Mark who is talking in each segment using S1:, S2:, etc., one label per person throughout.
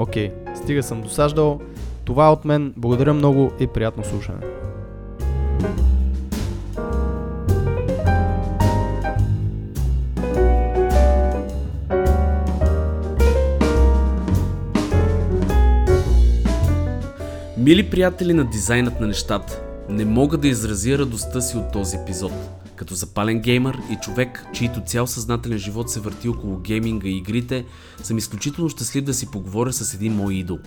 S1: Окей, стига съм досаждал. Това е от мен. Благодаря много и приятно слушане.
S2: Мили приятели на дизайнът на нещата, не мога да изразя радостта си от този епизод. Като запален геймър и човек, чийто цял съзнателен живот се върти около гейминга и игрите, съм изключително щастлив да си поговоря с един мой идол.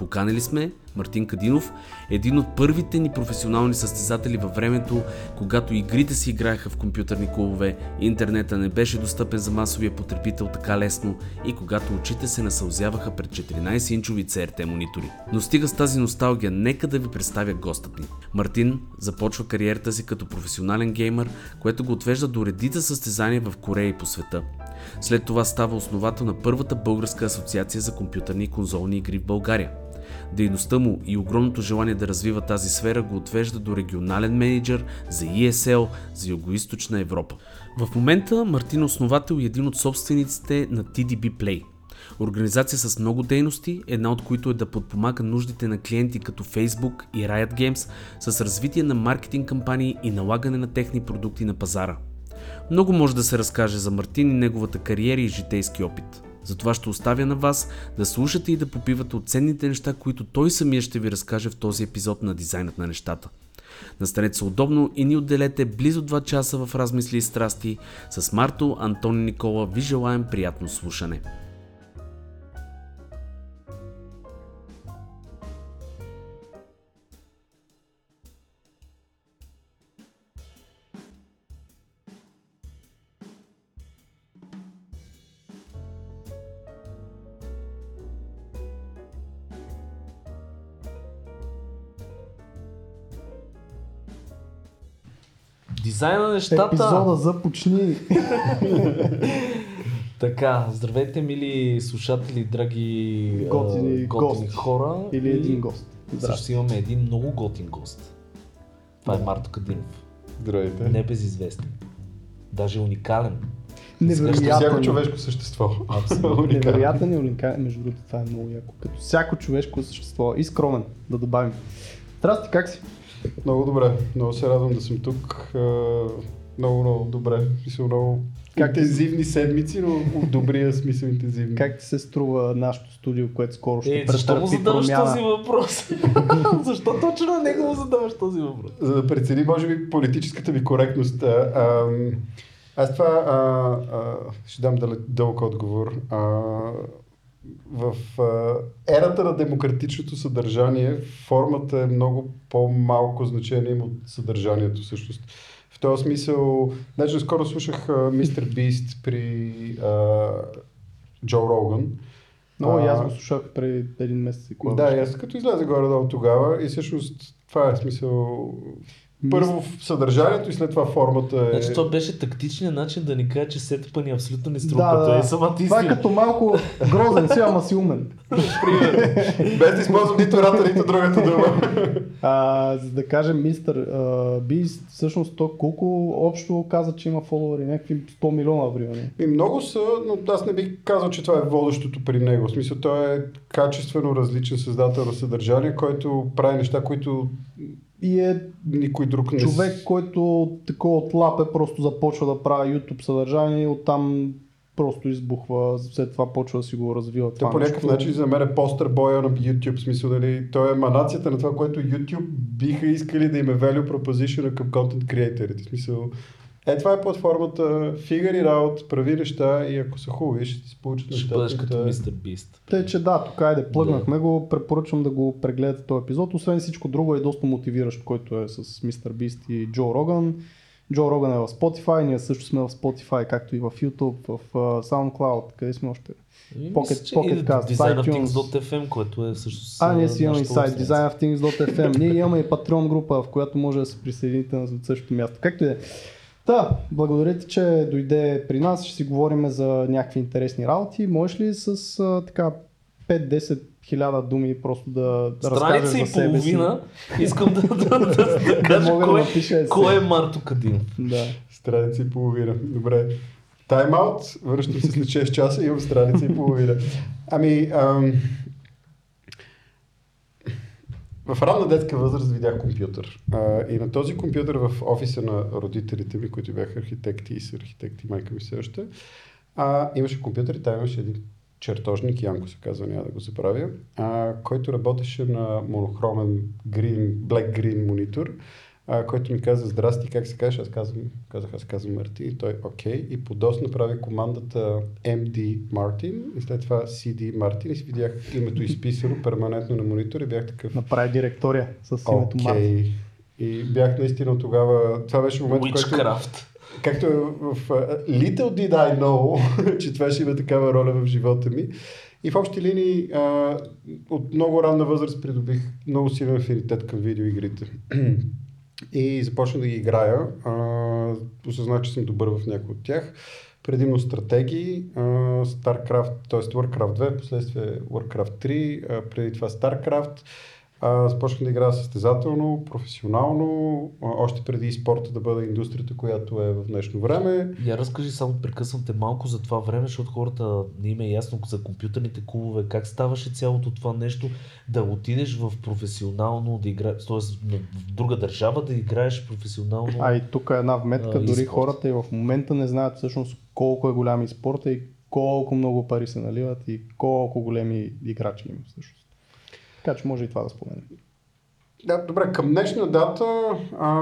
S2: Поканили сме Мартин Кадинов, един от първите ни професионални състезатели във времето, когато игрите си играеха в компютърни клубове, интернета не беше достъпен за масовия потребител така лесно и когато очите се насълзяваха пред 14-инчови CRT монитори. Но стига с тази носталгия, нека да ви представя гостът ни. Мартин започва кариерата си като професионален геймър, което го отвежда до редица състезания в Корея и по света. След това става основател на първата българска асоциация за компютърни и конзолни игри в България. Дейността му и огромното желание да развива тази сфера го отвежда до регионален менеджер за ESL за Юго-Источна Европа. В момента Мартин е основател и един от собствениците на TDB Play. Организация с много дейности, една от които е да подпомага нуждите на клиенти като Facebook и Riot Games с развитие на маркетинг кампании и налагане на техни продукти на пазара. Много може да се разкаже за Мартин и неговата кариера и житейски опит. Затова ще оставя на вас да слушате и да попивате от ценните неща, които той самия ще ви разкаже в този епизод на Дизайнът на нещата. Настанете се удобно и ни отделете близо 2 часа в размисли и страсти. С Марто, Антон и Никола ви желаем приятно слушане.
S3: Дизайна на нещата.
S1: Епизода започни.
S3: Така, здравейте, мили слушатели, драги
S1: Готини
S3: готини
S1: гости.
S3: хора.
S1: Или
S3: И
S1: един гост.
S3: Също имаме един много готин гост. Това е Марто Кадинов.
S4: Здравейте.
S3: Небезизвестен. Даже уникален.
S1: Невероятен.
S4: Всяко човешко същество.
S3: Абсолютно.
S1: Невероятен и уникален. Между другото, това е много яко. Като всяко човешко същество. И скромен, да добавим. Здрасти, как си?
S4: Много добре. Много се радвам да съм тук. А, Много, много добре. Мисля, много
S1: Как-
S4: интензивни седмици, но от добрия смисъл интензивни.
S1: Как ти се струва нашото студио, което скоро ще
S3: Е, защо му задаваш
S1: промяна?
S3: този въпрос? защо точно на него му задаваш този въпрос?
S4: За да прецени, може би, политическата ми коректност. А, ам, аз това а, а, ще дам дъл- дълъг отговор. А, в а, ерата на демократичното съдържание формата е много по-малко значение има от съдържанието всъщност. В този смисъл, значи скоро слушах а, Мистер Бист при а, Джо Роган.
S1: Много и аз
S4: А,
S1: го слушах преди един месец и
S4: Да,
S1: беше.
S4: аз като излезе горе-долу тогава и всъщност това е смисъл. Първо в съдържанието и след това формата е...
S3: Значи това беше тактичният начин да ни каже, че сетъпа ни абсолютно не
S1: Да,
S3: струва, като
S1: да.
S3: е самата
S1: Това е като малко грозен си, ама си умен.
S4: Пример. Без да използвам нито едната, нито другата дума.
S1: А, за да кажем, мистер Бист, всъщност то колко общо каза, че има фолуари, някакви 100 милиона примерно.
S4: И много са, но аз не бих казал, че това е водещото при него. В смисъл, той е качествено различен създател на съдържание, който прави неща, които
S1: И е
S4: никой друг не... с-
S1: човек, който такова от лапе просто започва да прави YouTube съдържание и оттам просто избухва, след това почва да си го развива.
S4: Те
S1: това
S4: по някакъв
S1: нещо.
S4: начин за мен е постър боя на YouTube, смисъл, нали, той е еманацията на това, което YouTube биха искали да им е value proposition към content creator В смисъл, е, това е платформата, figure it out, прави неща и ако са хубави, ще ти се получат
S3: Ще
S4: нещата.
S3: бъдеш
S4: и
S3: като
S4: да-
S3: Мистер Бист.
S1: Тъй, че да, тук айде, плъгнахме го, препоръчвам да го прегледате този епизод. Освен всичко друго е доста мотивиращ, който е с Мистер Бист и Джо Роган. Джо Роган е в Spotify, ние също сме в Spotify, както и в YouTube, в SoundCloud, къде сме още?
S3: И
S1: Pocket- Pocket
S3: и
S1: Cast, iTunes.
S3: Което е също
S1: А, ние си имаме и сайт designofthings.fm. Ние имаме и Patreon група, в която може да се присъедините на същото място. Както и да е. Та, благодаря ти, че дойде при нас. Ще си говорим за някакви интересни работи. Можеш ли с а, така 5-10 хиляда думи просто да, да разкажеш
S3: Страница
S1: за
S3: и
S1: себе си?
S3: половина. Искам да, да, да, да кажа
S1: да
S3: кой,
S1: напиша
S3: кой е Марто Кадинов.
S1: Да.
S4: Страница и половина. Добре. Тайм-аут, връщам се след 6 часа и имам страница и половина. Ами, ам... в ранна детска възраст видях компютър. А, и на този компютър в офиса на родителите ми, които бяха архитекти и са архитекти, майка ми все още, а, имаше компютър и там имаше един чертожник, Янко се казва, няма да го забравя, а, който работеше на монохромен green, black green монитор, а, който ми каза здрасти, как се казваш? Аз казвам, казах, аз казвам Мартин и той окей. И по DOS направи командата MD Martin и след това CD Martin и си видях името изписано перманентно на монитор и бях такъв
S1: Направи директория с името. Март.
S4: И бях наистина тогава, това беше момент, който, както е в uh, Little Did I Know, че това ще има такава роля в живота ми. И в общи линии а, от много ранна възраст придобих много силен афинитет към видеоигрите. И започнах да ги играя. А, осъзнах, че съм добър в някои от тях. Предимно стратегии, а, StarCraft, т.е. Warcraft 2, последствие Warcraft 3, а, преди това StarCraft. А, започнах да играя състезателно, професионално, още преди спорта да бъде индустрията, която е в днешно време.
S3: Я разкажи само, прекъсвам те малко за това време, защото хората не им е ясно за компютърните клубове, как ставаше цялото това нещо, да отидеш в професионално, да играеш, т.е. в друга държава да играеш професионално.
S1: А и тук е една вметка,
S3: А,
S1: дори
S3: e-спорт.
S1: хората и в момента не знаят всъщност колко е голям и спорта и колко много пари се наливат и колко големи играчи има всъщност. Така че може и това да споменем.
S4: Да, добре, към днешна дата а,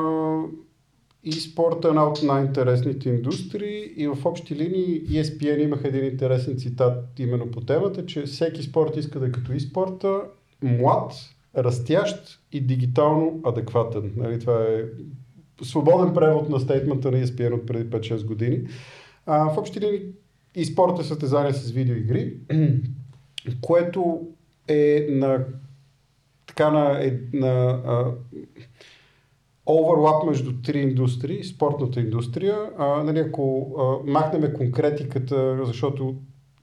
S4: и спорта е една от най-интересните индустрии и в общи линии ESPN имах един интересен цитат именно по темата, че всеки спорт иска да е като и спорта, млад, растящ и дигитално адекватен. Нали, това е свободен превод на стейтмента на ESPN от преди 5-6 години. А, в общи линии и спорта състезание с видеоигри, което е на така на, на а, оверлап между три индустрии, спортната индустрия. А, нали, ако а, махнем конкретиката, защото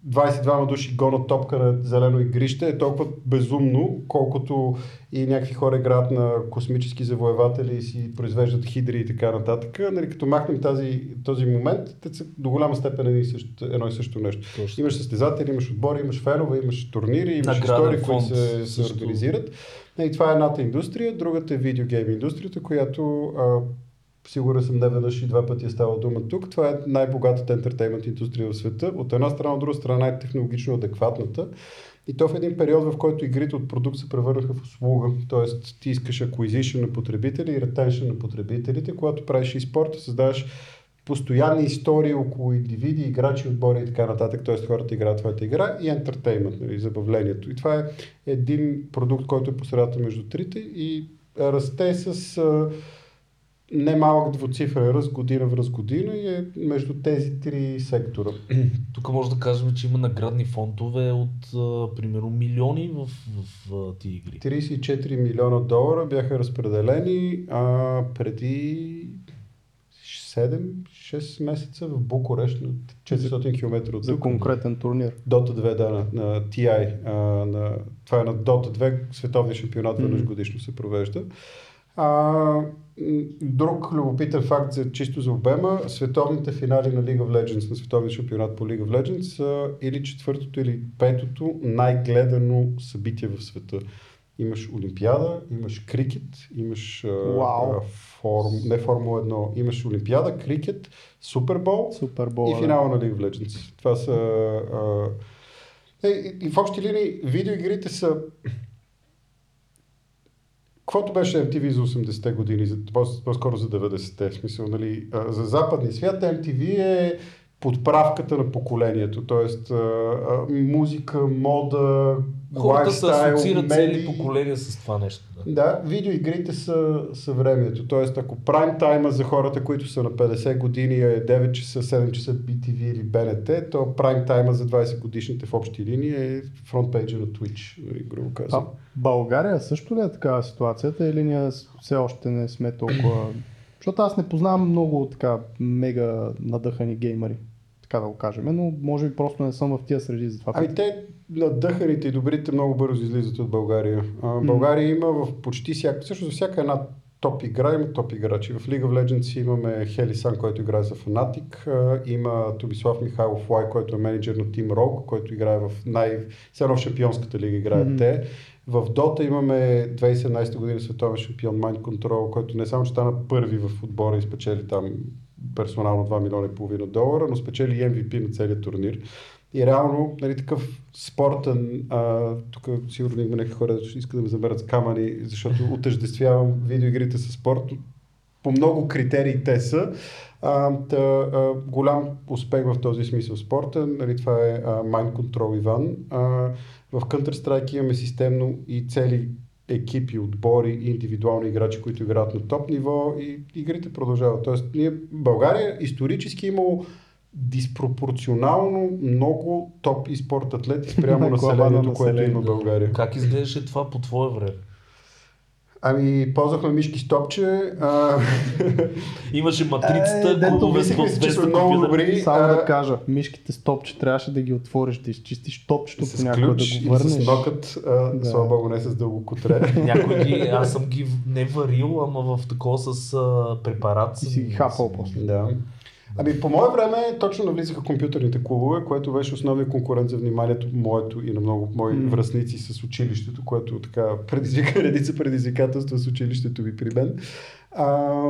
S4: 22 души гонат топка на зелено игрище е толкова безумно, колкото и някакви хора играят на космически завоеватели и си произвеждат хидри и така нататък. Нали, като махнем тази, този момент, те са до голяма степен едно и също, едно и също нещо.
S3: Точно.
S4: Имаш състезатели, имаш отбори, имаш фенове, имаш турнири, имаш
S3: Награден
S4: истории, които се, се
S3: също.
S4: И това е едната индустрия, другата е видеогейм индустрията, която а, сигурен съм не веднъж и два пъти е става дума тук. Това е най-богатата ентертеймент индустрия в света. От една страна, от друга страна най-технологично адекватната. И то в един период, в който игрите от продукт се превърнаха в услуга. Тоест, ти искаш acquisition на потребители и retention на потребителите. Когато правиш и спорта, създаваш постоянни истории около индивиди, играчи, отбори и така нататък. Т.е. хората играят твоята игра и ентертеймент, нали, забавлението. И това е един продукт, който е посредата между трите и расте с а, немалък двуцифрен ръст година в раз година и е между тези три сектора.
S3: Тук може да кажем, че има наградни фондове от а, примерно милиони в, в, в тия игри.
S4: 34 милиона долара бяха разпределени а, преди 7-6 месеца в Букурещ на 400 км от
S1: За
S4: тук.
S1: конкретен турнир.
S4: Dota 2, да, на, на TI. А, на, това е на Dota 2, световния шампионат веднъж
S1: Мгм.
S4: годишно се провежда. А, друг любопитен факт за чисто за обема, световните финали на League of Legends, на световния шампионат по League of Legends са или четвъртото или петото най-гледано събитие в света. Имаш Олимпиада, имаш крикет, имаш
S1: Вау.
S4: а, форм, не Формула 1, имаш Олимпиада, крикет, Супербол
S1: Супер бол.
S4: и финала на League of Legends. Това са... А, е, и, и в общи линии видеоигрите са... Каквото беше MTV за 80-те години, по-скоро за 90-те, в смисъл, нали, за западния свят MTV е подправката на поколението, т.е. музика, мода,
S3: Хората се асоциират цели поколения с това нещо. Да.
S4: Да, видеоигрите са съвремието. Тоест, ако прайм тайма за хората, които са на 50 години е 9 часа, 7 часа BTV или BNT, то прайм тайма за 20 годишните в общи линии е фронтпейджа на Twitch, нали, грубо
S1: А
S4: казвам.
S1: България също ли е такава ситуацията или ние все още не сме толкова... Защото аз не познавам много така мега надъхани геймери, така да го кажем, но може би просто не съм в тия среди за това.
S4: Ами те надъханите и добрите много бързо излизат от България. А, България има в почти всяка, всъщност всяка една топ игра има топ играчи. В League of Legends имаме Хелисан, който играе за а, има Тобислав Михайлов Лай, който е менеджер на Team Rogue, който играе в най... Сега в шампионската лига играят
S1: Мгм.
S4: те. В Dota имаме 2017 година световен шампион Mind Control, който не само че стана първи в отбора и спечели там персонално 2 милиона и половина долара, но спечели MVP на целият турнир. И реално, нали, такъв спортен, а, тук сигурно има някакви хора, които искат да ме замерят с камъни, защото отъждествявам видеоигрите с спорт. По много критерии те са. А, та, а, голям успех в този смисъл спортен. Нали, това е а, Mind Control Иван. А, в Counter-Strike имаме системно и цели екипи, отбори и индивидуални играчи, които играят на топ ниво и игрите продължават. Тоест, ние, България исторически е имало диспропорционално много топ и спорт атлети спрямо населението, което има
S1: населението.
S4: България.
S3: Как изглеждаше това по твое време?
S4: Ами, ползвахме мишки с топче. А...
S3: Имаше матрицата,
S1: Е, дето
S3: клубове с по
S4: че
S3: 200
S4: сме много добри.
S1: Само
S4: а,
S1: да кажа, мишките с топче трябваше да ги отвориш, да изчистиш топчето
S4: с
S1: понякога,
S4: ключ
S1: да го върнеш.
S4: с нокът, а,
S1: Да.
S4: слава богу, не с дълго котре.
S3: Някой ги, аз съм ги в- не варил, ама в такова с а, препарат.
S1: И си ги хапал после.
S4: Да. Ами по мое време точно навлизаха компютърните клубове, което беше основният конкурент за вниманието моето и на много мои
S1: М.
S4: връзници с училището, което така предизвика редица предизвикателства с училището ви при мен. А,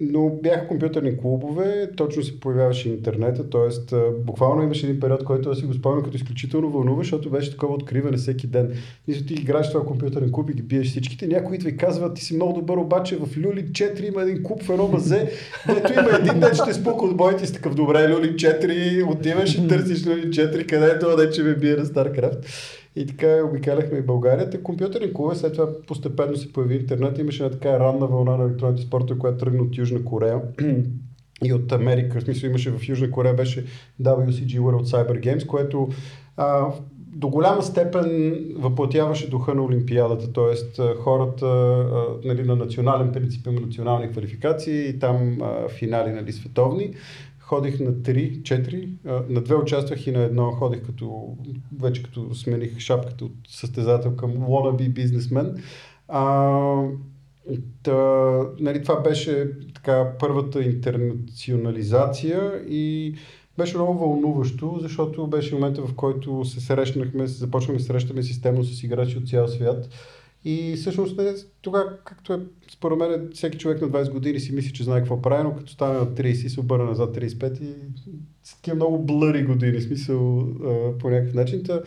S4: но бяха компютърни клубове, точно се появяваше интернета, т.е. буквално имаше един период, който аз си го спомням като изключително вълнува, защото беше такова откриване всеки ден. Мисля, ти играеш този компютърен клуб и ги биеш всичките. Някой идва и казва, ти си много добър, обаче в Люли 4 има един клуб в едно мазе, дето има един ден ще спука от боите си такъв, добре, Люли 4, отиваш и търсиш Люли 4, къде е това че ме бие на StarCraft. И така обикаляхме България. Те компютърни клубове, след това постепенно се появи интернет. Имаше една така ранна вълна на електронните спортове, която тръгна от Южна Корея и от Америка. В смисъл имаше в Южна Корея беше WCG World Cyber Games, което а, до голяма степен въплатяваше духа на Олимпиадата, т.е. хората а, нали, на национален принцип има национални квалификации и там а, финали нали, световни. Ходих на 3, 4, а, на две участвах и на едно ходих като, вече като смених шапката от състезател към wannabe бизнесмен. А, Та, нали, това беше така първата интернационализация и беше много вълнуващо, защото беше момента, в който се срещнахме, започнахме да срещаме системно с играчи от цял свят. И всъщност не, тогава, както е според мен, всеки човек на 20 години си мисли, че знае какво прави, но като стане на 30 и се обърне назад 35 и са такива много блъри години, смисъл а, по някакъв начин. Та,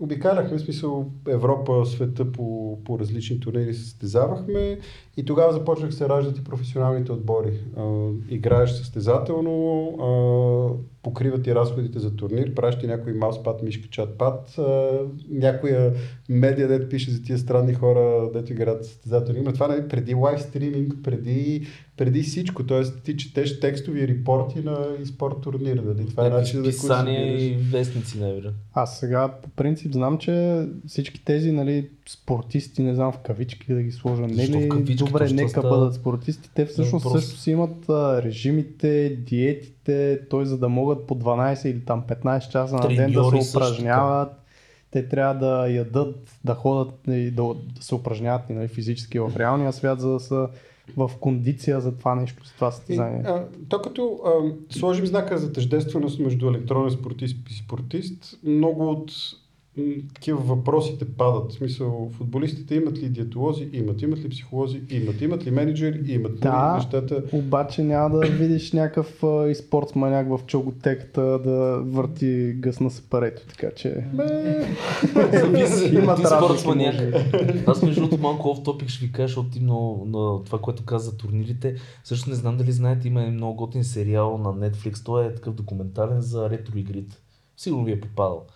S4: обикаляхме, смисъл Европа, света по, по различни турнири се състезавахме и тогава започнах се раждат и професионалните отбори. А, играеш състезателно, а, покриват ти разходите за турнир, правиш ти някой мауспад, мишка, чатпад, а, някоя медиа, дето пише за тия странни хора, дето играят състезателно. Има това нали, преди лайв стриминг, преди, преди всичко, т.е. ти четеш текстови репорти на и спорт турнир. Нали? Това е начин да
S3: писания и вестници, най-вероятно.
S1: Аз сега по принцип знам, че всички тези нали, спортисти, не знам в кавички да ги сложа, не ли, добре, нека
S3: става?
S1: бъдат спортисти, те всъщност също си имат а, режимите, диетите, той за да могат по 12 или там 15 часа на ден да се
S3: също
S1: упражняват. Те трябва да ядат, да ходят и да, да се упражняват нали, физически в реалния свят, за да са в кондиция за това нещо, за това
S4: И,
S1: състезание.
S4: а, то като а, сложим знака за тъждественост между електронен спортист и спортист, много от такива въпросите падат. В смисъл, футболистите имат ли диетолози? Имат. Имат ли психолози? Имат. Имат ли менеджери? Имат.
S1: Да.
S4: Нали, Нещата...
S1: Обаче няма да видиш някакъв а, и спортсманяк в чоготеката да върти гъс на сепарето, така че... Имат
S3: спортсманяк. Аз между другото малко оф топик ще ви кажа, защото ти много, на това, което каза за турнирите. Също не знам дали знаете, има и много готин сериал на Netflix. Той е такъв документален за ретро игрите. Сигурно ви е попадал.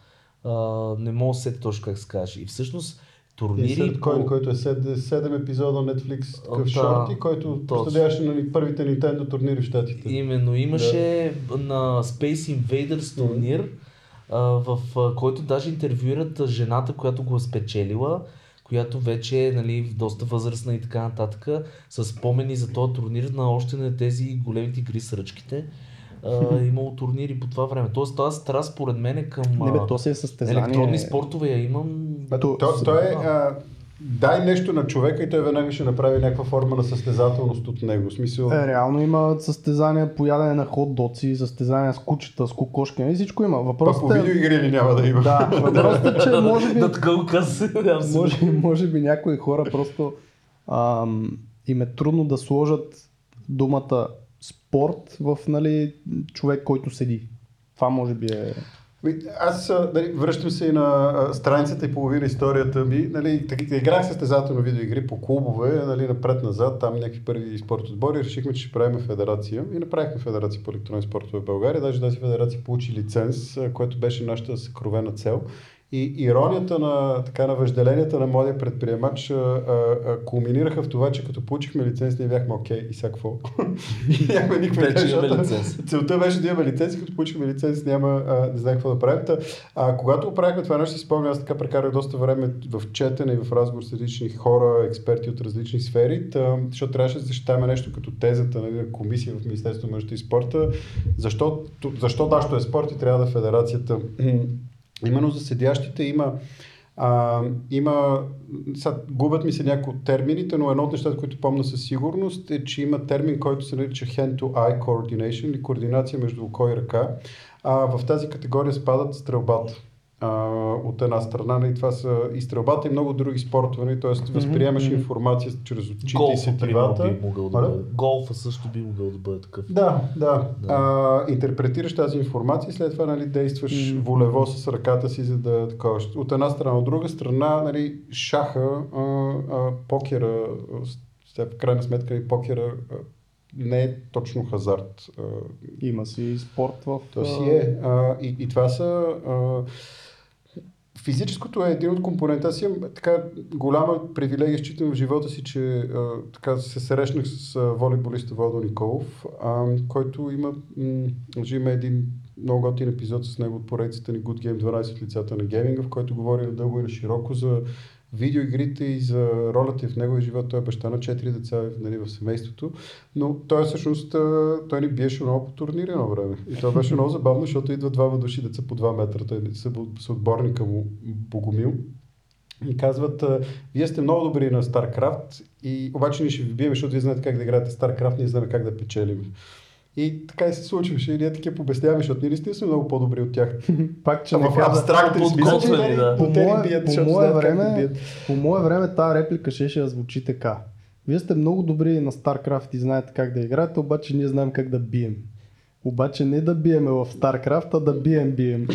S3: А, не мога да се точно как се каже. И всъщност турнири...
S4: Нири, кой, който е 7, епизода на Netflix, такъв
S3: Да,
S4: шорти, който
S3: точно.
S4: представляваше нали, първите Nintendo турнири в Штатите.
S3: Именно имаше на Space Invaders турнир, а, в а, който даже интервюират жената, която го е спечелила, която вече е нали, доста възрастна и така нататък, с спомени за този турнир на още на тези големите игри с ръчките. А, е имало турнири по това време. Тоест тази страст според мен е към
S1: Не бе, то си е състезание.
S3: електронни спортове я имам.
S4: Бе,
S1: То-
S4: то, той е, а, дай нещо на човека и той веднага ще направи някаква форма на състезателност от него. В смисъл,
S1: Е, реално има състезания по ядене на хот доци, състезания с кучета, с кокошки, нали всичко има.
S4: по
S1: Въпросът е...
S4: видеоигри ли няма да има?
S1: Да, въпросът е, че може би, може, може би някои хора просто ам, им е трудно да сложат думата спорт в нали, човек, който седи. Това може би е...
S4: Аз нали, връщам се и на страницата и половина историята ми. Нали, играх състезателно видеоигри по клубове, нали, напред-назад, там някакви първи спорт отбори. Решихме, че ще правим федерация и направихме федерация по електронни спортове в България. Даже тази федерация получи лиценз, което беше нашата съкровена цел. И иронията на, така, на въжделенията на младия предприемач а, а, кулминираха в това, че като получихме лиценз, ние бяхме окей и сега какво? И Нямаме никаква идея. Целта беше да имаме лиценз, и като получихме лиценз, няма, а, не знаех какво да правим. Та, а, когато правихме това нещо, си спомням, аз така прекарах доста време в четене и в разговор с различни хора, експерти от различни сфери, та, защото трябваше да защитаваме нещо като тезата нали, на комисия в Министерството на мъжете и спорта. Защо, защо нашето е спорт и трябва да е федерацията? Именно за седящите има а, има, сега, губят ми се някои от термините, но едно от нещата, които помня със сигурност е, че има термин, който се нарича hand-to-eye coordination или координация между око и ръка. А, в тази категория спадат стрелбата. А, от една страна, нали, това са и стрелбата и много други спортове, нали, т.е. възприемаш
S1: мгм.
S4: информация чрез очите и
S3: Голфа, примерно,
S4: сетивата.
S3: би могъл да бъде. Голфа също би могъл да бъде такъв.
S4: Да, да.
S3: Да.
S4: А, интерпретираш тази информация и след това нали, действаш
S1: Мгм.
S4: волево с ръката си, за да такова. От една страна, от друга страна, нали, шаха, а, а, покера, а, в крайна сметка и покера а, не е точно хазарт. А,
S1: Има си спорт в...
S4: то си е. А, и, и това са... А, Физическото е един от компонентите. Аз имам така голяма привилегия, считам в живота си, че а, така се срещнах с а, волейболиста Владо Николов, а, който има, м, има един много готин епизод с него от поредицата ни Good Game 12 лицата на гейминга, в който говори надълго и на широко за видеоигрите и за ролята в неговия живот. Той е баща на 4 деца нали, в семейството, но той всъщност той ни биеше много по турнири едно време. И това беше много забавно, защото идва двама души деца по 2 метра. Той е съотборника му Богомил. И казват, вие сте много добри на StarCraft, и обаче ние ще ви бием, защото вие знаете как да играете StarCraft, ние знаем как да печелим. И така и се случваше. И ние такива побесняваме, защото ние наистина сме много по-добри от тях.
S1: Пак, че
S4: Ама
S1: не
S4: в абстрактен смисъл, че
S3: да.
S4: ни
S1: мое-
S4: бият,
S1: по мое
S4: да
S1: време-
S4: бият.
S1: По мое време тази реплика ще, ще звучи така. Вие сте много добри на StarCraft и знаете как да играете, обаче ние знаем как да бием. Обаче не да биеме в StarCraft, а да бием бием.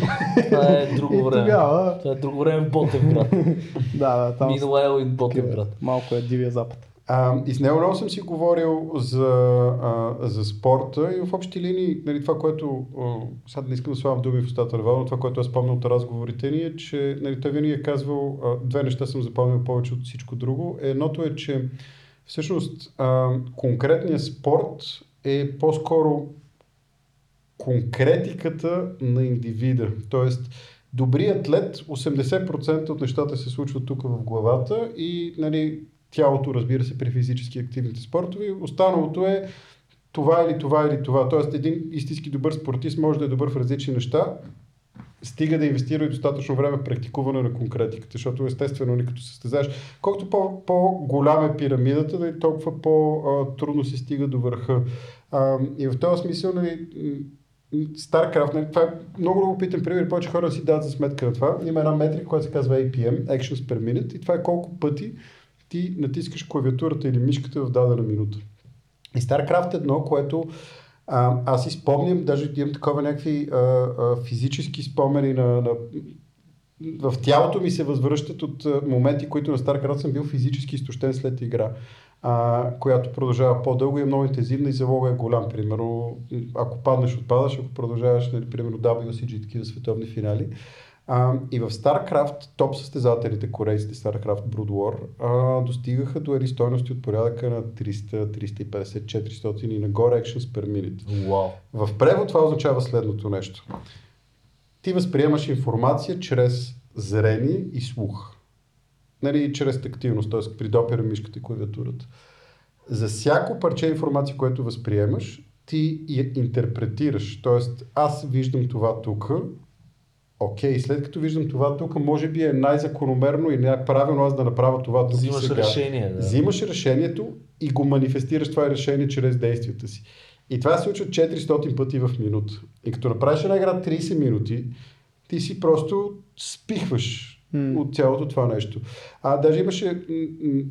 S3: Това е друго време.
S1: тогава,
S3: Това е друго време в Ботевград.
S1: да, да, там
S3: Meanwhile in Ботевград.
S1: малко е дивия запад.
S4: А, и с него много съм си говорил за, а, за спорта и в общи линии, нали, това, което, а, сега не искам да слагам думи в устата на но това, което аз спомня от разговорите ни е, че нали, той винаги е казвал, а, две неща съм запомнил повече от всичко друго. Едното е, че всъщност а, конкретният спорт е по-скоро конкретиката на индивида. Тоест, добрият атлет, 80% от нещата се случват тук в главата и нали, тялото, разбира се, при физически активните спортове. Останалото е това или това или това. Тоест, един истински добър спортист може да е добър в различни неща, стига да инвестира и достатъчно време в практикуване на конкретиката, защото естествено, ни като се състезаеш, колкото по- по-голям е пирамидата, да толкова по-трудно се стига до върха. И в този смисъл, нали, StarCraft, нали, това е много любопитен пример, повече хора си дадат за сметка на това. Има една метрика, която се казва APM, Actions per Minute, и това е колко пъти ти натискаш клавиатурата или мишката в дадена минута. И StarCraft е едно, което а, аз си спомням, даже имам такова някакви а, а, физически спомени на, на в тялото ми се възвръщат от моменти, които на StarCraft съм бил физически изтощен след игра, а, която продължава по-дълго и е много интензивна и залога е голям. Примерно, ако паднеш, отпадаш, ако продължаваш, нали, примерно WCG, такива световни финали. А, и в StarCraft топ състезателите, корейците StarCraft Brood War, а, достигаха до ери стойности от порядъка на 300, 350, 400 и нагоре actions per minute.
S3: Вау.
S4: В превод това означава следното нещо. Ти възприемаш информация чрез зрение и слух. Нали, чрез тактилност, т.е. при допира мишката и клавиатурата. За всяко парче информация, което възприемаш, ти я интерпретираш. Т.е. аз виждам това тук, окей, след като виждам това тук, може би е най-закономерно и най-правилно аз да направя това тук
S3: Взимаш
S4: сега.
S3: решение. Да.
S4: Взимаш решението и го манифестираш това решение чрез действията си. И това се случва 400 пъти в минута. И като направиш една игра 30 минути, ти си просто спихваш
S1: М.
S4: от цялото това нещо. А даже имаше,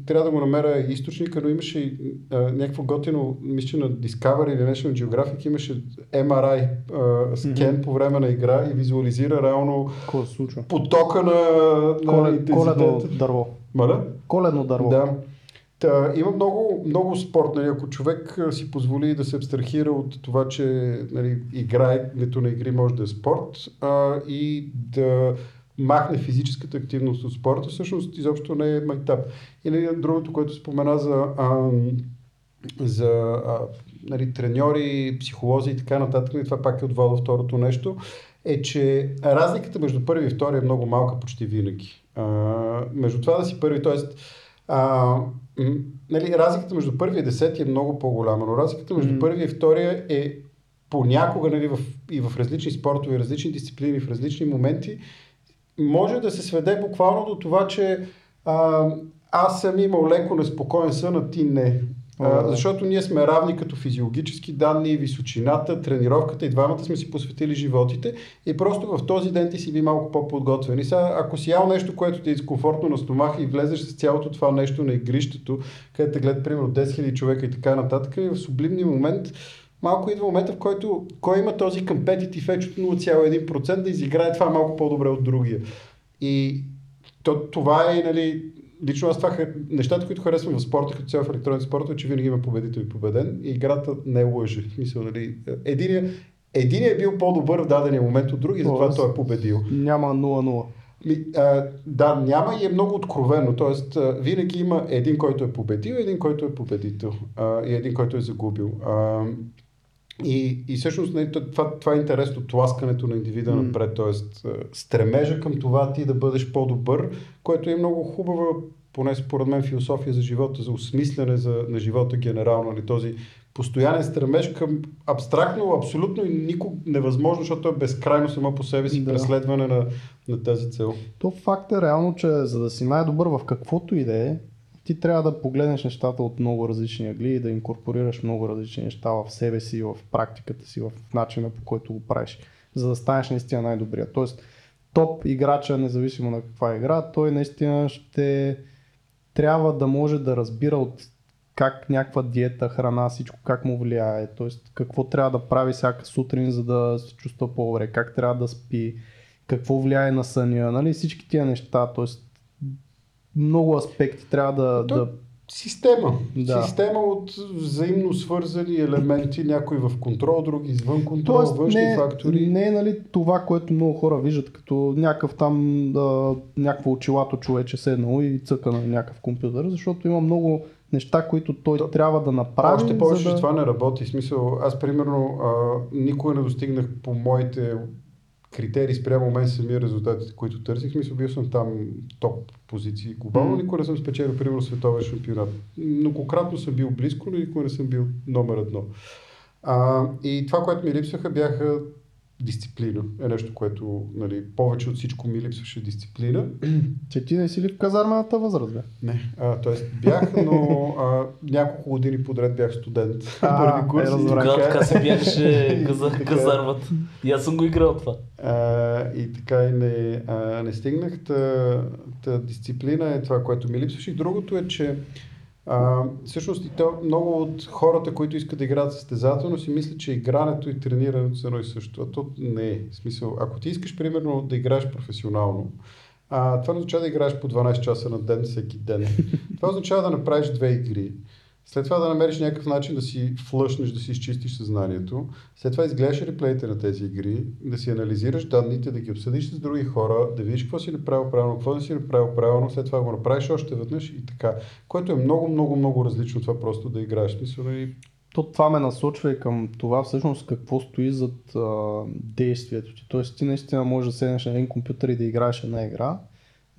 S4: трябва да го намеря източника, но имаше а, някакво готино, мисля на Discovery или National Geographic, имаше MRI а, скен
S1: Мгм.
S4: по време на игра и визуализира реално потока на, на
S1: Колед, коледно дърво.
S4: Моля?
S1: Коледно дърво.
S4: Да. Та, има много, много спорт, нали, ако човек си позволи да се абстрахира от това, че нали, играенето на игри може да е спорт а, и да махне физическата активност от спорта, всъщност изобщо не е майтап. И нали, другото, което спомена за, а, за а, нали, треньори, психолози и така нататък, и това пак е от Вало второто нещо, е, че разликата между първи и втори е много малка почти винаги. А, между това да си първи, т.е. Нали, разликата между първия и десети е много по-голяма, но разликата между
S1: М.
S4: първия и втория е понякога нали, в, и в различни спортове, различни дисциплини, в различни моменти, може да се сведе буквално до това, че а, аз съм имал леко неспокоен сън, а ти не. А, защото ние сме равни като физиологически данни, височината, тренировката и двамата сме си посветили животите и просто в този ден ти си би малко по-подготвен. И сега, ако си ял нещо, което ти е дискомфортно на стомаха и влезеш с цялото това нещо на игрището, където те гледат примерно 10 000 човека и така нататък, и в сублимния момент малко идва момента, в който кой има този компетитив edge от 0,1% да изиграе това малко по-добре от другия. И то, това е, нали, лично аз това, нещата, които харесвам в спорта, като цяло в електронните спорта, е, че винаги има победител и победен и играта не лъже. В смисъл, нали, единия, единия е бил по-добър в дадения момент от другия, затова той е победил.
S1: Няма 0-0.
S4: Ми, а, да, няма и е много откровено. Тоест, а, винаги има един, който е победил, един, който е победител а, и един, който е загубил. А, и, и всъщност нали, това, това е интересно, тласкането на индивида
S1: М.
S4: напред, т.е. стремежа към това ти да бъдеш по-добър, което е много хубава, поне според мен, философия за живота, за осмислене за, на живота генерално. Нали, този постоянен стремеж към абстрактно, абсолютно и никога невъзможно, защото е безкрайно само по себе си
S1: Да.
S4: преследване на, на тази цел.
S1: То факт е реално, че за да си най-добър в каквото и да е, ти трябва да погледнеш нещата от много различни ъгли и да инкорпорираш много различни неща в себе си, в практиката си, в начина по който го правиш, за да станеш наистина най-добрия. Тоест, топ играча, независимо на каква игра, той наистина ще трябва да може да разбира от как някаква диета, храна, всичко как му влияе, т.е. какво трябва да прави всяка сутрин, за да се чувства по-добре, как трябва да спи, какво влияе на съня, нали, всички тия неща, т.е. много аспекти трябва да,
S4: То-
S1: да
S4: Система.
S1: Да.
S4: Система от взаимно свързани елементи, някои в контрол, други извън контрол,
S1: Тоест,
S4: външни
S1: не,
S4: фактори.
S1: не е нали, това, което много хора виждат като някакъв там, да, някакво очилато човече седнало и цъка на някакъв компютър, защото има много неща, които той
S4: То-
S1: трябва да направи.
S4: Още повече,
S1: да...
S4: това не работи. Смисъл, аз примерно а, никога не достигнах по моите критерии спрямо мен самия резултатите, които търсих. Смисъл, бил съм там топ позиции глобално. Никога не съм спечелил, примерно, световен шампионат. Многократно съм бил близко, но никога не съм бил номер едно. А, и това, което ми липсваха, бяха дисциплина е нещо, което нали, повече от всичко ми липсваше дисциплина.
S1: Че ти не си ли в казармената възраст, бе?
S4: Не, а, т.е. бях, но а, няколко години подред бях студент.
S1: А,
S4: Първи курс.
S1: е, разбрах.
S3: Тогава
S4: така-
S3: каза,
S4: Така.
S3: казармата. И аз съм го играл това.
S4: А, и така и не, а, не стигнах. Та, та дисциплина е това, което ми липсваше. И другото е, че а, всъщност и то, много от хората, които искат да играят състезателно, си мислят, че игрането и тренирането са едно и също. А то не е. В смисъл, ако ти искаш, примерно, да играеш професионално, а, това не означава да играеш по 12 часа на ден всеки ден. Това означава да направиш две игри. След това да намериш някакъв начин да си флъшнеш, да си изчистиш съзнанието. След това изгледаш реплеите на тези игри, да си анализираш данните, да ги обсъдиш с други хора, да видиш какво си направил правилно, какво не си направил правилно, след това го направиш още веднъж и така. Което е много, много, много различно това просто да играеш. В Смисъл, нали,
S1: То това ме насочва и към това всъщност какво стои зад а, действието ти. Тоест ти наистина можеш да седнеш на един компютър и да играеш една игра,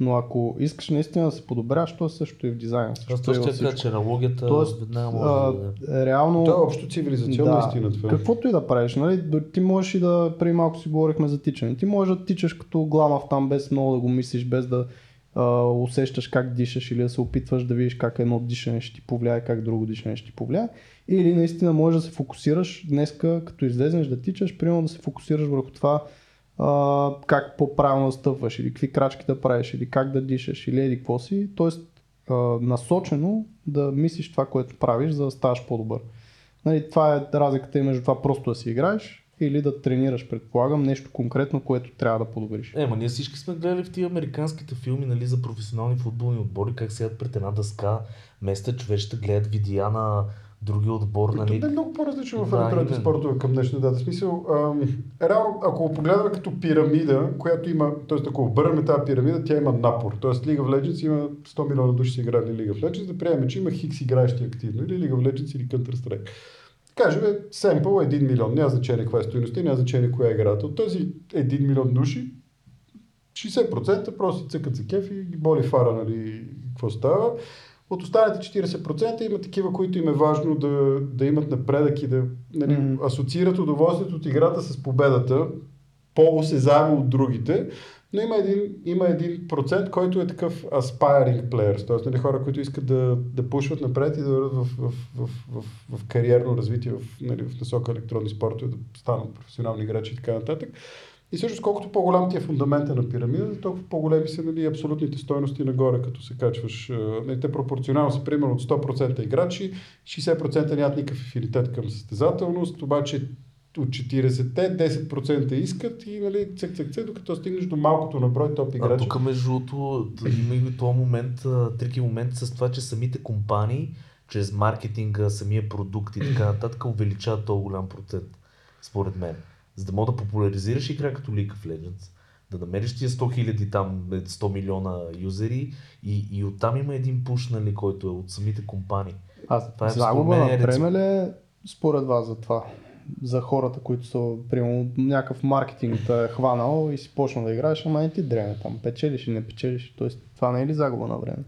S1: но ако искаш наистина да се подобряваш, то също и в дизайна. Също във
S3: ще кажа, че аналогията
S1: Тоест,
S3: веднага може
S1: а,
S3: да даде.
S1: реално...
S4: то е общо цивилизационна
S1: Да.
S4: истина това.
S1: Каквото и да правиш, нали? Ти можеш и да, преди малко си говорихме за тичане, ти можеш да тичаш като гламав там без много да го мислиш, без да а, усещаш как дишаш или да се опитваш да видиш как едно дишане ще ти повлияе, как друго дишане ще ти повлияе. Или наистина можеш да се фокусираш днеска, като излезнеш да тичаш, примерно да се фокусираш върху това как по-правилно стъпваш, или какви крачки да правиш, или как да дишаш, или еди какво си. Тоест а, насочено да мислиш това, което правиш, за да ставаш по-добър. Нали, това е разликата между това просто да си играеш или да тренираш, предполагам, нещо конкретно, което трябва да подобриш.
S3: Е, ма ние всички сме гледали в тия американските филми, нали, за професионални футболни отбори, как седят пред една дъска, места човечета гледат видеа на други отбор,
S4: Нали... Това е много по-различно в
S3: Да,
S4: електронните
S3: именно.
S4: спортове към днешна дата. В Смисъл, ам, реално, ако погледаме като пирамида, която има, т.е. ако обърнем тази пирамида, тя има напор. Т.е. League of Legends има 100 милиона души са играли League of Legends, да приемем, че има хикс играещи активно, или League of Legends или Counter-Strike. Кажем, семпъл е 1 милион, няма значение каква е стоеността, няма значение коя е играта. От този 1 милион души, 60% просто цъкат за кеф и ги боли фара, нали, какво става. От останалите 40% има такива, които им е важно да, да имат напредък и да нали, mm-hmm. асоциират удоволствието от играта с победата, по-осезаемо от другите. Но има един, има един процент, който е такъв aspiring players, т.е. Нали, хора, които искат да, да пушват напред и да върват в, в, в, в, в кариерно развитие в, нали, в насока електронни спортове, да станат професионални играчи и така нататък. И всъщност колкото по-голям ти е фундамента на пирамидата, толкова по-големи са нали, абсолютните стойности нагоре, като се качваш. а, Нали, те пропорционално са примерно от 100% играчи, 60% нямат никакъв афинитет към състезателност, обаче от 40-те 10% искат и нали, цък, цък, цък, докато стигнеш до малкото на брой топ
S3: А
S4: играчи.
S3: тук между другото има и този момент, а, трики момент с това, че самите компании, чрез маркетинга, самия продукт и така нататък, увеличават този голям процент, според мен. За да мога да популяризираш игра като League of Legends, да намериш тия 100 хиляди там, е, 100 милиона юзери и, и оттам има един пуш, нали, който е от самите компании.
S1: А
S3: Това е
S1: загуба на
S3: е
S1: време ли е според вас за това? За хората, които са, примерно, някакъв маркетинг те е хванал и си почна да играеш, ама не ти дреме там, печелиш и не печелиш. Тоест, това не е ли загуба на време?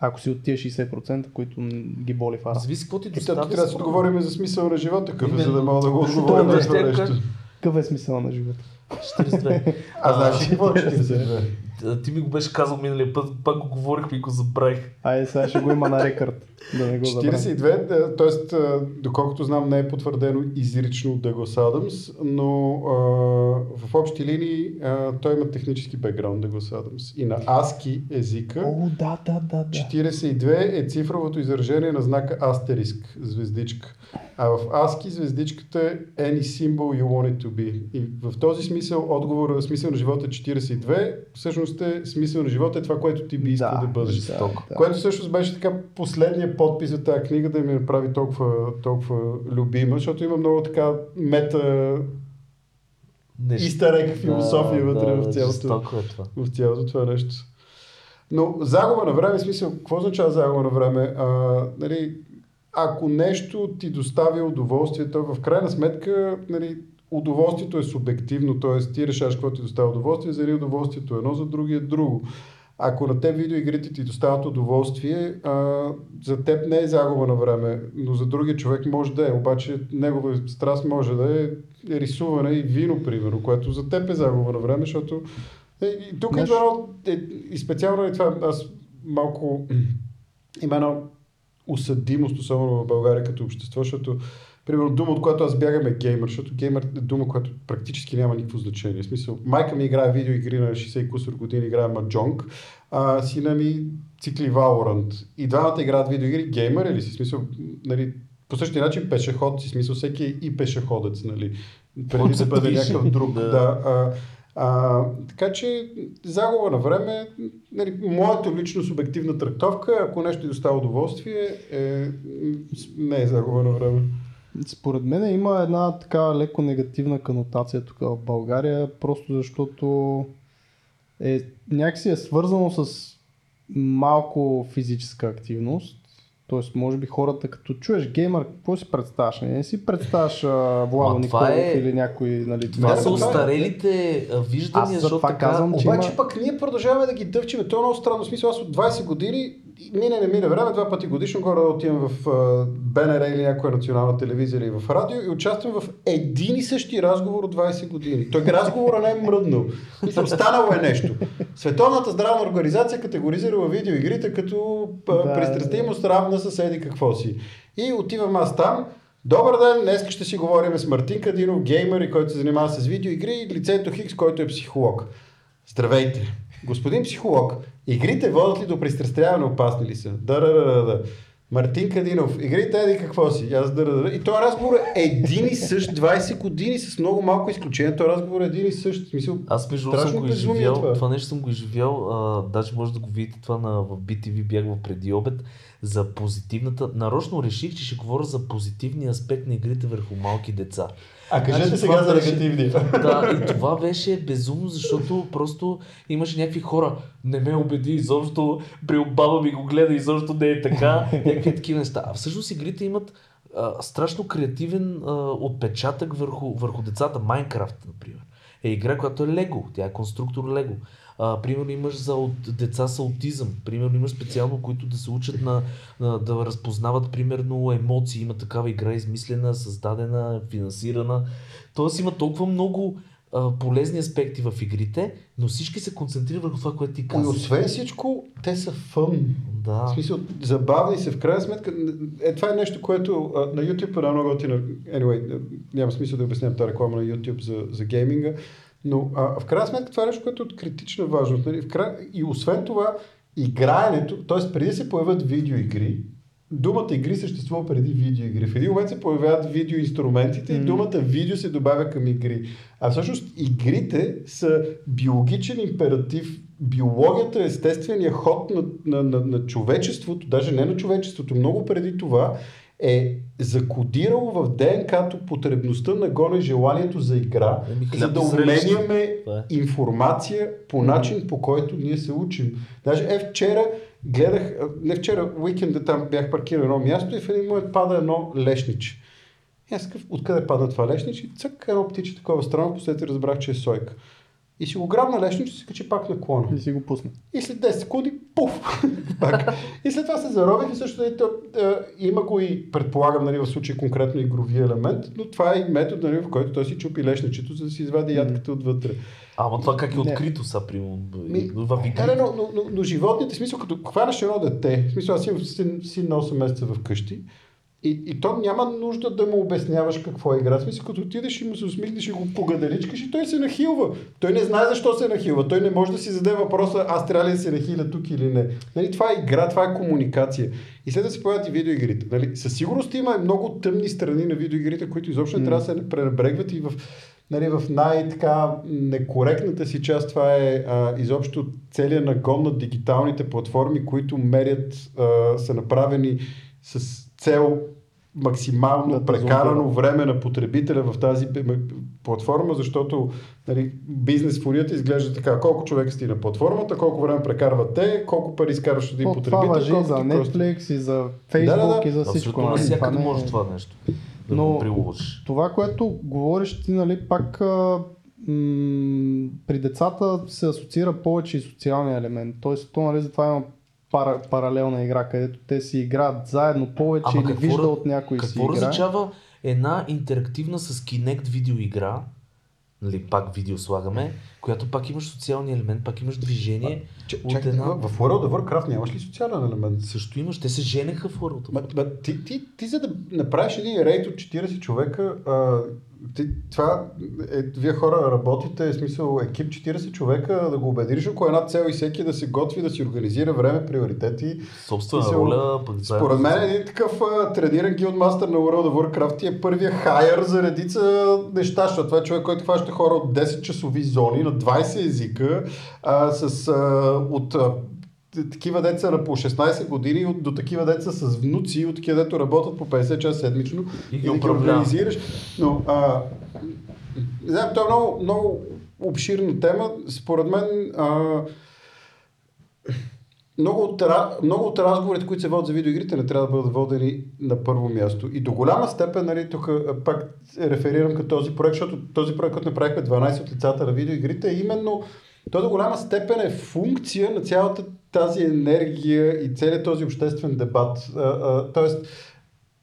S1: Ако си от тия 60%, които ги боли фара.
S3: Зависи какво ти доставя.
S4: тук трябва да отговорим за смисъл на живота, какъв е, за да мога да го
S1: Защо Какъв е смисъл на живота?
S3: мен. 42.
S4: А знаеш ли какво е
S1: 42?
S4: 42?
S3: А, Ти ми го беше казал миналия път, пак го говорихме и го забравих.
S1: Айде сега ще го има на рекърд, да не го забравя.
S4: 42, т.е. доколкото знам не е потвърдено изрично от Дъглас Адамс, но а, в общи линии а, той има технически бекграунд Дъглас Адамс. И на ASCII езика
S1: О, да, да, да, да.
S4: 42 е цифровото изражение на знака астериск, звездичка. А в ASCII звездичката е any symbol you want it to be. И в този смисъл отговора, смисъл на живота е 42, всъщност е смисъл на живота е това, което ти би искал да, бъдеш.
S1: Да, да.
S4: Което всъщност беше така последния подпис от тази книга да ми направи толкова, толкова любима, защото има много така мета
S3: Нещо.
S4: истерек философия
S3: Да,
S4: вътре
S3: да,
S4: в цялото
S3: е това.
S4: в цялото това нещо. Но загуба на време, смисъл, какво означава загуба на време? А, нали, ако нещо ти достави удоволствие, то в крайна сметка нали, удоволствието е субективно, т.е. ти решаваш какво ти доставя удоволствие, за един удоволствието е едно, за другия е друго. ако на теб видеоигрите ти доставят удоволствие, а, за теб не е загуба на време, но за другия човек може да е. Обаче негова страст може да е рисуване и вино, примерно, което за теб е загуба на време, защото е, и тук
S1: Знаеш-
S4: идва едно, е, и специално е това, аз малко има една осъдимост, особено в България като общество, защото Примерно дума, от която аз бягам е геймер, защото геймер е дума, която практически няма никакво значение. В смисъл, майка ми играе видеоигри на 60 и кусор години, играе Маджонг, а сина ми цикли Valorant. И двамата играят видеоигри, геймер или си, смисъл, нали, по същия начин пешеход, си смисъл, всеки е и пешеходец, нали, преди да бъде някакъв друг.
S3: Да.
S4: Да. а, а, така че загуба на време, нали, моята лично субективна трактовка, ако нещо ти доставя удоволствие, е, не е загуба на време.
S1: Според мен има една така леко негативна канотация тук в България, просто защото е, някакси е свързано с малко физическа активност. Тоест, може би хората, като чуеш геймър, какво си представяш? Не, не си представяш Владо Николов
S3: е-
S1: или някой, нали,
S3: Това са
S4: това е.
S3: устарелите а, виждания, защото така...
S1: казвам, че
S4: Обаче
S1: има-
S4: пък ние продължаваме да ги дъвчиме. То е много странно. В смисъл, аз от 20 години, мине не мине време, два пъти годишно горе отивам в БНР или някоя национална телевизия или в радио и участвам в един и същи разговор от 20 години. Той разговора не е мръднал. Мисля, станало е нещо. Световната здравна организация категоризира видеоигрите като
S1: Да.
S4: пристрастимост равна с еди какво си. И отивам аз там, Добър ден, днес ще си говорим с Мартин Кадинов, геймер и който се занимава с видеоигри и лицето Хикс, който е психолог. Здравейте! Господин психолог, игрите водят ли до пристрастяване, опасни ли са? Да, да, да, да. Мартин Кадинов, игрите еди какво си? Аз да, да, да. И този разговор е един и същ 20 години с много малко изключение. Този разговор е един и същ. Смисъл,
S3: Аз между другото съм го изживял,
S4: това.
S3: това. нещо съм го изживял, а, даже може да го видите това на, в BTV, бях в преди обед, за позитивната, нарочно реших, че ще говоря за позитивния аспект на игрите върху малки деца.
S4: А кажете
S3: Значи,
S4: сега за негативния.
S3: Да, и това беше безумно, защото просто имаше някакви хора, не ме убеди изобщо, при баба ми го гледа, изобщо не е така, някакви такива неща. А всъщност игрите имат а, страшно креативен а, отпечатък върху, върху децата. Майнкрафт, например, е игра, която е Лего, тя е конструктор Лего. А, примерно имаш за от, деца с аутизъм, примерно имаш специално, които да се учат на, на да разпознават примерно емоции. Има такава игра измислена, създадена, финансирана. Тоест има толкова много а, полезни аспекти в игрите, но всички се концентрират върху това, което ти
S4: И
S3: казваш.
S4: освен всичко, те са фън.
S3: Да.
S4: В смисъл, забавни се, в крайна сметка. Е, това е нещо, което а, на YouTube е много готино. Anyway, няма смисъл да обяснявам тази реклама на YouTube за, за гейминга, но а, в крайна сметка това е нещо, което е от критична важност. Нали? Край... И освен това, играенето, т.е. преди се появят видеоигри, думата игри съществува преди видеоигри. В един момент се появяват видеоинструментите и думата видео се добавя към игри. А всъщност игрите са биологичен императив. Биологията е естествения ход на, на, на, на човечеството, даже не на човечеството, много преди това е закодирало в ДНК-то потребността на гоне желанието за игра,
S3: Еми,
S4: за да
S3: Това е.
S4: информация по начин, по който ние се учим. Даже е вчера гледах, не вчера, уикенда там бях паркирал едно място и в един момент пада едно лешниче. И аз откъде пада това лешниче? Цък, едно птиче такова странно, после разбрах, че е сойка. И си го грабна лешниче и се качи пак на клона.
S1: И си го пусна.
S4: И след 10 секунди, пуф, пак. И след това се зарових и също нали, то, е, има го и, предполагам, нали, в случай конкретно игрови елемент, но това е и метод, нали, в който той си чупи лешничето, за да си извади ядката отвътре.
S3: Ама това как е
S1: Не.
S3: открито са, примерно,
S4: Ми, Да, да, но, но, но, но животните, в смисъл, като хванеш едно дете, в смисъл, аз имам син, син на 8 месеца вкъщи, и, и то няма нужда да му обясняваш какво е игра. Смисъл, като отидеш и му се усмихнеш и го погаделичкаш и той се нахилва. Той не знае защо се нахилва. Той не може да си зададе въпроса, аз трябва ли да се нахиля тук или не. Нали, това е игра, това е комуникация. И след да се появят и видеоигрите. Нали, със сигурност има много тъмни страни на видеоигрите, които изобщо не трябва да се пренебрегват и в нали, в най-така некоректната си част това е а, изобщо целият нагон на дигиталните платформи, които мерят, а, са направени с цел максимално
S1: Да,
S4: прекарано
S1: да.
S4: време на потребителя в тази платформа, защото нали, бизнес фурията изглежда така. Колко човека сти на платформата, колко време прекарват те, колко пари изкарваш един
S1: То, това
S4: потребител.
S1: въжи за. Netflix и за Facebook
S4: Да, да, да.
S1: и за всичко.
S3: Абсолютно
S1: нали? Това не е-
S3: може това нещо да
S1: Но-
S3: го приложиш.
S1: Това, което говориш ти, нали, пак а, м- преди децата се асоциира повече и социалния елемент. Тоест, то нали, затова има пара, паралелна игра, където те си играят заедно повече
S3: Ама
S1: или
S3: какво
S1: вижда от някой си
S3: Какво различава една интерактивна с Kinect видеоигра, нали, пак видео слагаме, която пак имаш социалния елемент, пак имаш движение.
S4: Ч-
S3: от една-
S4: в World of Warcraft нямаш ли социален елемент?
S3: Също имаш, те се женеха в World of Warcraft.
S4: ма, ти, ти, ти, за да направиш един рейд от 40 човека, а, ти, това е, вие хора работите, в смисъл екип 40 човека, да го убедиш около една цел и всеки да се готви, да си организира време, приоритети.
S3: Собствена
S4: смисъл,
S3: роля, заедно
S4: Според мен един такъв а, трениран гилдмастър на World of Warcraft е първия хайер за редица неща, защото това е човек, който хваща хора от 10 часови зони на 20 езика, а, с, а, от такива деца на по 16 години от, до такива деца с внуци, от такива дето работят по 50 часа седмично
S3: И
S4: да ги организираш. Но, а, знам, това е много, много обширна тема. Според мен а, много от, много от разговорите, които се водят за видеоигрите, не трябва да бъдат водени на първо място. И до голяма степен, нали, тук пак реферирам към този проект, защото този проект, който направихме 12 от лицата на видеоигрите, е именно той до голяма степен е функция на цялата тази енергия и целият този обществен дебат. А, а, тоест,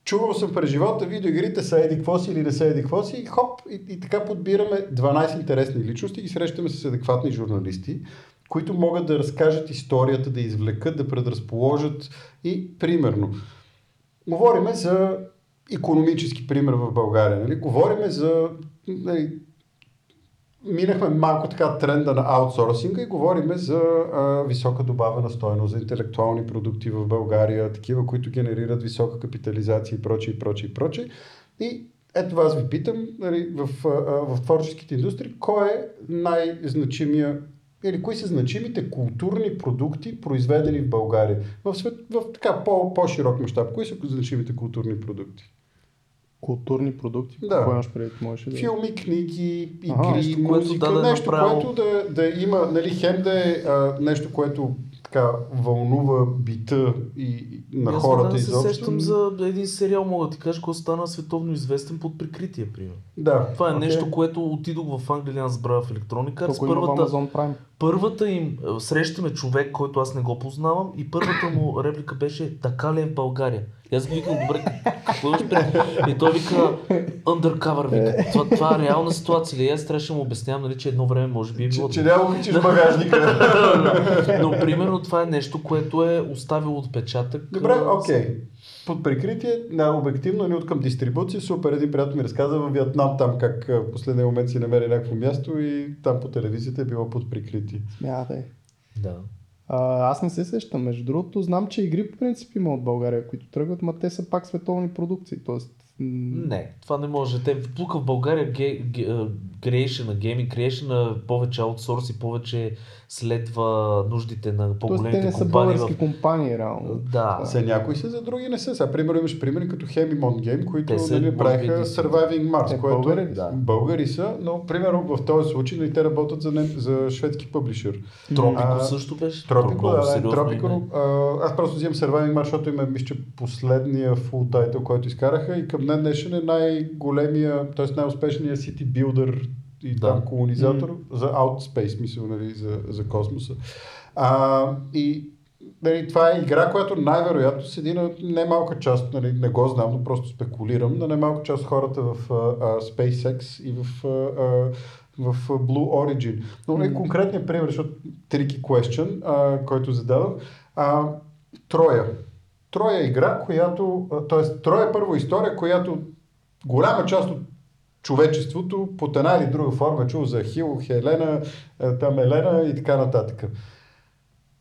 S4: чувал съм през живота, видеоигрите са еди си или не са еди си и хоп, и, и така подбираме 12 интересни личности и срещаме с адекватни журналисти, които могат да разкажат историята, да извлекат, да предразположат и примерно. Говориме за економически пример в България. Нали? Говориме за нали, минахме малко така тренда на аутсорсинга и говориме за а, висока добавена стойност, за интелектуални продукти в България, такива, които генерират висока капитализация и прочее, и прочее, и прочее. И ето аз ви питам, нали, в, а, в творческите индустрии, кой е най-значимия или кои са значимите културни продукти, произведени в България? В, свет, в така по, по-широк мащаб, кои са значимите културни продукти?
S1: Културни продукти,
S4: Да.
S1: какво имаш предвид, можеш да...
S4: Филми, книги, игри,
S1: Ага,
S3: нещо, което
S4: музика,
S3: даде
S4: нещо,
S3: направо-
S4: което да, да има, нали, хем да е а, нещо, което така вълнува бита и, на
S3: Аз
S4: хората
S3: се
S4: изобщо.
S3: сещам за един сериал, мога да ти кажа, който стана световно известен под прикритие, примерно.
S4: Да,
S3: Това е
S4: окей.
S3: нещо, което отидох в Англия, аз забравя в Electronic Arts.
S1: Тук има в
S3: Първата,
S1: Amazon Prime.
S3: Първата им, е, срещаме човек, който аз не го познавам и първата му реплика беше така ли е в България? И аз викам, добре, какво пред? И той вика, undercover, вика, това, това е реална ситуация? И аз трябваше да му обяснявам, нали, че едно време може би е било.
S4: Че, че няма качиш багажника.
S3: Но примерно това е нещо, което е оставило отпечатък.
S4: Добре, окей. Под прикритие, на обективно ни от към дистрибуция, супер, един приятел ми разказа във Виетнам там как в последния момент си намери някакво място и там по телевизията е било под прикритие.
S1: Смятай.
S3: Да.
S1: А, аз не се сещам. Между другото, знам, че игри по принцип има от България, които тръгват, ма те са пак световни продукции. Тоест,
S3: Не, това не може. Те тук в България ге, ге, creation, гейминг creation повече аутсорс и повече следва нуждите на
S1: Тоест, те
S3: по-големите
S1: не са
S3: компании.
S1: български
S3: В...
S1: компании, реално.
S3: Да.
S4: Са някои са, за други не са. Сега, примерно, имаш примери като Hemimon Game, които
S3: Те са,
S4: нали, правиха
S3: са-
S4: Surviving Mars,
S1: Те
S4: което
S1: българи
S3: са?
S4: българи са, но примерно в този случай нали, те работят за, не, за шведски публишър.
S3: Тропико
S4: А,
S3: също беше.
S4: Тропико, да, да, Тропико. а, Аз просто взимам Surviving Mars, защото им е, мисля, последния фул тайтъл, който изкараха и към днес днешен е най-големия, т.е. най-успешния City Builder и
S3: Да.
S4: там колонизатор за Outspace, мисля, нали, за, за космоса. А, и нали, това е игра, която най-вероятно седи на немалка част, нали, не го знам, но просто спекулирам, на немалка част хората в а, а, SpaceX и в, а, а, в Blue Origin. Но нали, конкретният пример, защото tricky question, а, който зададох, а, Троя. Троя е игра, която, т.е. Троя е първа история, която голяма част от човечеството под една или друга форма е чул за Хил, Хелена, е, там Елена и така нататък.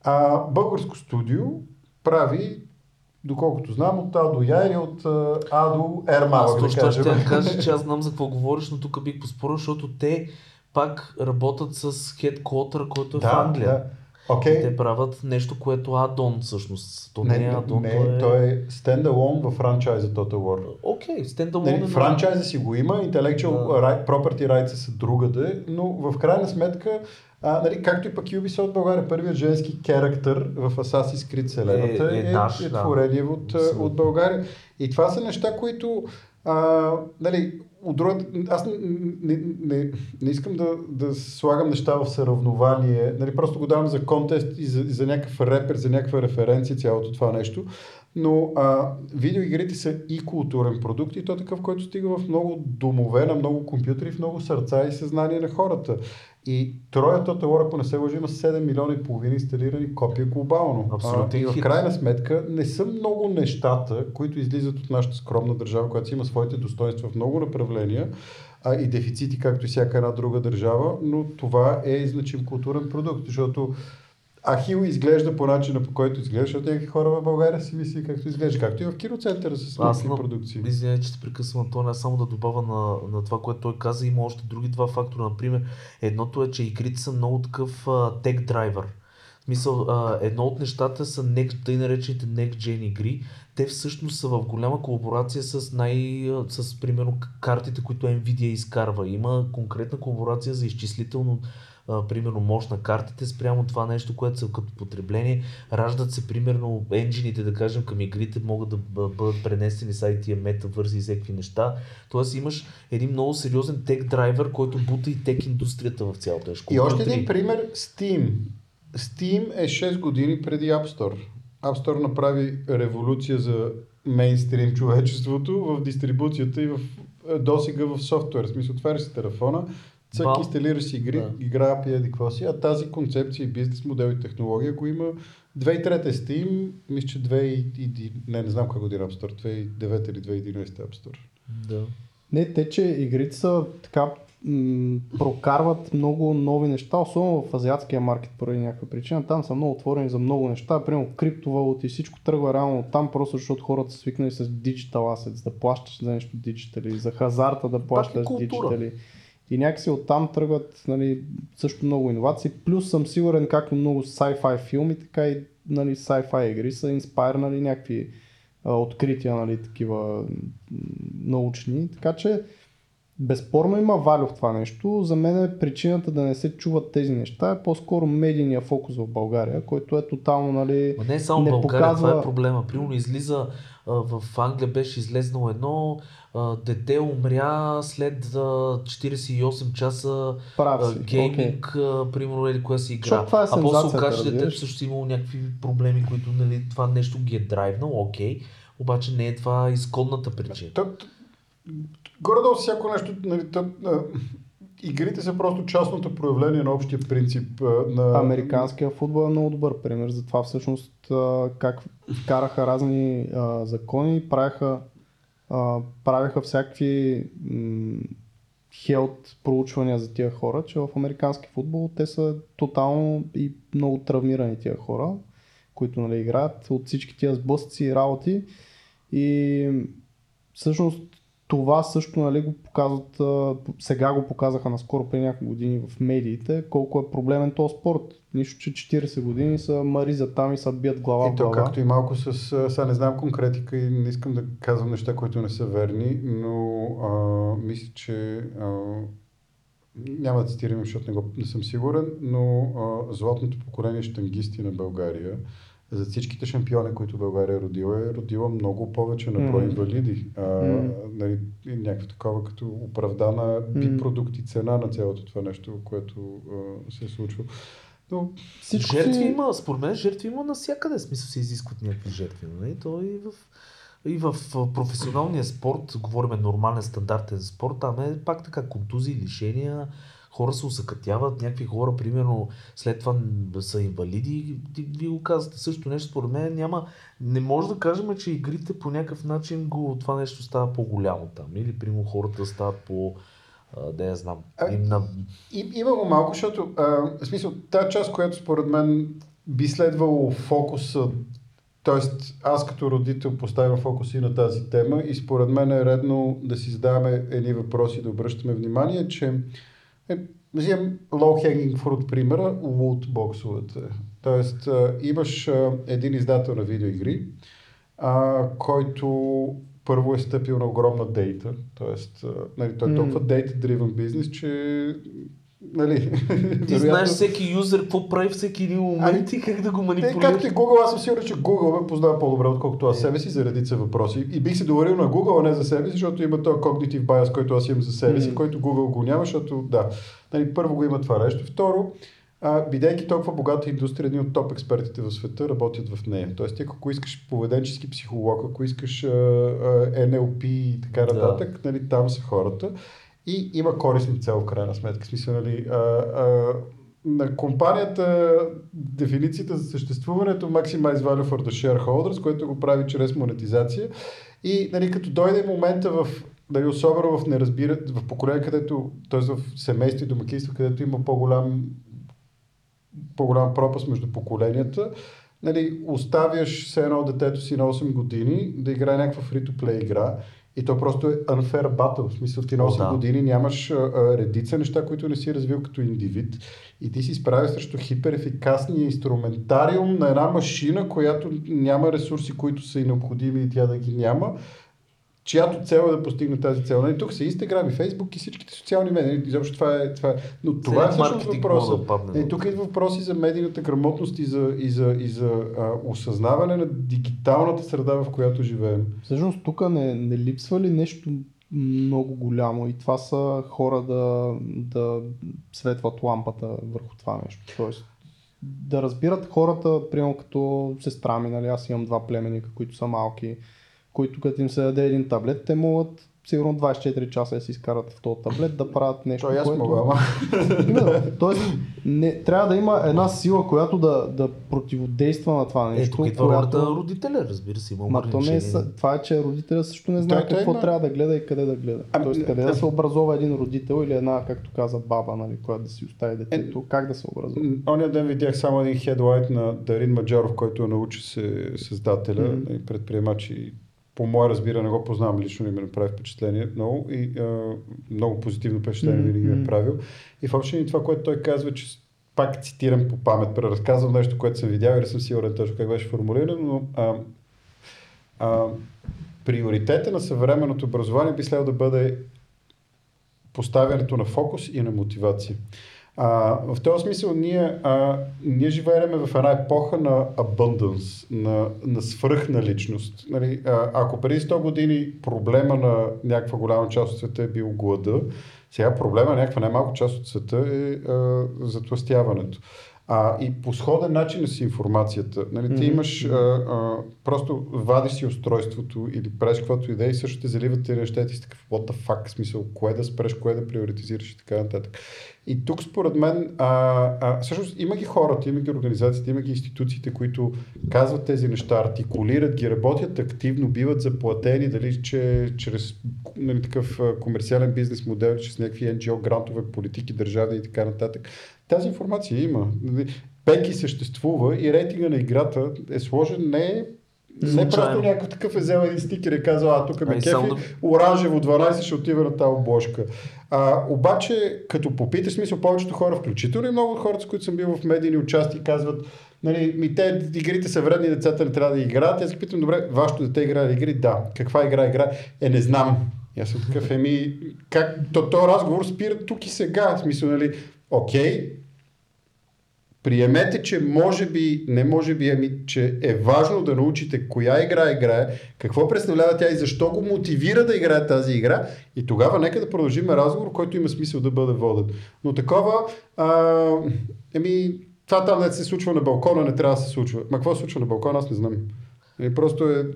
S4: А българско студио прави, доколкото знам, от А до Я или от а, А до Р
S3: Аз
S4: малък, да
S3: точно ще я кажа, че аз знам за какво говориш, но тук бих поспорил, защото те пак работят с headquarter, който е в
S4: Да,
S3: Англия.
S4: да. Окей.
S3: Те правят нещо, което е адон всъщност. То не, е
S4: Не,
S3: адон,
S4: не,
S3: то е...
S4: той е стендалон в франчайза Total War.
S3: Окей, стендалон
S4: Нали,
S3: е...
S4: франчайза си го има, intellectual
S3: Да.
S4: right, property rights са другаде, но в крайна сметка, а, нали, както и пък Ubisoft България, първият женски характер в Assassin's Creed вселената
S3: Е-
S4: е,
S3: е наш,
S4: е
S3: да.
S4: творение от, от България. И това са неща, които а, нали, от друга, аз не, не, не, искам да, да слагам неща в съревнование, нали, просто го давам за контест и за, за някакъв репер, за някаква референция цялото това нещо. Но а, видеоигрите са и културен продукт и то е такъв, който стига в много домове, на много компютри, в много сърца и съзнание на хората. И Троя Total War, ако не се лъжи, има 7 милиона и половина инсталирани копия глобално.
S3: Абсолютен
S4: а, и в крайна сметка не са много нещата, които излизат от нашата скромна държава, която си има своите достоинства в много направления а, и дефицити, както и всяка една друга държава, но това е значим културен продукт, защото Ахил изглежда по начина, по който изглежда, защото някакви хора в България си мисли както изглежда, както и в киноцентъра с някакви продукции.
S3: Извинявай, че се прекъсвам, Антони, аз само да добавя на, на това, което той каза, има още други два фактора. Например, едното е, че игрите са много такъв тег драйвер. В смисъл, а, едно от нещата са next, тъй наречените Next Gen игри. Те всъщност са в голяма колаборация с най... с примерно картите, които Nvidia изкарва. Има конкретна колаборация за изчислително а, примерно мощ на картите спрямо това нещо, което са като потребление. Раждат се примерно енджините, да кажем, към игрите могат да бъ- бъдат пренесени с IT, метавързи и всякакви неща. Тоест имаш един много сериозен тек драйвер, който бута и тек индустрията в цялото.
S4: И още един пример, Steam. Steam е 6 години преди App Store. App Store направи революция за мейнстрим човечеството в дистрибуцията и в е, досега в софтуер. В смисъл, отваряш си телефона, цък,
S3: Бам.
S4: инсталираш си игри,
S3: Да.
S4: игра, еди какво си, а тази концепция и бизнес модел и технология го има 2003 е Steam, мисля, че 2 и, и, не, не знам как година App Store, 2009 или 2011 App Store.
S3: Да.
S1: Не, те, че игрите са така м- прокарват много нови неща, особено в азиатския маркет поради някаква причина. Там са много отворени за много неща. Примерно криптовалути и всичко тръгва реално там, просто защото хората са свикнали с digital assets, да плащаш за нещо диджитали, за хазарта да плащаш
S3: култура.
S1: диджитали. И някакси оттам тръгват нали, също много иновации. Плюс съм сигурен, както много sci-fi филми, така и нали, sci-fi игри са инспайрнали някакви а, открития, нали, такива научни. Така че безспорно има валю в това нещо. За мен е причината да не се чуват тези неща е по-скоро медийния фокус в България, който е тотално, нали,
S3: не само
S1: не
S3: България, това
S1: показва-
S3: е проблема. Примерно излиза, в Англия беше излезнало едно, дете умря след а, 48 часа
S1: прав
S3: а,
S1: си.
S3: гейминг, а, примерно или коя си игра.
S1: Това е
S3: а после окаже, че
S1: разбираш.
S3: дете също имало някакви проблеми, които нали, това нещо ги е драйвнало, окей, обаче не е това изконната причина.
S4: Горе-долу всяко нещо, нали, а, игрите са просто частното проявление на общия принцип на...
S1: Американския футбол е много добър пример за това всъщност как караха разни а, закони, правиха, а, правиха всякакви хелт проучвания за тия хора, че в американски футбол те са тотално и много травмирани тия хора, които нали, играят от всички тия сблъсъци и работи. И всъщност това също нали, го показват, сега го показаха наскоро преди няколко години в медиите, колко е проблемен този спорт. Нищо, че 40 години са маризат там и са бият глава
S4: И
S1: в
S4: то
S1: глава.
S4: както и малко с... Сега не знам конкретика и не искам да казвам неща, които не са верни, но а, мисля, че... А, няма да цитирам, защото не, го, не съм сигурен, но а, златното поколение штангисти на България за всичките шампиони, които България е родила, е родила много повече на брой инвалиди. А,
S1: Мгм.
S4: нали, и някакво такова като оправдана продукт и цена на цялото това нещо, което а, се е случило. Но
S1: Всичко
S3: жертви
S1: си...
S3: има, според мен жертви има навсякъде, смисъл се изискват някакви жертви, нали? То и в, и в професионалния спорт, говорим нормален стандартен спорт, там е пак така контузии, лишения, хора се усъкътяват, някакви хора, примерно, след това са инвалиди. Вие го казвате също нещо, според мен няма, не може да кажем, че игрите по някакъв начин го, това нещо става по-голямо там. Или, примерно, хората стават по, да я знам, им на...
S4: И, има го малко, защото а, в смисъл, тази част, която според мен би следвало фокуса, т.е. аз като родител поставям фокуса и на тази тема и според мен е редно да си задаваме едни въпроси, да обръщаме внимание, че взимам low hanging fruit примера, лутбоксовете. Тоест имаш един издател на видеоигри, а, който първо е стъпил на огромна дейта, т.е. нали, той е толкова data-driven бизнес, че нали,
S3: Ти знаеш всеки юзер какво прави всеки един момент и как да го
S4: Те,
S3: манипулираш.
S4: както и Google, аз съм сигурен, че Google ме познава по-добре, отколкото аз себе си за редица въпроси. И бих се доверил на Google, а не за себе си, защото има този cognitive bias, който аз имам за себе си, който Google го няма, защото да. Нали, първо го има това нещо. Второ, а, бидейки толкова богата индустрия, едни от топ експертите в света работят в нея. Тоест, ти ако искаш поведенчески психолог, ако искаш а, а, NLP и така
S3: Да.
S4: нататък, нали, там са хората. И има корисна цел в крайна сметка. Смисъл, нали, а, а, на компанията дефиницията за съществуването Maximize Value for the Shareholders, което го прави чрез монетизация. И нали, като дойде момента в Дали, особено в неразбира, в поколение, където, т.е. в семейство и домакинство, където има по-голям, по-голям пропаст между поколенията, нали, оставяш все едно детето си на 8 години да играе някаква free-to-play игра и то просто е unfair battle. В смисъл ти на
S3: О,
S4: 8
S3: да.
S4: години нямаш а, а, редица неща, които не си развил като индивид и ти си справя срещу хиперефикасния инструментариум на една машина, която няма ресурси, които са и необходими и тя да ги няма чиято цел е да постигне тази цел. Нали, тук са Instagram и Facebook и всичките социални медии. Изобщо това е, това е. Но това е всъщност въпроса.
S3: да падне.
S4: Нали, тук идва въпроси за медийната грамотност и за, и за, и за а, осъзнаване на дигиталната среда, в която живеем.
S1: Всъщност тук не, не липсва ли нещо много голямо и това са хора да, да светват лампата върху това нещо. Тоест да разбират хората, примерно като сестра ми, нали, аз имам два племеника, които са малки, които като им се даде един таблет, те могат сигурно 24 часа да си изкарат в този таблет, да правят нещо,
S4: аз
S1: което...
S4: мога, ама.
S1: Именно. Тоест, не, трябва да има една сила, която да, да противодейства на това
S3: Е,
S1: нещо.
S3: тук идва
S1: която...
S3: родителя, разбира се, има
S1: Ма то не е, това е, че родителя също не знае
S4: Той- той
S1: какво
S4: има-
S1: трябва да гледа и къде да гледа.
S4: Ами,
S1: Тоест къде
S4: да.
S1: да се образова един родител или една, както каза баба, нали, която да си остави детето,
S4: Е,
S1: как да се образува.
S4: Оня ден видях само един хедлайт на Дарин Маджаров, който научи се създателя, mm-hmm. предприемач и по мое разбиране, не го познавам лично и ми направи впечатление много и а, много позитивно впечатление винаги ми е правил. И в общи това, което той казва, че пак цитирам по памет, преразказвам нещо, което съм видял и не съм сигурен точно как беше формулирано, но а, а, приоритета на съвременното образование би следвало да бъде поставянето на фокус и на мотивация. А, в този смисъл ние, а, ние живееме в една епоха на abundance, на, на свръхналичност. Нали, а, ако преди 100 години проблема на някаква голяма част от света е бил глада, сега проблема на някаква най-малка част от света е а, затластяването. А, и по сходен начин е с информацията. Нали, ти
S1: Мгм.
S4: имаш, а, а, просто вадиш си устройството или правиш каквото и да е и също те заливат тези неща и си такъв what the fuck, смисъл, кое да спреш, кое да приоритизираш и така нататък. И тук според мен, а, а, всъщност има ги хората, има ги организациите, има ги институциите, които казват тези неща, артикулират ги, работят активно, биват заплатени, дали че чрез нали, такъв комерциален бизнес модел, чрез някакви NGO грантове, политики, държавни и така нататък. Тази информация има. Пеки съществува и рейтинга на играта е сложен не е не
S3: Случайно.
S4: просто някакъв такъв е взел един стикер и казал, а тук ме кефи,
S3: да-
S4: оранжево 12 ще отива на тази обложка. А, обаче, като попиташ, смисъл, повечето хора, включително и много от хората, с които съм бил в медийни участия, казват, нали, ми те игрите са вредни, децата не трябва да играят. Аз ги питам, добре, вашето дете играе игри? Да. Каква игра игра? Е, не знам. И аз съм такъв, еми, как, то, то разговор спира тук и сега. В смисъл, нали, окей, Приемете, че може би, не може би, ами, че е важно да научите коя игра играе, какво представлява тя и защо го мотивира да играе тази игра и тогава нека да продължим разговор, който има смисъл да бъде воден. Но такова, а, еми, това там не се случва на балкона, не трябва да се случва. Ма какво се случва на балкона, аз не знам. Е, просто е...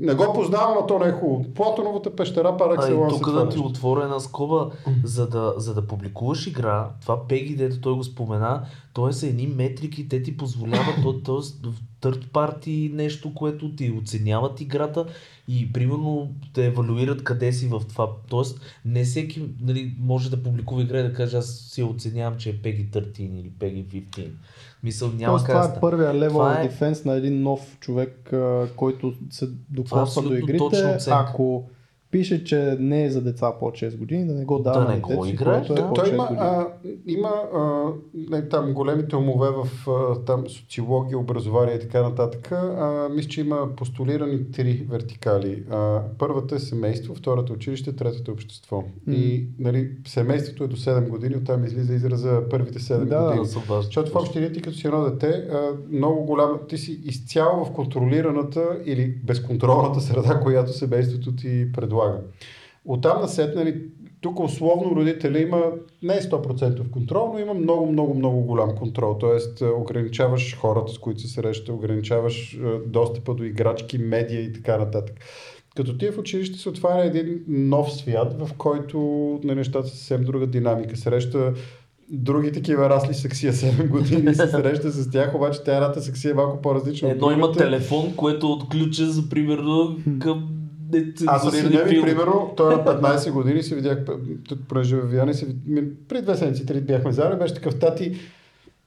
S4: Не го познавам, а то не е хубаво. Платоновата пещера пара
S3: и
S4: екселанс е
S3: тук да ти отворя една скоба, за да, за да публикуваш игра, това Пеги, дето той го спомена, т.е. са едни метрики, те ти позволяват, то, т.е. third party нещо, което ти оценяват играта и примерно те евалюират къде си в това. Тоест не всеки нали, може да публикува игра и да каже аз си оценявам, че е Пеги 13 или Пеги 15. Мисъл няма
S1: Тоест, това е първия левел
S3: Това е-
S1: defense на един нов човек, който се докосва до игрите. Ако пише, че не е за деца под 6 години, да не го дава
S3: Да
S1: на
S3: не
S1: детето
S3: го
S1: си,
S3: играеш,
S1: е
S3: да.
S1: под
S4: Той
S1: 6
S4: има,
S1: години.
S4: а, има а, не, там големите умове в а, там, социология, образование и така нататък. А, мисля, че има постулирани три вертикали. А, първата е семейство, втората е училище, третата е общество. И нали, семейството е до 7 години, оттам излиза израза първите 7
S1: Да,
S4: години. Защото в общи ти като си едно дете, а, много голямо, ти си изцяло в контролираната или безконтролната среда, която семейството ти предлага. Оттам насетне, нали, тук условно родителя има не е 100% контрол, но има много, много, много голям контрол. Тоест а, ограничаваш хората, с които се среща, ограничаваш а, достъпа до играчки, медия и така нататък. Като ти е в училище се отваря един нов свят, в който на нещата са съвсем друга динамика. Среща други такива расли саксия 7 години и се среща с тях, обаче тя едната саксия е малко по-различна.
S3: Едно има телефон, което отключа за примерно към
S4: Аз с ми, примерно, той на 15 години се видях, в се, ми- преди две седмици, три бяхме заедно, беше такъв тати,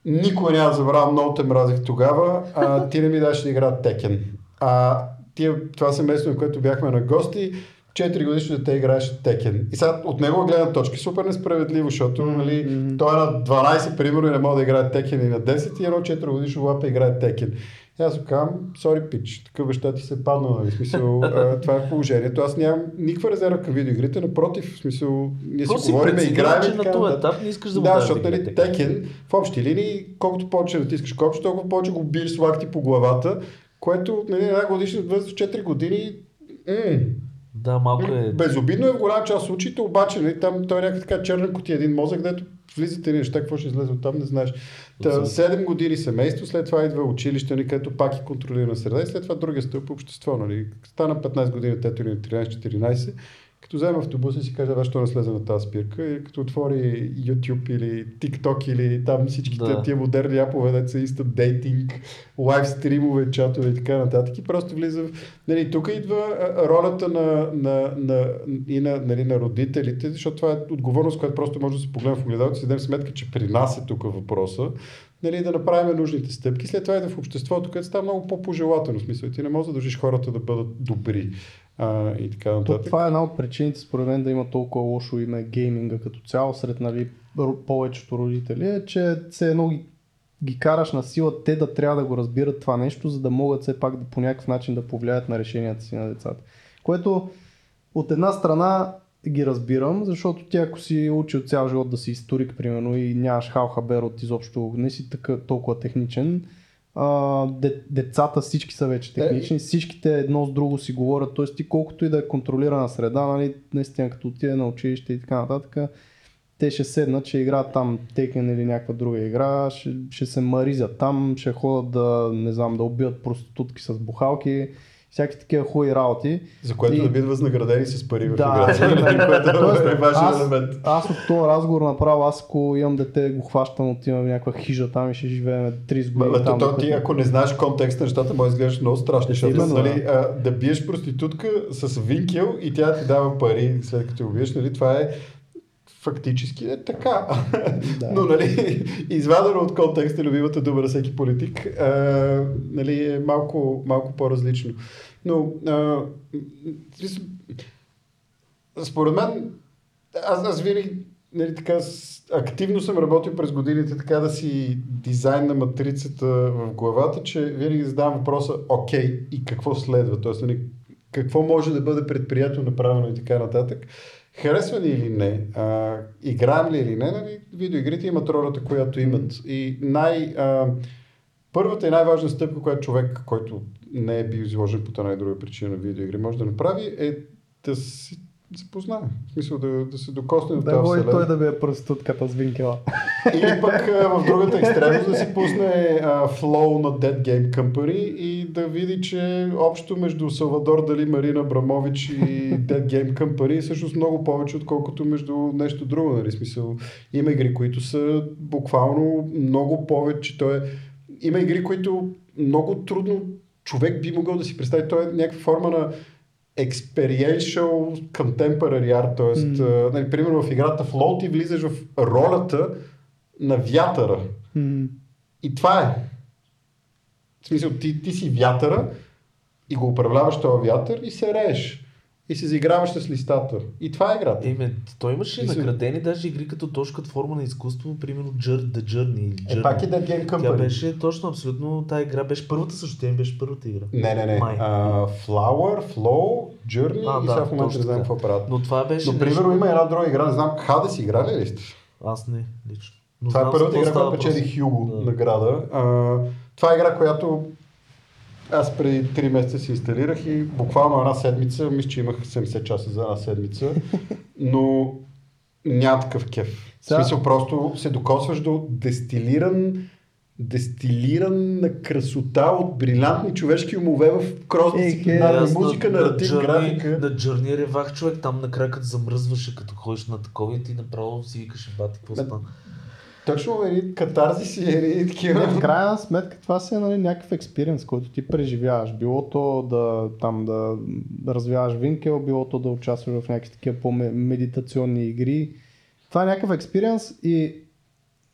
S4: никой няма забравя, много те мразих тогава, а, ти не ми даш да игра Текен. А тия, това семейство, на което бяхме на гости, 4 годишно дете играеше Текен. И сега от негова гледна точка супер несправедливо, защото нали, той е на 12 примерно и не може да играе Текен и на 10 и едно 4 годишно лапа играе Текен. И аз му казвам, сори пич, такъв баща ти се паднал, нали? Смисъл, а, това е положението. Аз нямам никаква резерва към видеоигрите, напротив, в смисъл, ние си
S3: Просто
S4: говорим, играем
S3: че на този етап не искаш да
S4: Да, защото нали. Текен, в общи линии, колкото повече натискаш копче, толкова повече го биеш с лакти по главата, което нали, една годишна възраст 4 години м-
S3: Да, малко е...
S4: Безобидно е в голяма част от случаите, обаче нали, там той е някаква така черна котия, един мозък, където влизате ни неща, какво ще излезе от там, не знаеш. Та, 7 години семейство, след това идва училище, нали, където пак е контролирана среда и след това другия стълб общество. Нали. Стана 15 години, тето или на 13-14, като вземе автобуса и си каже, защо не слезе на тази спирка и като отвори YouTube или TikTok или там всичките
S3: Да.
S4: тия модерни апове, деца са instant дейтинг, лайв стримове, чатове и така нататък и просто влиза в... Нали, тук идва ролята на, на, на, и на, нали, на родителите, защото това е отговорност, която просто може да се погледне в огледалото и си дадем сметка, че при нас е тук въпроса. Нали, да направим нужните стъпки. След това иде в обществото, където става много по-пожелателно. Смисъл, ти не можеш да държиш хората да бъдат добри а, и така
S1: То,
S4: нататък.
S1: това е една от причините, според мен, да има толкова лошо име гейминга като цяло сред нали, повечето родители, е, че все едно ги, ги караш на сила те да трябва да го разбират това нещо, за да могат все пак да, по някакъв начин да повлияят на решенията си на децата. Което от една страна ги разбирам, защото ти ако си учил цял живот да си историк, примерно, и нямаш хал хабер от изобщо, не си така, толкова техничен, а, децата всички са вече технични, всичките едно с друго си говорят, т.е. ти колкото и да е контролирана среда, нали, наистина като отиде на училище и така нататък, те ще седнат, ще играят там Текен или някаква друга игра, ще, ще се маризят там, ще ходят да, не знам, да убиват проститутки с бухалки, всякакви такива хубави работи.
S4: За което
S1: И-
S4: да бъдат възнаградени с пари в
S1: Да.
S4: играта, което е важен елемент.
S1: аз от този разговор направо, аз ако имам дете, го хващам, отивам в някаква хижа там и ще живеем 30 години
S4: Бе,
S1: там.
S4: то, ти, ако не знаеш контекста, нещата може да изглеждаш много страшни, защото
S1: Именно,
S4: нали, а, да биеш проститутка с винкел и тя ти дава пари след като убиеш, нали, това е фактически е така.
S1: Да.
S4: Но, нали, извадено от контекста, любимата дума на всеки политик, а, нали, е малко, малко по-различно. Но, а, според мен, аз, аз винаги нали, така, активно съм работил през годините така да си дизайн на матрицата в главата, че винаги задавам въпроса, окей, и какво следва? Тоест, нали, какво може да бъде предприятно направено и така нататък. Харесва ли или не, а, играем ли или не, нали, видеоигрите имат ролята, която имат. И най, а, първата и най-важна стъпка, която човек, който не е бил изложен по тази друга причина на видеоигри, може да направи, е да си запознае. В смисъл да, да се докосне до
S1: Да
S4: тази вселена.
S1: той да бие проститутката с винкела.
S4: Или пък а, в другата екстремност да си пусне а, флоу на Dead Game Company и да види, че общо между Салвадор Дали, Марина Абрамович и Dead Game Company е всъщност много повече, отколкото между нещо друго. Нали? Смисъл, има игри, които са буквално много повече. То е... Има игри, които много трудно човек би могъл да си представи. То е някаква форма на experiential contemporary art, т.е. Mm. Нали, примерно в играта Flow ти влизаш в ролята на вятъра.
S1: М,
S4: И това е. В смисъл, ти, ти си вятъра и го управляваш този вятър и се рееш. И се заиграваш с листата. И това е играта.
S3: Еме, той имаше
S4: Мисля-
S3: наградени даже игри като точка от форма на изкуство, примерно Jur, The Journey или Journey.
S4: Е, пак е Dead Game
S3: Тя
S4: Company.
S3: беше точно, абсолютно, тази игра беше първата също, тя беше първата игра.
S4: Не, не, не.
S3: Май.
S4: А, Flower, Flow, Journey
S3: А,
S4: и
S3: да,
S4: сега в момента не знам какво правят.
S3: Но това беше
S4: Но примерно има една друга игра, не знам, Hades играли ли сте?
S3: Аз не, лично. Но
S4: Това е първата игра, която печели. Хюго
S3: Да.
S4: награда. А, това е игра, която аз преди 3 месеца си инсталирах и буквално една седмица, мисля, че имах 70 часа за една седмица, но няма такъв кеф. В смисъл просто се докосваш до дестилиран дестилирана красота от брилянтни човешки умове в
S1: Е,
S4: крос-дисциплинарна
S3: Аз на-
S4: музика,
S3: на
S4: наратив,
S3: Journey-
S4: графика.
S3: На Journey ревах човек, там накрая като замръзваше, като ходиш на такова и ти направо си викаш, бати, какво стана?
S4: Точно едни катарзиси, едни такива.
S1: Не, в крайна сметка това си е нали, някакъв експириенс, който ти преживяваш. Било то да, там, да развиваш винкел, било то да участваш в някакви такива по-медитационни игри. Това е някакъв експириенс и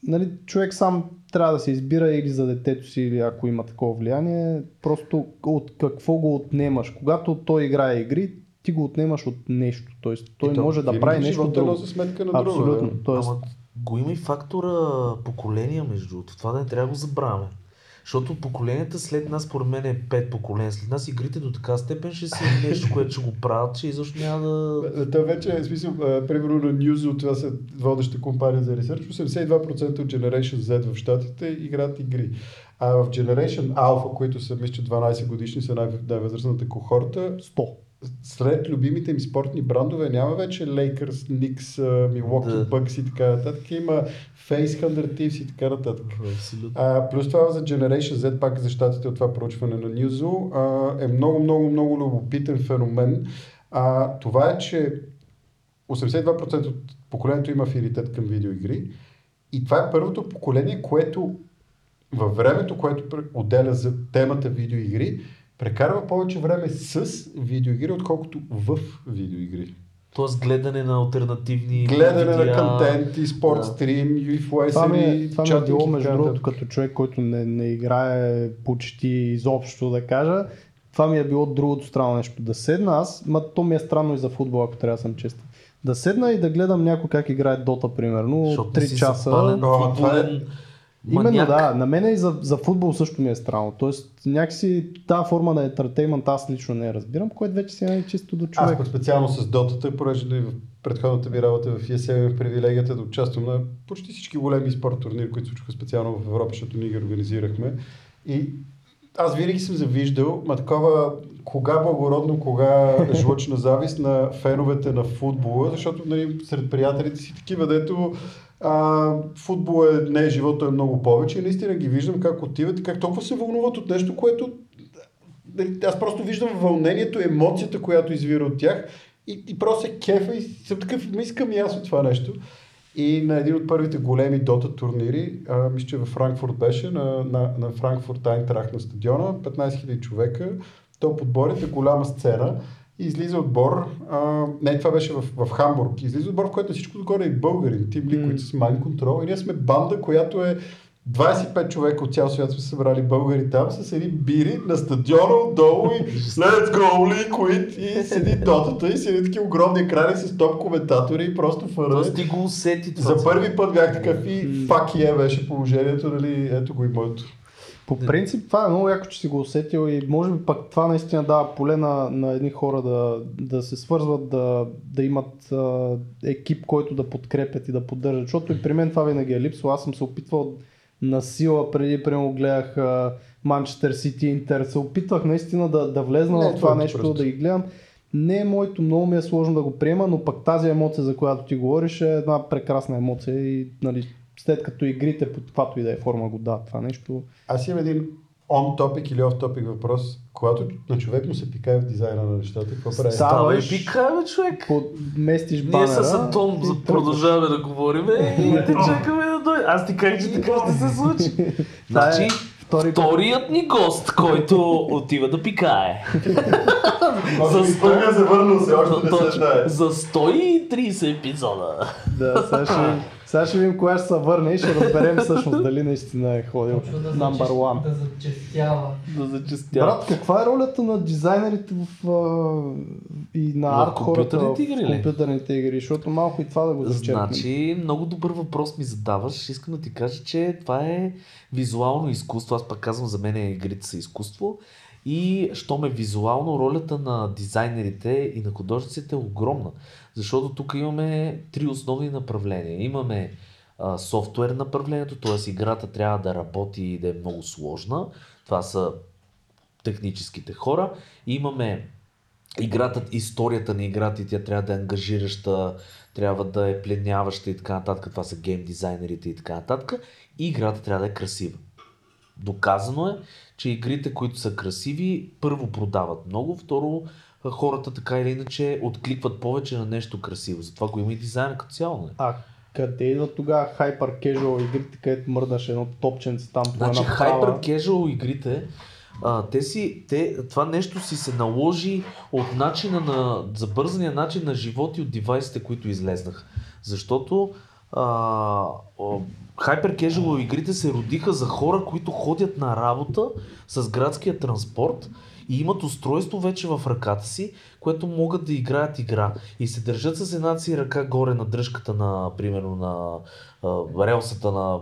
S1: нали, човек сам трябва да се избира или за детето си, или ако има такова влияние, просто от какво го отнемаш. Когато той играе игри, ти го отнемаш от нещо. Тоест, той
S4: И то
S1: може да прави нещо друго.
S4: носи сметка на друго.
S1: Абсолютно.
S4: да.
S1: Тоест,
S3: Ама го има и фактора поколения между другото. Това да не трябва да го забравяме. Защото поколенията след нас, според мен е пет поколения. След нас игрите до така степен ще са нещо, което ще го правят, че изобщо няма да...
S4: Е, Та вече, в смисъл, примерно на Newzoo, това са водеща компания за ресърч, 82% от Generation Z в Штатите играят игри. А в Generation Alpha, които са, мисля, че 12 годишни, са най- най-възрастната кохорта,
S1: 100.
S4: Сред любимите им спортни брандове няма вече Lakers, Knicks, Milwaukee
S3: Да.
S4: Bucks и така нататък. Има Face Hunter Thieves и така нататък.
S3: Абсолютно.
S4: А, плюс това за Generation Z, пак за щатите от това проучване на Newzoo, а, е много, много, много любопитен феномен. А, това е, че 82% от поколението има афинитет към видеоигри и това е първото поколение, което във времето, което отделя за темата видеоигри, прекарва повече време с видеоигри, отколкото в видеоигри.
S3: Тоест гледане на альтернативни
S4: Гледане на
S3: видеа.
S4: контент, и спорт
S3: Да.
S4: стрим, и
S1: Това ми, е,
S4: influenceri,
S1: това ми е било между другото като човек, който не, не играе почти изобщо да кажа. Това ми е било другото странно нещо. Да седна аз, ма то ми е странно и за футбол, ако трябва да съм честен. Да седна и да гледам някой как играе Дота, примерно,
S3: Защото
S1: 3
S3: си
S1: часа.
S3: запален
S4: О, това е-
S3: футболен
S1: Именно
S3: маняк.
S1: да, на мен и за, за футбол също ми е странно. Тоест някакси тази форма на ентертеймент аз лично не разбирам, което вече си е чисто до
S4: Аз
S1: човек.
S4: пък специално с дотата, понеже в предходната ми работа в ESL имах привилегията да участвам на почти всички големи спорт турнири, които се случваха специално в Европа, защото ние ги организирахме. И аз винаги съм завиждал, ма такова кога благородно, кога жлъчна завист на феновете на футбола, защото нали, сред приятелите си такива, дето а, футбол е, не живота е много повече и наистина ги виждам как отиват и как толкова се вълнуват от нещо, което Дали, аз просто виждам вълнението, емоцията, която извира от тях и, и просто се кефа и съм такъв, искам и аз от това нещо. И на един от първите големи дота турнири, а, мисля, че във Франкфурт беше, на, на, на Франкфурт Айнтрах на стадиона, 15 000 човека, то подборите, голяма сцена, и излиза отбор, а, не, това беше в, в Хамбург, излиза отбор, в който на всичко отгоре е българин, Тим Ли,
S1: М.
S4: които са Mind Control, и ние сме банда, която е 25 човека от цял свят сме събрали българи там с едни бири на стадиона отдолу и Let's go Liquid и седи дотата и седи такива огромни екрани с топ коментатори и просто фърне.
S3: Тоест ти го усети това.
S4: За първи път бях такъв и fuck yeah беше положението, нали, ето го и моето.
S1: По принцип това е много яко, че си го усетил и може би пък това наистина дава поле на, на едни хора да, да се свързват, да, да имат а, екип, който да подкрепят и да поддържат. Защото и при мен това винаги е липсвало. Аз съм се опитвал на сила, преди примерно гледах Манчестър Сити, Интер, се опитвах наистина да, да влезна
S4: Не
S1: в това нещо,
S4: просто.
S1: да ги гледам. Не е моето, много ми е сложно да го приема, но пък тази емоция, за която ти говориш, е една прекрасна емоция и нали, след като игрите под каквато и да е форма го дават това нещо.
S4: Аз имам един on topic или off topic въпрос. Когато на човек му се пикае в дизайна на нещата, какво прави?
S3: Става и
S1: ставаш-
S3: пика, бе, човек.
S1: Подместиш
S3: Ние
S1: банера.
S3: с Антон продължаваме да говорим и те чакаме да дойде. Аз ти казах, че така ще се случи.
S1: Е
S3: Значи,
S1: втори
S3: вторият ни гост, който отива да пикае.
S4: За първия завърнал се, още не се знае.
S3: За 130 епизода.
S1: Да, сега ще, Сега ще видим кога ще се върне и ще разберем всъщност дали наистина е ходил number one.
S5: Да зачестява.
S3: Да зачистява.
S1: Брат, каква е ролята на дизайнерите в, а, и на арт хората в
S3: компютърните игри?
S1: Защото малко и това да го зачерпнем.
S3: Значи, много добър въпрос ми задаваш. Искам да ти кажа, че това е визуално изкуство. Аз пак казвам, за мен игрите са изкуство. И щом е визуално, ролята на дизайнерите и на художниците е огромна. Защото тук имаме три основни направления. Имаме а, софтуер направлението, т.е. играта трябва да работи и да е много сложна. Това са техническите хора. Имаме играта, историята на играта и тя трябва да е ангажираща, трябва да е пленяваща и така нататък. Това са гейм дизайнерите и така нататък. И играта трябва да е красива. Доказано е, че игрите, които са красиви, първо продават много, второ хората така или иначе откликват повече на нещо красиво. Затова го има и дизайна като цяло. нали?
S1: А къде идват тогава хайпер кежуал игрите, където мърдаш едно топченце там по
S3: Значи
S1: една?
S3: Hyper Casual игрите, а, те си, те, това нещо си се наложи от начина на, забързания начин на живот и от девайсите, които излезнаха. Защото Hyper Casual игрите се родиха за хора, които ходят на работа с градския транспорт и имат устройство вече в ръката си, което могат да играят игра. И се държат с една си ръка горе на дръжката на, примерно, на а, релсата на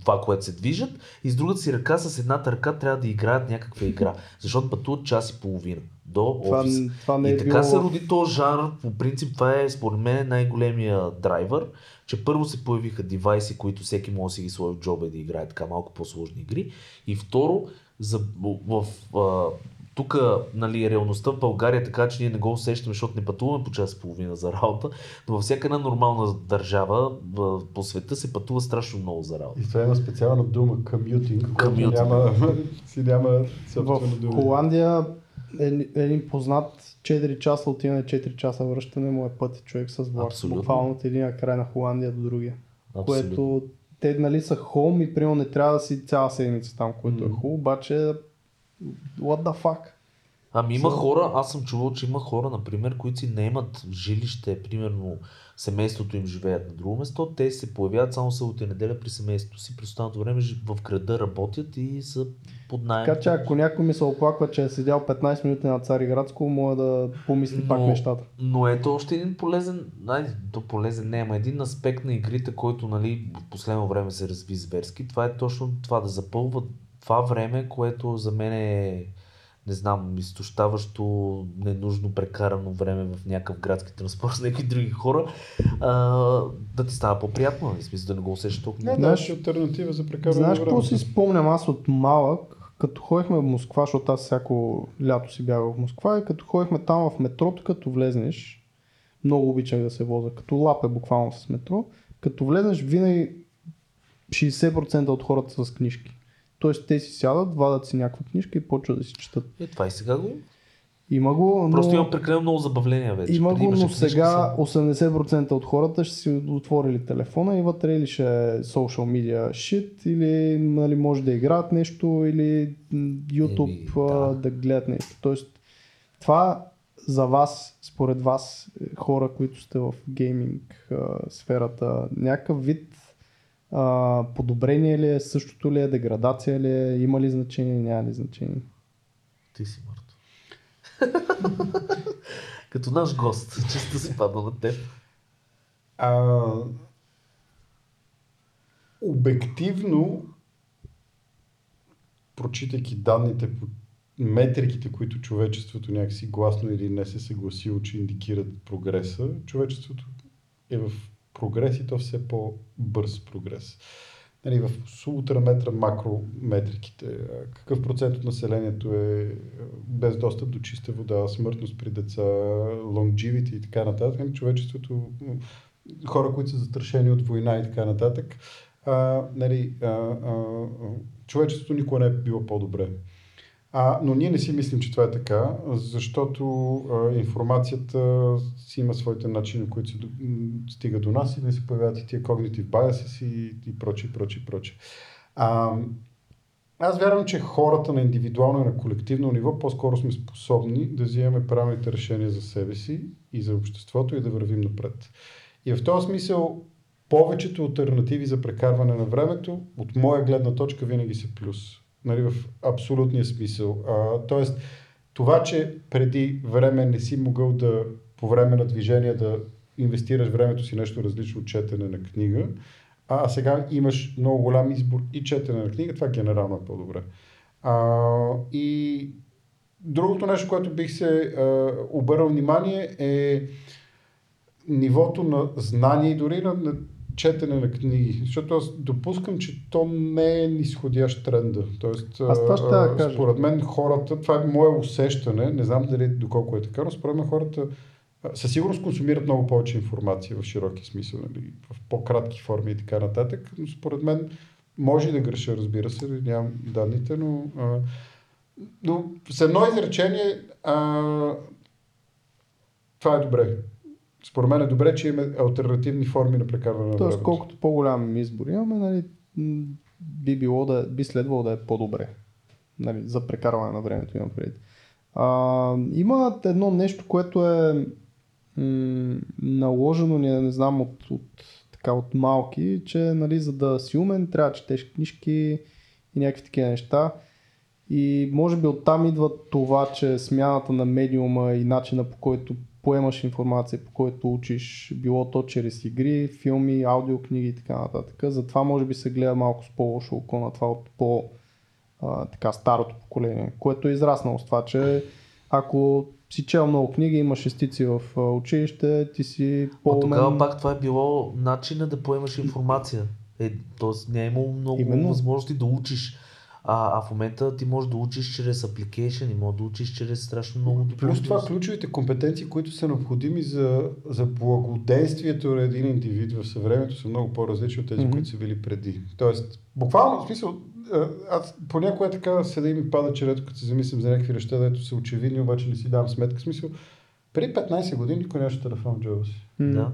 S3: това, което се движат, и с другата си ръка, с едната ръка трябва да играят някаква игра. Защото пътуват час и половина до
S1: Това,
S3: офис.
S1: това не е
S3: и така
S1: било
S3: се роди този жанр. По принцип това е според мен най-големия драйвер, че първо се появиха девайси, които всеки може да си ги сложи в джоба и да играе така малко по-сложни игри. И второ, за, в, в, тук нали, реалността в България е така, че ние не го усещаме, защото не пътуваме по час и половина за работа, но във всяка една нормална държава в, по света се пътува страшно много за работа.
S4: И това има специална дума, commuting, която няма, си няма
S1: В. Холандия е, един познат 4 часа отиване, 4 часа връщане му е път човек с влак.
S3: Абсолютно.
S1: Буквално от един край на Холандия до другия.
S3: Абсолютно.
S1: Което те нали са хом и примерно не трябва да си цяла седмица там, което е хубаво, обаче what the fuck?
S3: Ами има хора, аз съм чувал, че има хора, например, които си не имат жилище, примерно семейството им живеят на друго место, те се появяват само събота и неделя при семейството си, през останалото време в града работят и са под найем.
S1: Така че ако някой ми се оплаква, че е седял 15 минути на Цариградско, може да помисли пак
S3: Но-
S1: нещата.
S3: Но ето още един полезен, айде, то полезен не, ама един аспект на игрите, който нали, в последно време се разви зверски, това е точно това да запълва това време, което за мен е не знам, изтощаващо, ненужно прекарано време в някакъв градски транспорт с някакви други хора, а, да ти става по-приятно, нали? в смисъл да не го усещаш толкова.
S4: Не, да,
S1: Знаеш-
S4: альтернатива за прекарване
S1: Знаеш
S4: на
S1: какво си спомням аз от малък, като ходихме в Москва, защото аз всяко лято си бягах в Москва и като ходихме там в метрото, като влезнеш, много обичах да се возя, като лапе буквално с метро, като влезнеш винаги 60% от хората са с книжки. Тоест те си сядат, вадат си някаква книжка и почват да си четат.
S3: Е, това и сега го.
S1: Има го, но...
S3: Просто имам прекалено много забавления вече.
S1: Има го, но сега 80% от хората ще си отворили телефона и вътре или ще е social media shit, или нали, може да играят нещо, или YouTube
S3: Еми, да.
S1: да гледат нещо. Тоест, това за вас, според вас, е, хора, които сте в гейминг сферата, някакъв вид а, подобрение ли е, същото ли е, деградация ли е, има ли значение, няма ли значение?
S3: Ти си Марто. Като наш гост, често си падна на теб.
S4: А, обективно, прочитайки данните по метриките, които човечеството някакси гласно или не се съгласило, че индикират прогреса, човечеството е в прогрес и то все по-бърз прогрес. Нали, в субутраметра макрометриките, какъв процент от населението е без достъп до чиста вода, смъртност при деца, longevity и така нататък, нали, човечеството, хора, които са застрашени от война и така нататък, а, нали, а, а, човечеството никога не е било по-добре. А, но ние не си мислим, че това е така, защото а, информацията си има своите начини, които се до, стига до нас и да се появяват и тия cognitive biases и, и прочее, прочее, прочее. А, аз вярвам, че хората на индивидуално и на колективно ниво по-скоро сме способни да вземем правилните решения за себе си и за обществото и да вървим напред. И в този смисъл повечето альтернативи за прекарване на времето, от моя гледна точка, винаги са плюс. Нали, в абсолютния смисъл. А, тоест, това, че преди време не си могъл да, по време на движение, да инвестираш времето си нещо различно от четене на книга, а сега имаш много голям избор и четене на книга, това генерално е по-добре. А, и другото нещо, което бих се а, обърнал внимание е нивото на знание и дори на, на четене на книги. Защото аз допускам, че то не е нисходящ тренда. Тоест,
S1: Аз това ще
S4: а,
S1: кажа.
S4: според мен хората, това е мое усещане, не знам дали доколко е така, но според мен хората със сигурност консумират много повече информация в широки смисъл, нали, в по-кратки форми и така нататък, но според мен може да греша, разбира се, нямам данните, но, а, но с едно изречение а, това е добре. Според мен е добре, че имаме альтернативни форми на прекарване на
S1: Тоест, колкото по-голям избор имаме, нали, би, било да, би следвало да е по-добре. Нали, за прекарване на времето имам предвид. А, има едно нещо, което е м- наложено, не, не знам, от, от, така, от малки, че нали, за да си умен, трябва да четеш книжки и някакви такива неща. И може би оттам идва това, че смяната на медиума и начина по който поемаш информация, по който учиш, било то чрез игри, филми, аудиокниги и така нататък. Затова може би се гледа малко с по-лошо око на това от по а, така старото поколение, което е израснало с това, че ако си чел много книги, имаш шестици в училище, ти си по-умен.
S3: тогава пак това е било начина да поемаш информация. Е, тоест не е имало много
S1: Именно.
S3: възможности да учиш. А, а в момента ти можеш да учиш чрез application и можеш да учиш чрез страшно много
S4: Плюс това ключовите компетенции, които са необходими за, за благодействието на един индивид в съвремето са много по-различни от тези,
S1: Мгм.
S4: които са били преди. Тоест, буквално, в смисъл, а, аз понякога е така седа и ми пада черето, като се замислям за някакви неща, дето са очевидни, обаче не си давам сметка. В смисъл, преди 15 години никой нямаше телефон в джоба си.
S3: Да.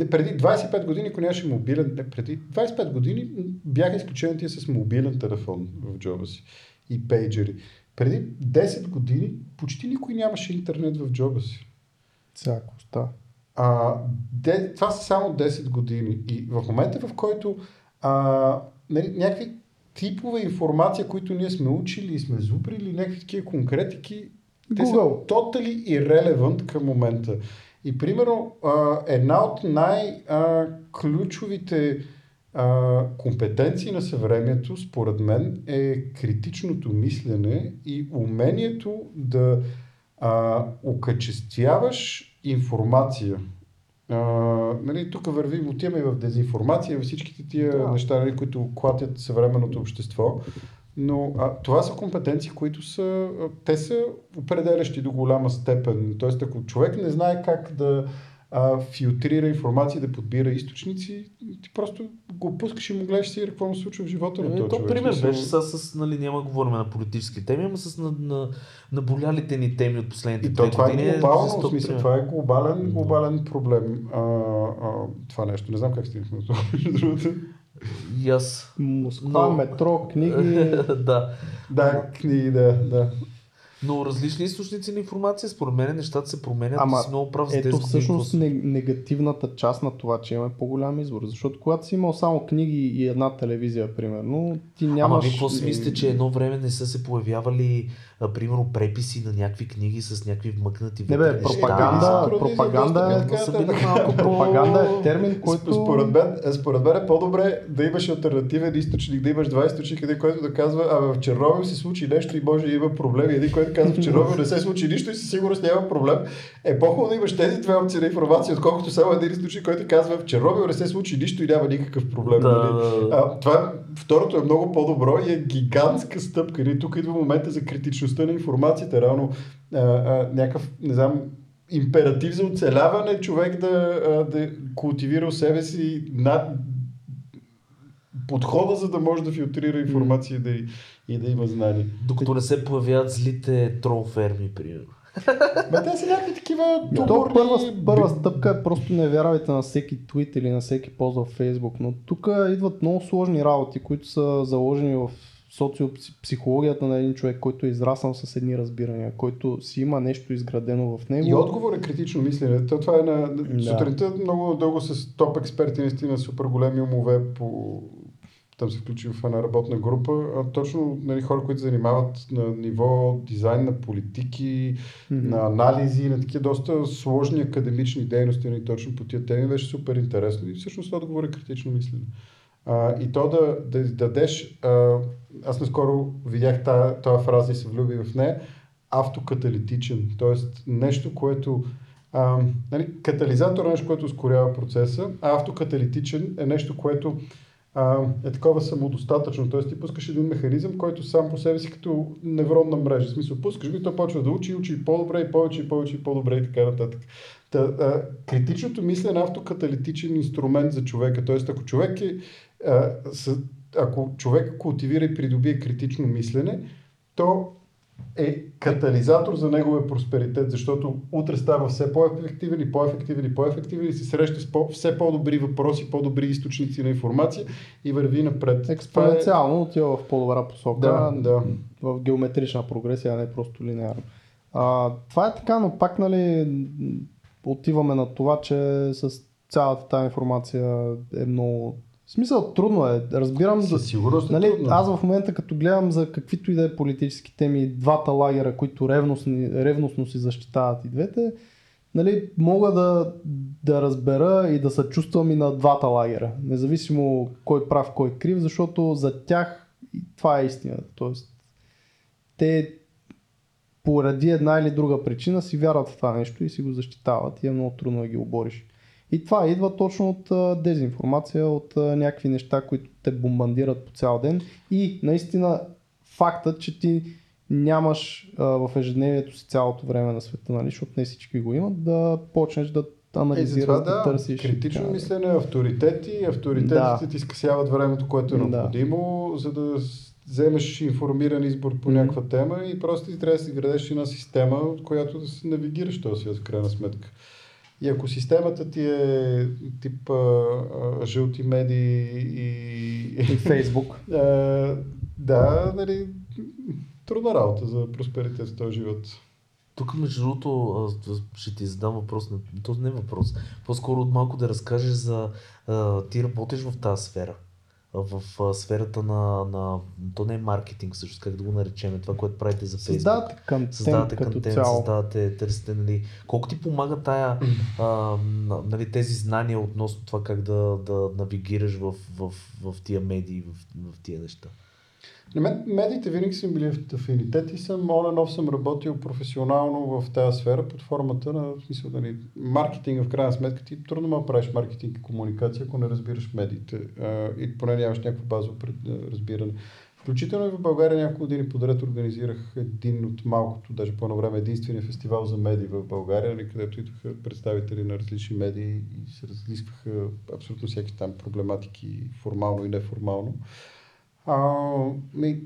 S4: Не, преди 25 години, ако нямаше мобилен, не, преди 25 години бяха изключени тия с мобилен телефон в джоба си и пейджери. Преди 10 години почти никой нямаше интернет в джоба си.
S1: Всяко става.
S4: А, де, това са само 10 години. И в момента, в който а, нали, някакви типове информация, които ние сме учили и сме зубрили, някакви такива конкретики, те са
S1: Google.
S4: totally irrelevant към момента. И примерно, една от най-ключовите компетенции на съвремието, според мен, е критичното мислене и умението да а, окачествяваш информация. А, нали, тук вървим, отиваме и в дезинформация, във всичките тия
S1: Да.
S4: неща, нали, които клатят съвременното общество. Но а, това са компетенции, които са, а, те са определящи до голяма степен. Тоест, ако човек не знае как да а, филтрира информация, да подбира източници, ти просто го пускаш и му гледаш си какво му случва в живота на този
S3: то
S4: човек.
S3: пример беше сега с, нали, няма да говорим на политически теми, ама с на, на, наболялите ни теми от последните
S4: И то това
S3: години.
S4: е глобално, в смисъл, това е глобален, глобален проблем. А, а, това нещо, не знам как стигнахме до това.
S3: И аз.
S1: Москва,
S3: Но-
S1: метро, книги.
S3: да.
S4: Да, книги, да, да.
S3: Но различни източници на информация, според мен нещата се променят.
S1: Ама,
S3: Ти си много прав за
S1: Ето
S3: 10 години,
S1: всъщност не, негативната част на това, че имаме по-голям избор. Защото когато си имал само книги и една телевизия, примерно, ти
S3: Ама
S1: нямаш...
S3: вие какво си мислите, че едно време не са се появявали, а, примерно, преписи на някакви книги с някакви вмъкнати
S1: Не бе,
S3: вътре неща?
S1: пропаганда,
S4: за
S1: пропаганда е,
S3: малко
S1: пропаганда е термин, който...
S4: Според мен, е, според мен е по-добре да имаш альтернативен източник, да имаш два източника, един, който да казва, а в Чернобил се случи нещо и може да има проблеми, един, който казва, в Чернобил не се случи нищо и със сигурност няма проблем. Е по-хубаво да имаш тези две опции на информация, отколкото само един източник, който казва, в Чернобил не се случи нищо и няма никакъв проблем.
S3: Да,
S4: нали? А, това е, второто е много по-добро и е гигантска стъпка. Нали? Тук идва момента за критичността на информацията. Реално а, а, някакъв, не знам, императив за оцеляване, човек да, а, да култивира у себе си над подхода, за да може да филтрира информация и да, и да има знания.
S3: Докато не се появяват злите трол ферми, примерно.
S4: Ма те са някакви такива
S1: То
S4: туморни...
S1: първа, първа стъпка е просто не вярвайте на всеки твит или на всеки пост в Фейсбук, но тук идват много сложни работи, които са заложени в социопсихологията на един човек, който е израснал с едни разбирания, който си има нещо изградено в него.
S4: И отговор е критично мислене. То, това е на...
S1: Да.
S4: Сутринта много дълго с топ експерти, наистина супер големи умове по там се включи в една работна група, а точно нали, хора, които се занимават на ниво дизайн на политики,
S1: Мгм.
S4: на анализи, на такива доста сложни академични дейности, нали, точно по тия теми, беше супер интересно и всъщност отговор е критично мислене. А, и то да, да дадеш, а, аз наскоро видях тази, фраза и се влюби в нея, автокаталитичен, т.е. нещо, което а, нали, катализатор е нещо, което ускорява процеса, а автокаталитичен е нещо, което а, е такова самодостатъчно. Т.е. ти пускаш един механизъм, който сам по себе си като невронна мрежа. В смисъл, пускаш го и той почва да учи, учи по-добре и повече и повече и по-добре и така нататък. Та, а, критичното мислене е автокаталитичен инструмент за човека. Т.е. ако човек е, а, с, ако човек култивира и придобие критично мислене, то е катализатор за неговия просперитет, защото утре става все по-ефективен и по-ефективен и по-ефективен и се среща с по- все по-добри въпроси, по-добри източници на информация и върви напред.
S1: Експоненциално отива в по-добра посока.
S4: Да, да.
S1: в геометрична прогресия, а не просто линеарно. А, това е така, но пак нали, отиваме на това, че с цялата тази информация е много... В смисъл, трудно е. Разбирам,
S4: Със сигурност е
S1: нали,
S4: трудно.
S1: аз в момента като гледам за каквито и да е политически теми, двата лагера, които ревностни, ревностно си защитават и двете, нали, мога да, да разбера и да съчувствам и на двата лагера. Независимо кой прав, кой крив, защото за тях това е истината. Тоест, те поради една или друга причина си вярват в това нещо и си го защитават и е много трудно да ги обориш. И това идва точно от а, дезинформация, от а, някакви неща, които те бомбандират по цял ден и наистина фактът, че ти нямаш а, в ежедневието си цялото време на света, нали, защото не всички го имат, да почнеш да
S4: Е,
S1: анализираш,
S4: затова
S1: да,
S4: да,
S1: търсиш.
S4: критично
S1: така,
S4: мислене, авторитети, авторитетите
S1: Да.
S4: ти скъсяват времето, което е
S1: Да.
S4: необходимо, за да вземеш информиран избор по някаква тема и просто ти трябва да си градеш една система, от която да се навигираш този свят в крайна сметка. И ако системата ти е тип а, а, жълти медии и...
S1: И Фейсбук.
S4: а, да, нали, трудна работа за просперитет в този живот.
S3: Тук, между другото, ще ти задам въпрос. на- То не е въпрос. По-скоро от малко да разкажеш за... а, Ти работиш в тази сфера. В сферата на, на... То не е маркетинг, всъщност, как да го наречем. Това, което правите за Facebook.
S1: Създавате контент
S3: създавате
S1: като
S3: контент,
S1: цяло.
S3: създавате, търсите, нали, колко ти помага тая, а, нали, тези знания относно това как да, да навигираш в, в, в тия медии, в, в тия неща?
S4: На мен медиите винаги са били в афинитет и съм and off съм работил професионално в тази сфера под формата на в смисъл, нали, маркетинга в крайна сметка. Ти трудно ма правиш маркетинг и комуникация, ако не разбираш медиите и поне нямаш някакво базово разбиране. Включително и в България няколко години подред организирах един от малкото, даже по едно време единствения фестивал за медии в България, нали, където идваха представители на различни медии и се разлискваха абсолютно всеки там проблематики, формално и неформално. А, ми,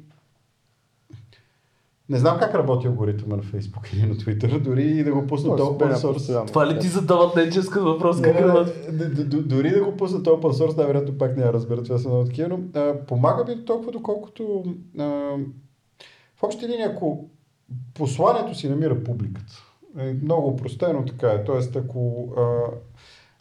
S4: не знам как работи алгоритъма на Facebook или на Twitter, дори и да го пусна
S1: Той се
S4: open source.
S3: Това ли ти задават неческът въпрос?
S4: Не,
S3: Как
S4: не, не, дори да го пуснат open source, най-вероятно пак няма да разбера, това са много такива, но а, помага ми до толкова, доколкото а, в общи линии, ако посланието си намира публиката, е много упростено така е, т.е. ако а,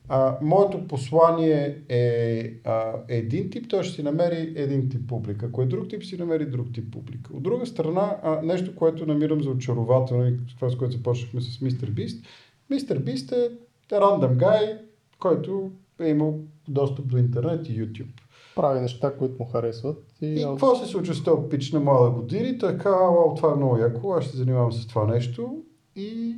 S4: а, моето послание е а, един тип, той ще си намери един тип публика. Ако е друг тип, си намери друг тип публика. От друга страна, а, нещо, което намирам за очарователно, и това с което започнахме с Мистер Бист, Мистер Бист е рандъм гай, който е имал достъп до интернет и YouTube.
S1: Прави неща, които му харесват. И,
S4: И какво се случва с този пич на млада години? Така, вау, това е много яко, аз ще се занимавам с това нещо. И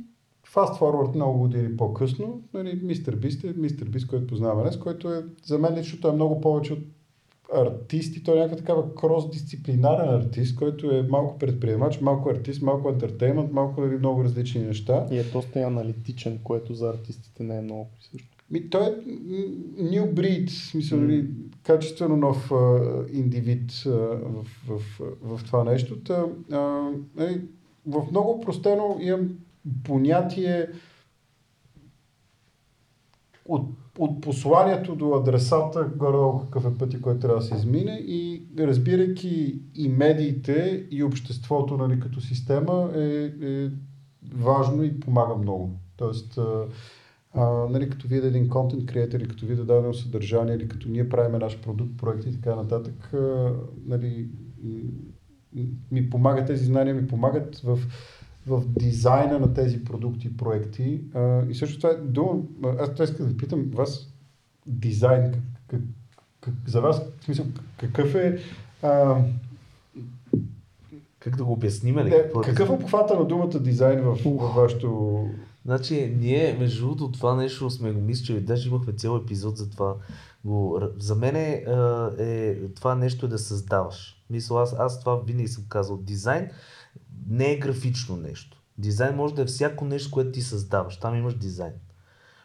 S4: fast forward много години по-късно, нали, Мистер Бист е Мистер Бист, който познаваме днес, който е, за мен лично той е много повече от артист и той е някаква такава крос-дисциплинарен артист, който е малко предприемач, малко артист, малко ентертеймент, малко нали, много различни неща.
S1: и е доста и аналитичен, което за артистите не е много присъщо.
S4: Ми, той е new breed, смисъл, нали, качествено нов а, индивид а, в, в, в, в това нещо. Та, а, нали, в много простено имам понятие от, от посланието до адресата, горе какъв е пътя, който трябва да се измине и разбирайки и медиите, и обществото нали, като система е, е важно и помага много. Тоест, а, а, нали, като видя един контент креатор или като видя дадено съдържание, или като ние правиме наш продукт, проект и така нататък, а, нали, ми помагат тези знания, ми помагат в, в дизайна на тези продукти и проекти. А, и също това е дума, аз това искам да ви питам вас, дизайн, как, как, за вас, в смисъл, какъв е а,
S3: Как да го обясним ли?
S4: не,
S3: Какво е
S4: какъв е обхвата на думата дизайн в, в вашето...
S3: Значи, ние, между другото, това нещо сме го мислили, даже имахме цял епизод за това. Го, за мен е, е, това нещо е да създаваш. Мисля, аз, аз това винаги съм казал. Дизайн не е графично нещо. Дизайн може да е всяко нещо, което ти създаваш. Там имаш дизайн.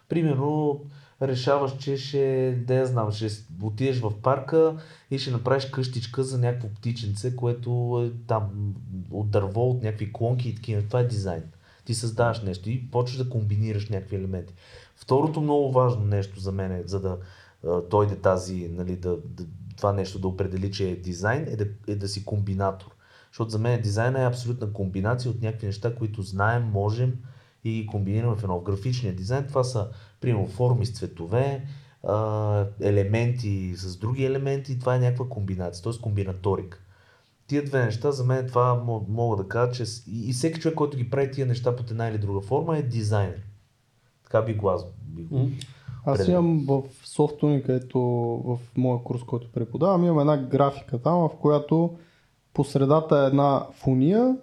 S3: Примерно, решаваш, че ще, да я знам, ще отидеш в парка и ще направиш къщичка за някакво птиченце, което е там от дърво, от някакви клонки и такива. Това е дизайн. Ти създаваш нещо и почваш да комбинираш някакви елементи. Второто много важно нещо за мен, е, за да дойде тази, нали, да, да, това нещо да определи, че е дизайн, е да, е да си комбинатор. Защото за мен дизайна е абсолютна комбинация от някакви неща, които знаем, можем и ги комбинираме в едно. В графичния дизайн това са, примерно, форми с цветове, елементи с други елементи, това е някаква комбинация, т.е. комбинаторика. Тия две неща, за мен това мо- мога да кажа, че и, всеки човек, който ги прави тия неща под една или друга форма е дизайнер. Така би го аз би го.
S1: Аз имам в софтуни, където в моя курс, който преподавам, имам една графика там, в която по средата е една фуния,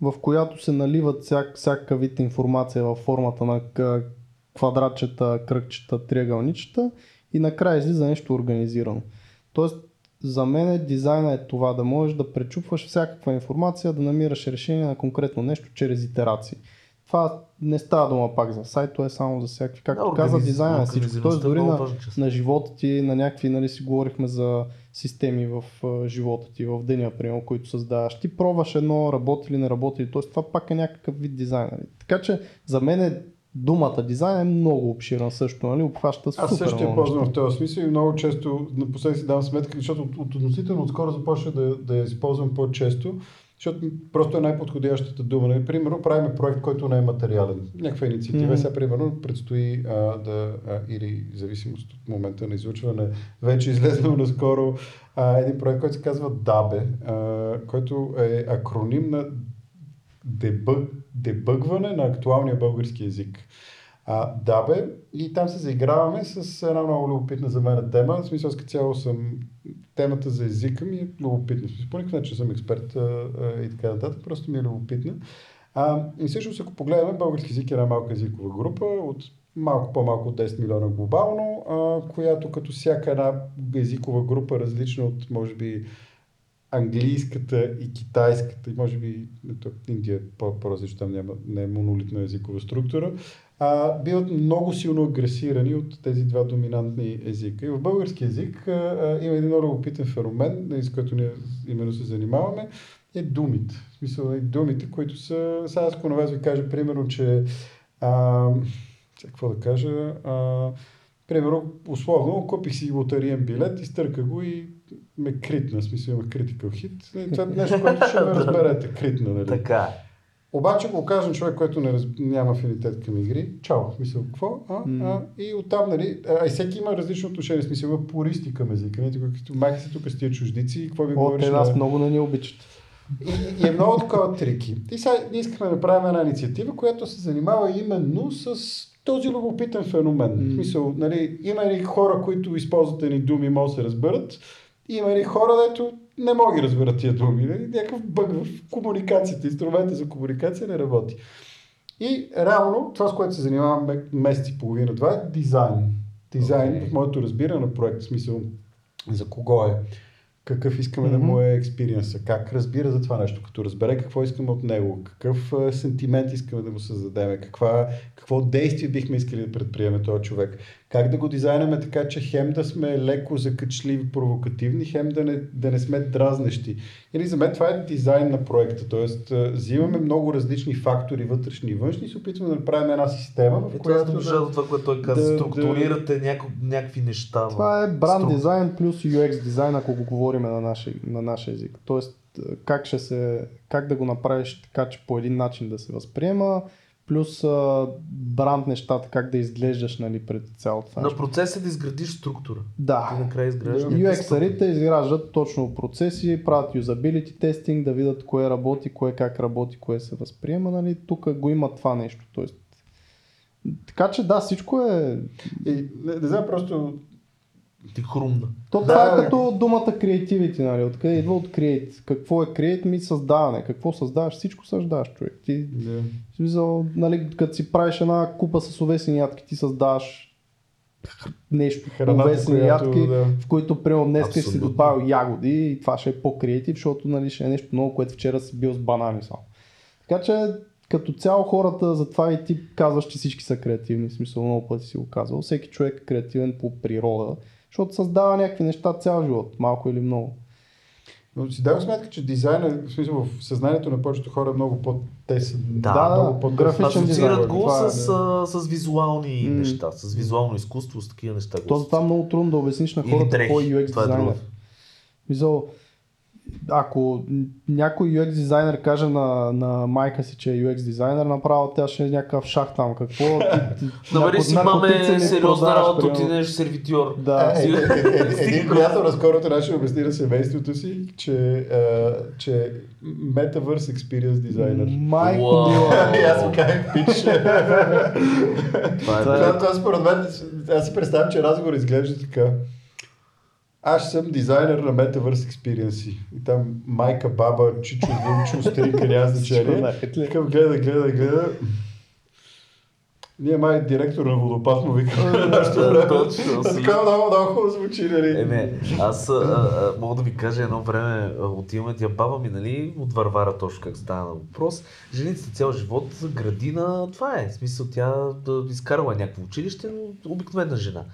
S1: в която се наливат всяк, всяка вид информация във формата на квадратчета, кръгчета, триъгълничета и накрая излиза нещо организирано. Тоест, за мен дизайна е това, да можеш да пречупваш всякаква информация, да намираш решение на конкретно нещо чрез итерации. Това не става дума пак за сайтове, само за всякакви. Както
S3: Да,
S1: каза, дизайна е всичко. Тоест,
S3: е
S1: дори на, на живота ти, на някакви, нали си говорихме за системи в живота ти, в деня, примерно, които създаваш. Ти пробваш едно, работи или не работи, т.е. това пак е някакъв вид дизайн. Нали? Така че за мен е думата дизайн е много обширна също, нали? обхваща
S4: Аз
S1: супер
S4: също я ползвам в този смисъл и много често, напоследък си давам сметка, защото от, от относително отскоро започна да, да я използвам по-често, защото просто е най-подходящата дума. Нали, Примерно, правим проект, който не е материален. Някаква инициатива.
S1: Мгм.
S4: Сега, примерно, предстои а, да, а, или в зависимост от момента на излучване, вече излезнал наскоро а, един проект, който се казва DABE, а, който е акроним на дебъг, дебъгване на актуалния български язик. А, да бе, и там се заиграваме с една много любопитна за мен тема. В смисъл, като цяло съм... Темата за езика ми е любопитна. По никакъв начин съм експерт а, а, и така нататък, просто ми е любопитна. А, и всъщност, ако погледнем, български език е една малка езикова група от малко по-малко от 10 милиона глобално, а, която като всяка една езикова група, различна от, може би, английската и китайската, и може би Индия по- по-различно, там няма, не е монолитна езикова структура, а, биват много силно агресирани от тези два доминантни езика. И в български език а, а, има един много любопитен феномен, нали, с който ние именно се занимаваме, е думите. В смисъл, е думите, които са... Сега аз, ако на вас ви кажа, примерно, че... А, какво да кажа? А, примерно, условно, купих си лотариен билет, изтърка го и ме критна, в смисъл има hit. Нали, Това е нещо, което ще ме разберете, критна, нали?
S3: Така.
S4: Обаче го на човек, който не раз... няма афинитет към игри. Чао, в смисъл, какво? А, а, и оттам, нали, а, и всеки има различно отношение, в смисъл, има пористи към езика. Нали, като махи се тук с тия чуждици, какво ви
S1: О,
S4: говориш
S1: те
S4: на...
S1: нас много не ни обичат.
S4: И, и е много такова трики. И сега ние искаме да направим една инициатива, която се занимава именно с този любопитен феномен. В смисъл, нали, има ли хора, които използват едни думи и могат да се разберат, има ли хора, дето не могат да разберат тия думи. Нали? Някакъв бъг в комуникацията, инструмента за комуникация не работи. И реално, това с което се занимавам ме- месец и половина, това е дизайн. Дизайн
S3: Окей.
S4: в моето разбиране на проект, в смисъл за кого е, какъв искаме да
S1: Мгм.
S4: му е експириенса, как разбира за това нещо, като разбере какво искаме от него, какъв а, сентимент искаме да му създадем, каква, какво действие бихме искали да предприеме този човек, Как да го дизайнаме така, че хем да сме леко закачливи, провокативни, хем да не, да не сме дразнещи. Или за мен това е дизайн на проекта. Тоест, взимаме много различни фактори, вътрешни и външни, и се опитваме да направим една система, в която.
S3: държа до това, което той каза.
S4: да-
S3: Структурирате няко, някакви неща.
S1: Това е бранд
S3: струк-
S1: дизайн плюс UX дизайн, ако го говорим на наш, на наш език. Тоест, как, ще се, как да го направиш така, че по един начин да се възприема, плюс а, бранд нещата, как да изглеждаш нали, пред цялото това.
S3: На
S1: нещо.
S3: процес е да изградиш структура.
S1: Да.
S3: Ти накрая изграждаш.
S1: UX-арите изграждат точно процеси, правят юзабилити тестинг, да видят кое работи, кое как работи, кое се възприема. Нали? Тук го има това нещо. Тоест, така че да, всичко е...
S4: И, не, не знам, просто
S3: Ти хрумна.
S1: То
S4: Да.
S1: това е като думата creativity, нали? Откъде идва от create? Какво е create? Ми създаване. Какво създаваш? Всичко създаваш, човек. Ти, смисъл, нали, като си правиш една купа с овесени ядки, ти създаваш нещо,
S4: Храната,
S1: овесени
S4: която,
S1: ядки,
S4: да.
S1: в които примерно днес ще си
S3: Абсолютно.
S1: добавил ягоди и това ще е по-креатив, защото нали, ще е нещо много, което вчера си бил с банани само. Така че като цяло хората, затова и ти казваш, че всички са креативни, в смисъл много пъти си го казвал. Всеки човек е креативен по природа, защото създава някакви неща цял живот, малко или много.
S4: Но си дадох сметка, че дизайна, в смисъл в съзнанието на повечето хора е много по-тесен.
S3: Да,
S1: да,
S4: много по-тесен.
S1: графичен дизайн.
S3: Асоциират го
S1: Това е,
S3: с, а, с визуални
S1: М.
S3: неща, с визуално изкуство, с такива неща.
S1: То затова е много трудно да обясниш на хората
S3: дрехи,
S1: кой е UX
S3: това е
S1: дизайнер.
S3: друго.
S1: Мисъл, ако някой UX дизайнер каже на, на майка си, че е UX дизайнер, направо тя ще е някакъв шах там. Какво?
S3: Намери си, маме, сериозна работа, отидеш сервитьор.
S1: Да.
S4: Е, е, е, един приятел наскоро трябваше да обясни на семейството си, че, че Metaverse Experience Designer.
S1: Майко мила.
S4: Аз му казах, пич.
S3: Е
S4: това според мен, аз си представям, че разговор изглежда така. Аз съм дизайнер на Metaverse Experience. И там майка, баба, чичо, вълчо, стринка, няма значение. Такъв гледа, гледа, гледа. Ние май директор на водопад му вика.
S3: Да, точно.
S4: Така много, много хубаво звучи, нали?
S3: Еме, аз а, а, мога да ви кажа едно време, отиваме тя баба ми, нали, от Варвара точно как стана на въпрос. Женицата цял живот градина, това е. В смисъл тя да изкарала някакво училище, но обикновена жена.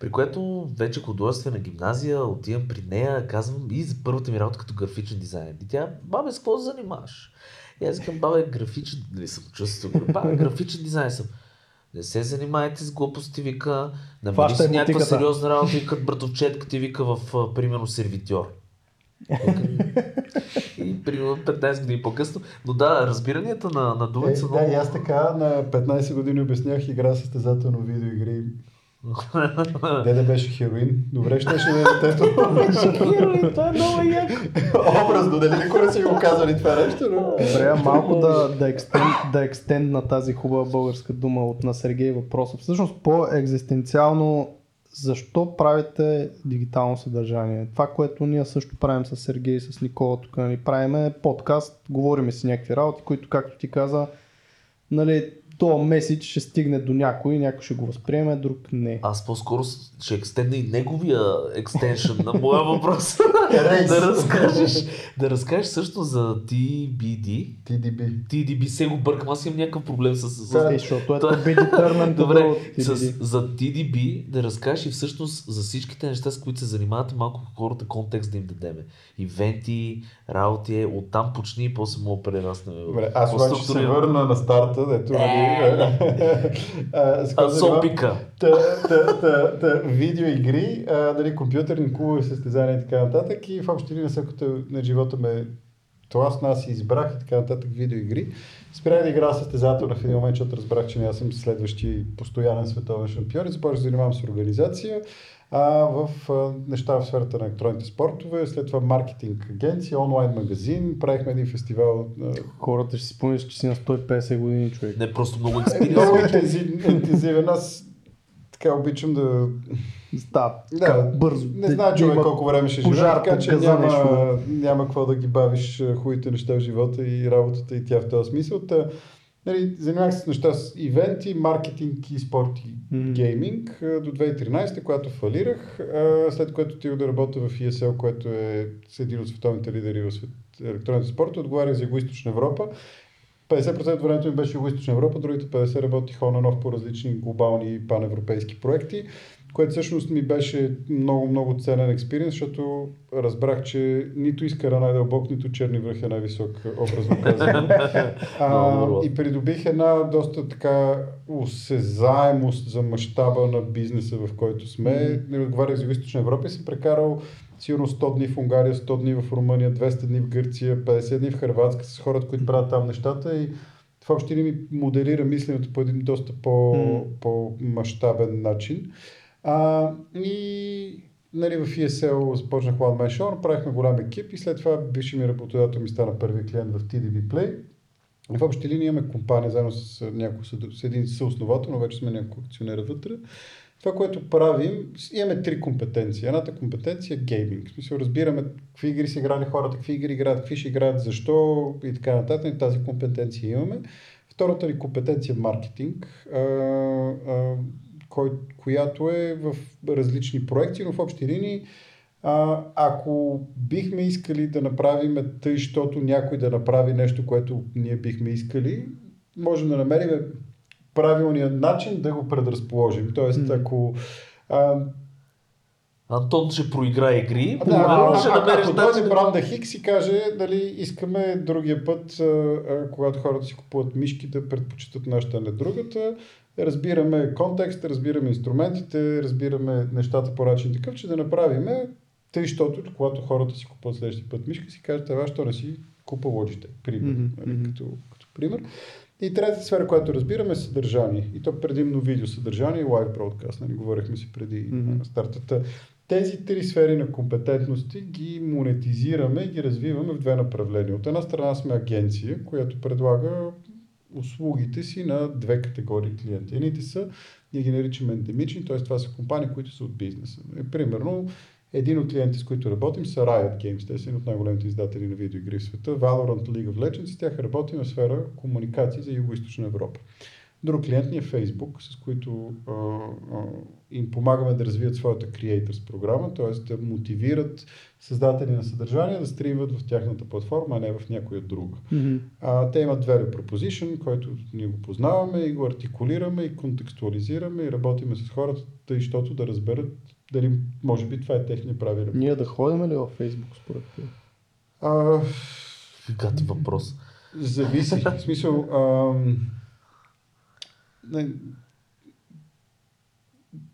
S3: При което вече художествена гимназия, отивам при нея, казвам и за първата ми работа като графичен дизайнер. И тя, бабе, с какво се занимаваш? И аз викам, бабе, графичен, нали съм чувствал, бабе, графичен дизайн съм. Не се занимайте с глупости, вика. Намери си някаква сериозна работа, вика братовчетка ти вика в, примерно, сервитьор. и примерно 15 години по-късно. Но да, разбиранията на, на
S4: Е,
S3: думите са
S4: да,
S3: много...
S4: и аз така на 15 години обяснях игра състезателно видеоигри. Деде беше хероин. Добре, ще ще да е детето.
S3: Това е много яко.
S4: Образно, дали никога не си го казали това нещо, но...
S1: Добре, малко да, да, екстен, да екстенд на тази хубава българска дума от на Сергей въпроса. Всъщност по-екзистенциално защо правите дигитално съдържание? Това, което ние също правим с Сергей и с Никола, тук нали, правим е подкаст, говориме си някакви работи, които, както ти каза, нали, то меседж ще стигне до някой, някой ще го възприеме, друг не.
S3: Аз по-скоро ще екстендна и неговия екстеншън на моя въпрос. Да разкажеш, да разкажеш също за TBD.
S4: TDB.
S3: TDB се го бъркам, аз имам някакъв проблем с... с...
S1: Е, защото е to be determined
S3: Добре, с, за TDB да разкажеш и всъщност за всичките неща, с които се занимавате, малко хората контекст да им дадеме. Ивенти, работи, е, оттам почни и после мога да прераснем.
S4: Добре, аз обаче ще се върна на старта, дето нали... а?
S3: Сопика.
S4: Та, та, та, видеоигри, а, нали, компютърни клубове, състезания и така нататък. И в общи линии, след като на живота ме тласна, аз си избрах и така нататък видеоигри. Спрях да игра състезателно в един момент, защото разбрах, че не аз съм следващи постоянен световен шампион и започнах да занимавам с организация. А, в а, неща в сферата на електронните спортове, след това маркетинг агенция, онлайн магазин, правихме един фестивал. а,
S1: Хората ще си спомнят, че си на 150 години човек.
S3: Не просто много
S4: е,
S3: експириенс.
S4: много интензив, интензивен. Аз така обичам да
S1: Да,
S4: Да,
S1: бързо.
S4: Не
S1: Да-
S4: знае
S1: да
S4: човек
S1: има
S4: колко време ще живее, така че няма,
S1: нещо.
S4: няма какво да ги бавиш а, хубавите неща в живота и работата и тя в този смисъл. Та, нали, занимавах се с неща с ивенти, маркетинг и спорт и
S1: Мгм.
S4: гейминг а, до 2013, когато фалирах, а, след което отидох да работя в ESL, което е един от световните лидери в свет, електронните спорта, отговарях за Юго-Источна Европа. 50% от времето ми беше Юго-Источна Европа, другите 50% работих and off по различни глобални паневропейски проекти, което всъщност ми беше много, много ценен експириенс, защото разбрах, че нито Искър е най-дълбок, нито Черни връх е най-висок, образно казано. а, и придобих една доста така осезаемост за мащаба на бизнеса, в който сме. Не отговарях за Юго-Источна Европа и съм прекарал сигурно 100 дни в Унгария, 100 дни в Румъния, 200 дни в Гърция, 50 дни в Хрватска с хората, които правят там нещата и това въобще ми моделира мисленето по един доста по,
S1: М.
S4: по-мащабен начин. А, и нали, в ESL започнах One Man Show, направихме голям екип и след това бивши ми работодател ми стана първи клиент в TDB Play. В общи линии имаме компания заедно с, няколко, с един съосновател, но вече сме няколко акционера вътре. Това, което правим, имаме три компетенции. Едната компетенция е гейминг. В смисъл, разбираме какви игри са играли хората, какви игри играят, какви ще играят, защо и така нататък. И тази компетенция имаме. Втората ни компетенция е маркетинг, а, а, кой, която е в различни проекти, но в общи линии а, ако бихме искали да направим тъй, защото някой да направи нещо, което ние бихме искали, можем да намерим правилният начин да го предразположим. Тоест,
S1: Мгм.
S4: ако а,
S3: Антон ще проигра игри,
S4: да, ако,
S3: ще
S4: ако,
S3: намериш
S4: ако
S3: начин.
S4: дойде бранда Хикс и каже, дали искаме другия път, а, а, когато хората си купуват мишки, да предпочитат нашата, а не другата, разбираме контекста, разбираме инструментите, разбираме нещата по начин такъв, че да направиме тъй, защото когато хората си купуват следващия път мишка, си кажат, това, що не си купа Logitech, пример, нали,
S1: мгм.
S4: като, като пример. И третата сфера, която разбираме е съдържание. И то предимно видео съдържание и лайв бродкаст. Нали, говорихме си преди
S1: Мгм.
S4: mm стартата. Тези три сфери на компетентности ги монетизираме и ги развиваме в две направления. От една страна сме агенция, която предлага услугите си на две категории клиенти. Едните са, ние ги наричаме ендемични, т.е. това са компании, които са от бизнеса. Е, Примерно, един от клиентите, с които работим, са Riot Games. Те са един от най-големите издатели на видеоигри в света. Valorant League of Legends. С тях работим в сфера комуникации за Юго-Источна Европа. Друг клиент ни е Facebook, с които а, а, им помагаме да развият своята Creators програма, т.е. да мотивират създатели на съдържание да стримват в тяхната платформа, а не в някоя друга.
S1: Мгм.
S4: А, те имат value proposition, който ние го познаваме и го артикулираме и контекстуализираме и работиме с хората, тъй, защото да разберат дали може би това е техния правилен.
S1: Ние да ходим ли във Фейсбук според теб?
S4: А,
S3: Гати въпрос.
S4: зависи. В смисъл, не,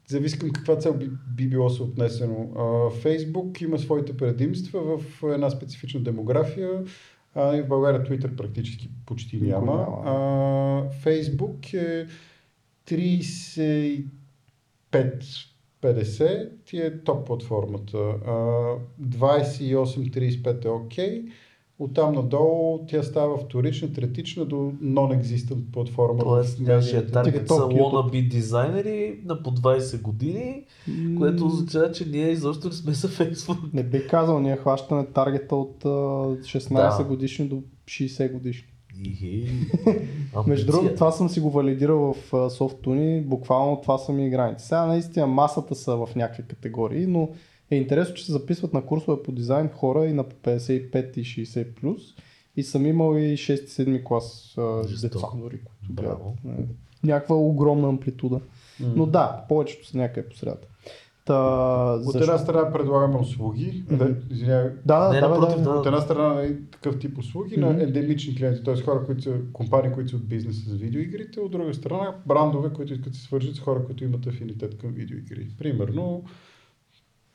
S4: зависи към каква цел би, би било съотнесено. А, Фейсбук има своите предимства в една специфична демография. А, и в България Twitter практически почти няма.
S1: няма.
S4: А, Фейсбук е 35-50, ти е топ платформата. А, 28-35 е окей. Оттам надолу тя става вторична, третична до non-existent платформа.
S3: Тоест,
S4: в
S3: нашия таргет са wannabe дизайнери на по 20 години, което означава, че ние изобщо не сме за Фейсбук.
S1: Не би казал, ние хващаме таргета от а, 16
S3: Да.
S1: годишни до 60 годишни. Между другото, това съм си го валидирал в SoftTune, буквално това са ми граници. Сега наистина масата са в някакви категории, но е интересно, че се записват на курсове по дизайн хора и на по 55 и 60 плюс. И съм имал и 6-7 клас деца дори, които
S3: Браво.
S1: Е, Някаква огромна амплитуда.
S4: М.
S1: Но да, повечето са някъде по средата. Та,
S4: От
S1: защо?
S4: една страна предлагаме услуги.
S1: Мгм.
S4: Да, извинявай,
S1: Да,
S3: Не,
S1: да, да,
S3: напротив,
S1: да,
S3: да.
S4: От една страна нали, такъв тип услуги
S1: Мгм.
S4: на ендемични клиенти, т.е. хора, които са компании, които са от бизнеса с видеоигрите, от друга страна брандове, които искат да се свържат с хора, които имат афинитет към видеоигри. Примерно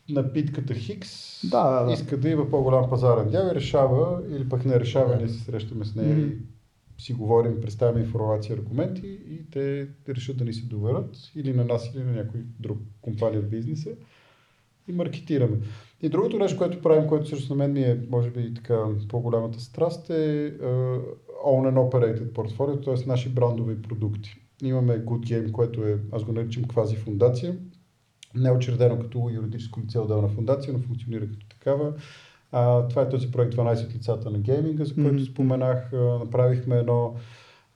S4: напитката Хикс
S1: Да, да, да.
S4: иска да има по-голям пазарен дял и решава, или пък не решава, ние се срещаме с нея
S1: Мгм.
S4: и си говорим, представяме информация, аргументи и те решат да ни се доверят или на нас, или на някой друг компания в бизнеса и маркетираме. И другото нещо, което правим, което също на мен ми е, може би, така по-голямата страст е uh, own and operated портфолио, т.е. наши брандови продукти. Имаме Good Game, което е, аз го наричам квази фундация, не е учредено като юридическо лице отделна фундация, но функционира като такава. А, това е този проект 12 от лицата на гейминга, за който
S1: Мгм.
S4: споменах. А, направихме едно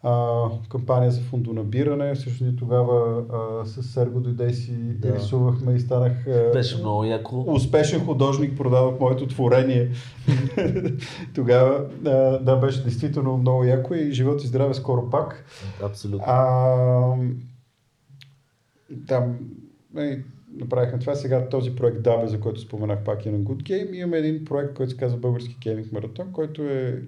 S4: а, кампания за фондонабиране. Също ние тогава а, с Серго дойде и си
S3: Да.
S4: рисувахме и станах а,
S3: Беше много яко.
S4: успешен художник, продавах моето творение. тогава да, да, беше действително много яко и живот и здраве скоро пак.
S3: Абсолютно.
S4: А, там направихме това. Сега този проект Дабе, за който споменах пак е на Good Game. Имаме един проект, който се казва Български гейминг маратон, който е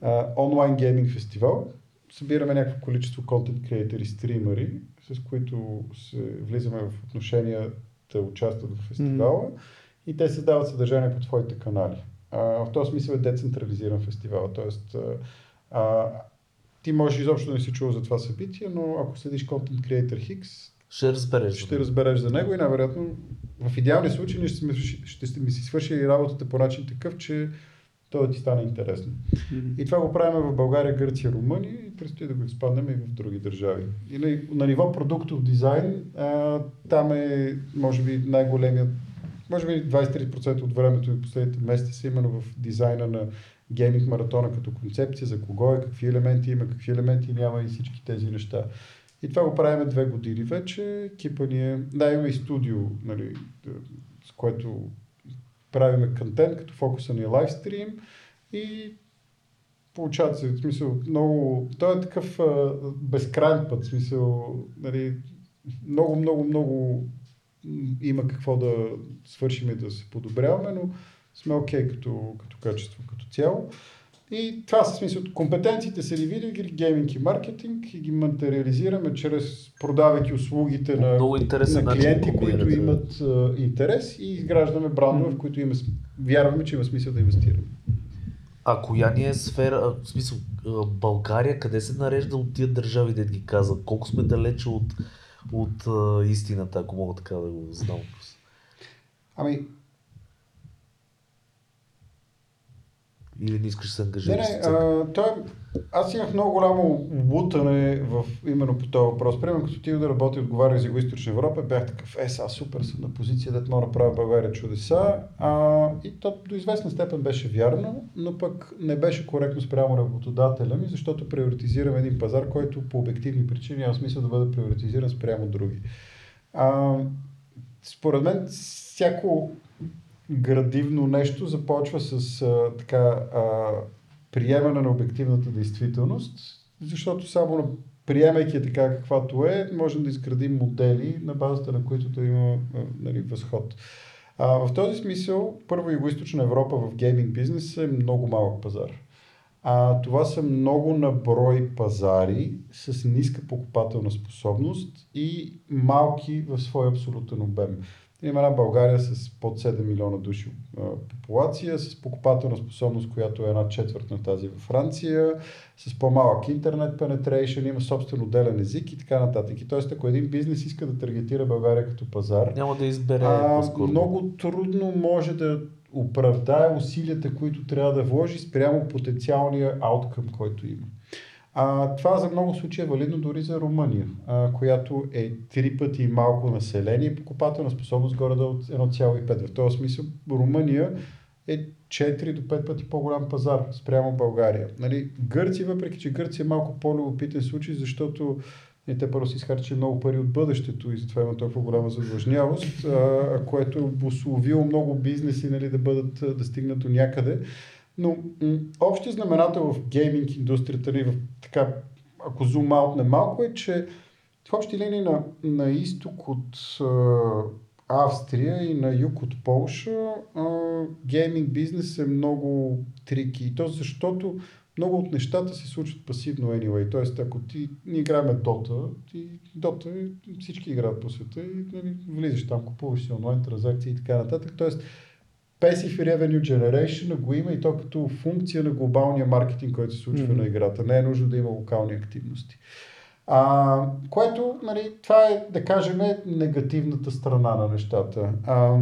S4: а, онлайн гейминг фестивал. Събираме някакво количество контент креатори, стримери, с които се влизаме в отношения да участват в фестивала и те създават съдържание по твоите канали. А, в този смисъл е децентрализиран фестивал. Тоест, а, а, ти можеш изобщо да не си чувал за това събитие, но ако следиш Content Creator Hicks,
S3: Ще разбереш.
S4: ще разбереш за него и най-вероятно в идеални случаи ние ще, сме, ще сте ми си свършили работата по начин такъв, че то да ти стане интересно. И това го правим в България, Гърция, Румъния и предстои да го изпаднем и в други държави. И на, на ниво продуктов дизайн, а, там е, може би, най-големият, може би 23% от времето и последните месеци са именно в дизайна на гейминг маратона като концепция, за кого е, какви елементи има, какви елементи няма и всички тези неща. И това го правим две години вече. Екипа ни е... Да, имаме и студио, нали, с което правиме контент, като фокуса ни е лайвстрим и получават се, в смисъл, много... Той е такъв безкрайен път, в смисъл, нали, много, много, много има какво да свършим и да се подобряваме, но сме окей okay като, като качество, като цяло. И това са смисъл. Компетенциите са ни винаги гейминг и маркетинг и ги материализираме чрез продавайки услугите на, на клиенти, които имат а, интерес и изграждаме брандове, в които има, вярваме, че има смисъл да инвестираме.
S3: А коя ни е сфера, в смисъл, България, къде се нарежда от тия държави, да ги каза? Колко сме далече от, от а, истината, ако мога така да го въпрос?
S4: Ами,
S3: Или не искаш да се
S4: Не,
S3: ангажираш
S4: не,
S3: църква?
S4: а, той, аз имах много голямо лутане в, именно по този въпрос. Примерно, като отидох да работя и отговарях за Юго-Источна Европа, бях такъв, е, сега супер съм на позиция, да мога да правя България чудеса. А, и то до известна степен беше вярно, но пък не беше коректно спрямо работодателя ми, защото приоритизирам един пазар, който по обективни причини няма смисъл да бъде приоритизиран спрямо други. А, според мен, всяко градивно нещо започва с а, така а, приемане на обективната действителност, защото само на приемайки така каквато е, можем да изградим модели, на базата на които да има нали, възход. А, в този смисъл, първо Юго-Источна Европа в гейминг бизнес е много малък пазар. А, това са много наброй пазари с ниска покупателна способност и малки в своя абсолютен обем. Има една България с под 7 милиона души а, популация, с покупателна способност, която е една четвърт на тази във Франция, с по-малък интернет penetration, има собствен отделен език и така нататък. И т.е. ако един бизнес иска да таргетира България като пазар,
S3: Няма да избере
S4: а,
S3: по-скоро.
S4: много трудно може да оправдае усилията, които трябва да вложи спрямо потенциалния ауткъм, който има. А, това за много случаи е валидно дори за Румъния, а, която е три пъти малко население и покупателна способност горе до 1,5. В този смисъл Румъния е 4 до 5 пъти по-голям пазар спрямо България. Нали, Гърция, въпреки че Гърция е малко по-любопитен случай, защото и те първо си изхарчили много пари от бъдещето и затова има толкова голяма задлъжнявост, което е обословило много бизнеси нали, да бъдат, да стигнат до някъде. Но м- общия знаменател в гейминг индустрията ни, в така, ако зум аутне малко е, че в общи линии на, на изток от а, Австрия и на юг от Полша а, гейминг бизнес е много трики. И то защото много от нещата се случват пасивно anyway. Тоест, ако ти, ние играем Dota, ти, Dota всички играят по света и нали, влизаш там, купуваш си онлайн транзакции и така нататък. Тоест, Passive Revenue Generation го има и то като функция на глобалния маркетинг, който се случва
S1: Мгм.
S4: на играта. Не е нужно да има локални активности. А, което, нали, това е, да кажем, негативната страна на нещата. А,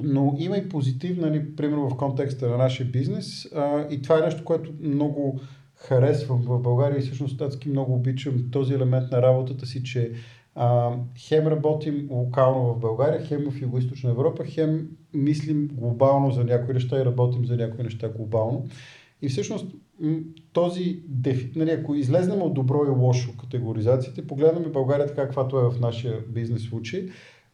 S4: но има и позитивна, нали, примерно в контекста на нашия бизнес. А, и това е нещо, което много харесвам в България и всъщност адски много обичам този елемент на работата си, че а, хем работим локално в България, хем в Юго-Источна Европа, хем мислим глобално за някои неща и работим за някои неща глобално. И всъщност този дефи, нали, ако излезнем от добро и лошо категоризациите, погледнем България така, каквато е в нашия бизнес случай,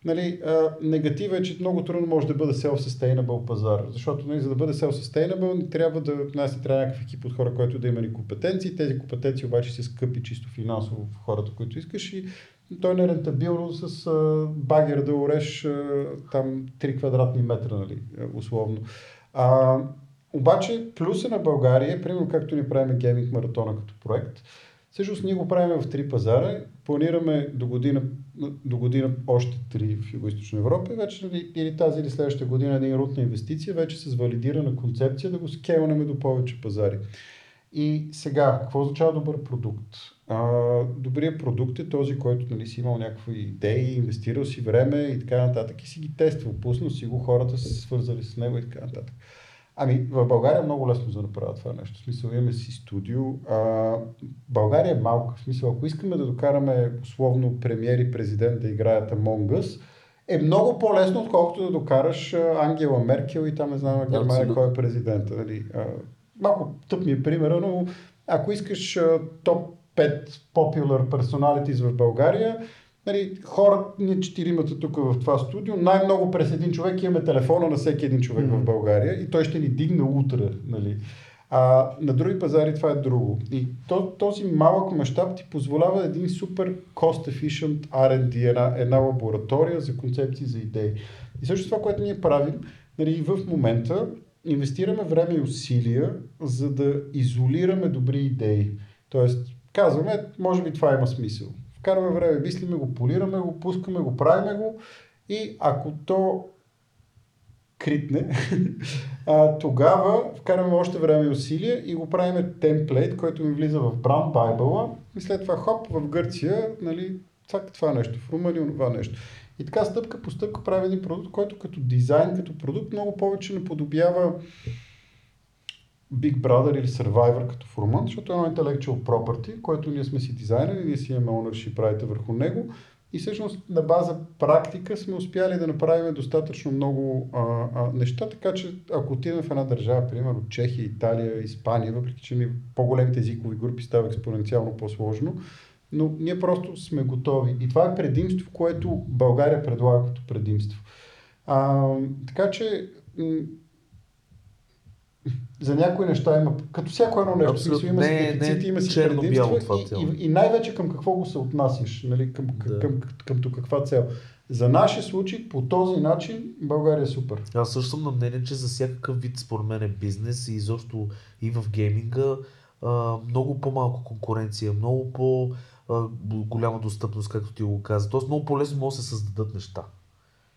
S4: нали, а, негатива е, че много трудно може да бъде self-sustainable пазар. Защото нали, за да бъде self-sustainable, трябва да, нас трябва някакъв екип от хора, който да има ни компетенции. Тези компетенции обаче са скъпи чисто финансово в хората, които искаш и не е рентабилно с а, багер да ореш а, там 3 квадратни метра, нали, условно. А, обаче плюса на България, е, примерно както ни правим гейминг маратона като проект, всъщност ние го правим в три пазара, планираме до година, до година още три в Юго-Источна Европа, вече нали, или тази или следващата година един рут на инвестиция, вече с валидирана концепция да го скелнем до повече пазари. И сега, какво означава добър продукт? А, добрият продукт е този, който нали, си имал някакви идеи, инвестирал си време и така нататък и си ги тествал, пуснал си го, хората са се свързали с него и така нататък. Ами, в България е много лесно за да направят това нещо. В смисъл, имаме си студио. А, България е малка. В смисъл, ако искаме да докараме условно премиер и президент да играят Among Us, е много по-лесно, отколкото да докараш Ангела Меркел и там не знам Германия кой е президента. Нали? Малко тъп ми е примера, но ако искаш топ 5 popular personalities в България, нали, хора, ние четиримата тук в това студио, най-много през един човек имаме телефона на всеки един човек mm-hmm. в България и той ще ни дигне утре. Нали. А на други пазари това е друго. И то, този малък мащаб ти позволява един супер cost-efficient R&D, една, една лаборатория за концепции, за идеи. И също това, което ние правим, нали, в момента инвестираме време и усилия, за да изолираме добри идеи. Тоест, казваме, може би това има смисъл. Вкарваме време, мислиме го, полираме го, пускаме го, правиме го и ако то критне, а, тогава вкараме още време и усилия и го правиме темплейт, който ми влиза в Brown Bible и след това хоп в Гърция, нали, това, това нещо, в Румъния това нещо. И така стъпка по стъпка прави един продукт, който като дизайн, като продукт много повече наподобява Big Brother или Survivor като формат, защото е едно intellectual property, който ние сме си дизайнери, ние си имаме ownership правите върху него. И всъщност на база практика сме успяли да направим достатъчно много а, а, неща, така че ако отидем в една държава, примерно Чехия, Италия, Испания, въпреки че ни по-големите езикови групи става експоненциално по-сложно, но ние просто сме готови. И това е предимство, което България предлага като предимство. А, така че за някои неща има, като всяко едно нещо,
S3: Абсолютно.
S4: има си дефицити, има си предимства
S3: това
S4: и, и, и, най-вече към какво го се отнасяш, нали, към,
S3: Да.
S4: към, към, към, към каква цел. За нашия случай, по този начин, България е супер.
S3: Аз също съм на мнение, че за всякакъв вид според мен е бизнес и изобщо и в гейминга а, много по-малко конкуренция, много по голяма достъпност, както ти го каза. Тоест много по-лесно могат да се създадат неща.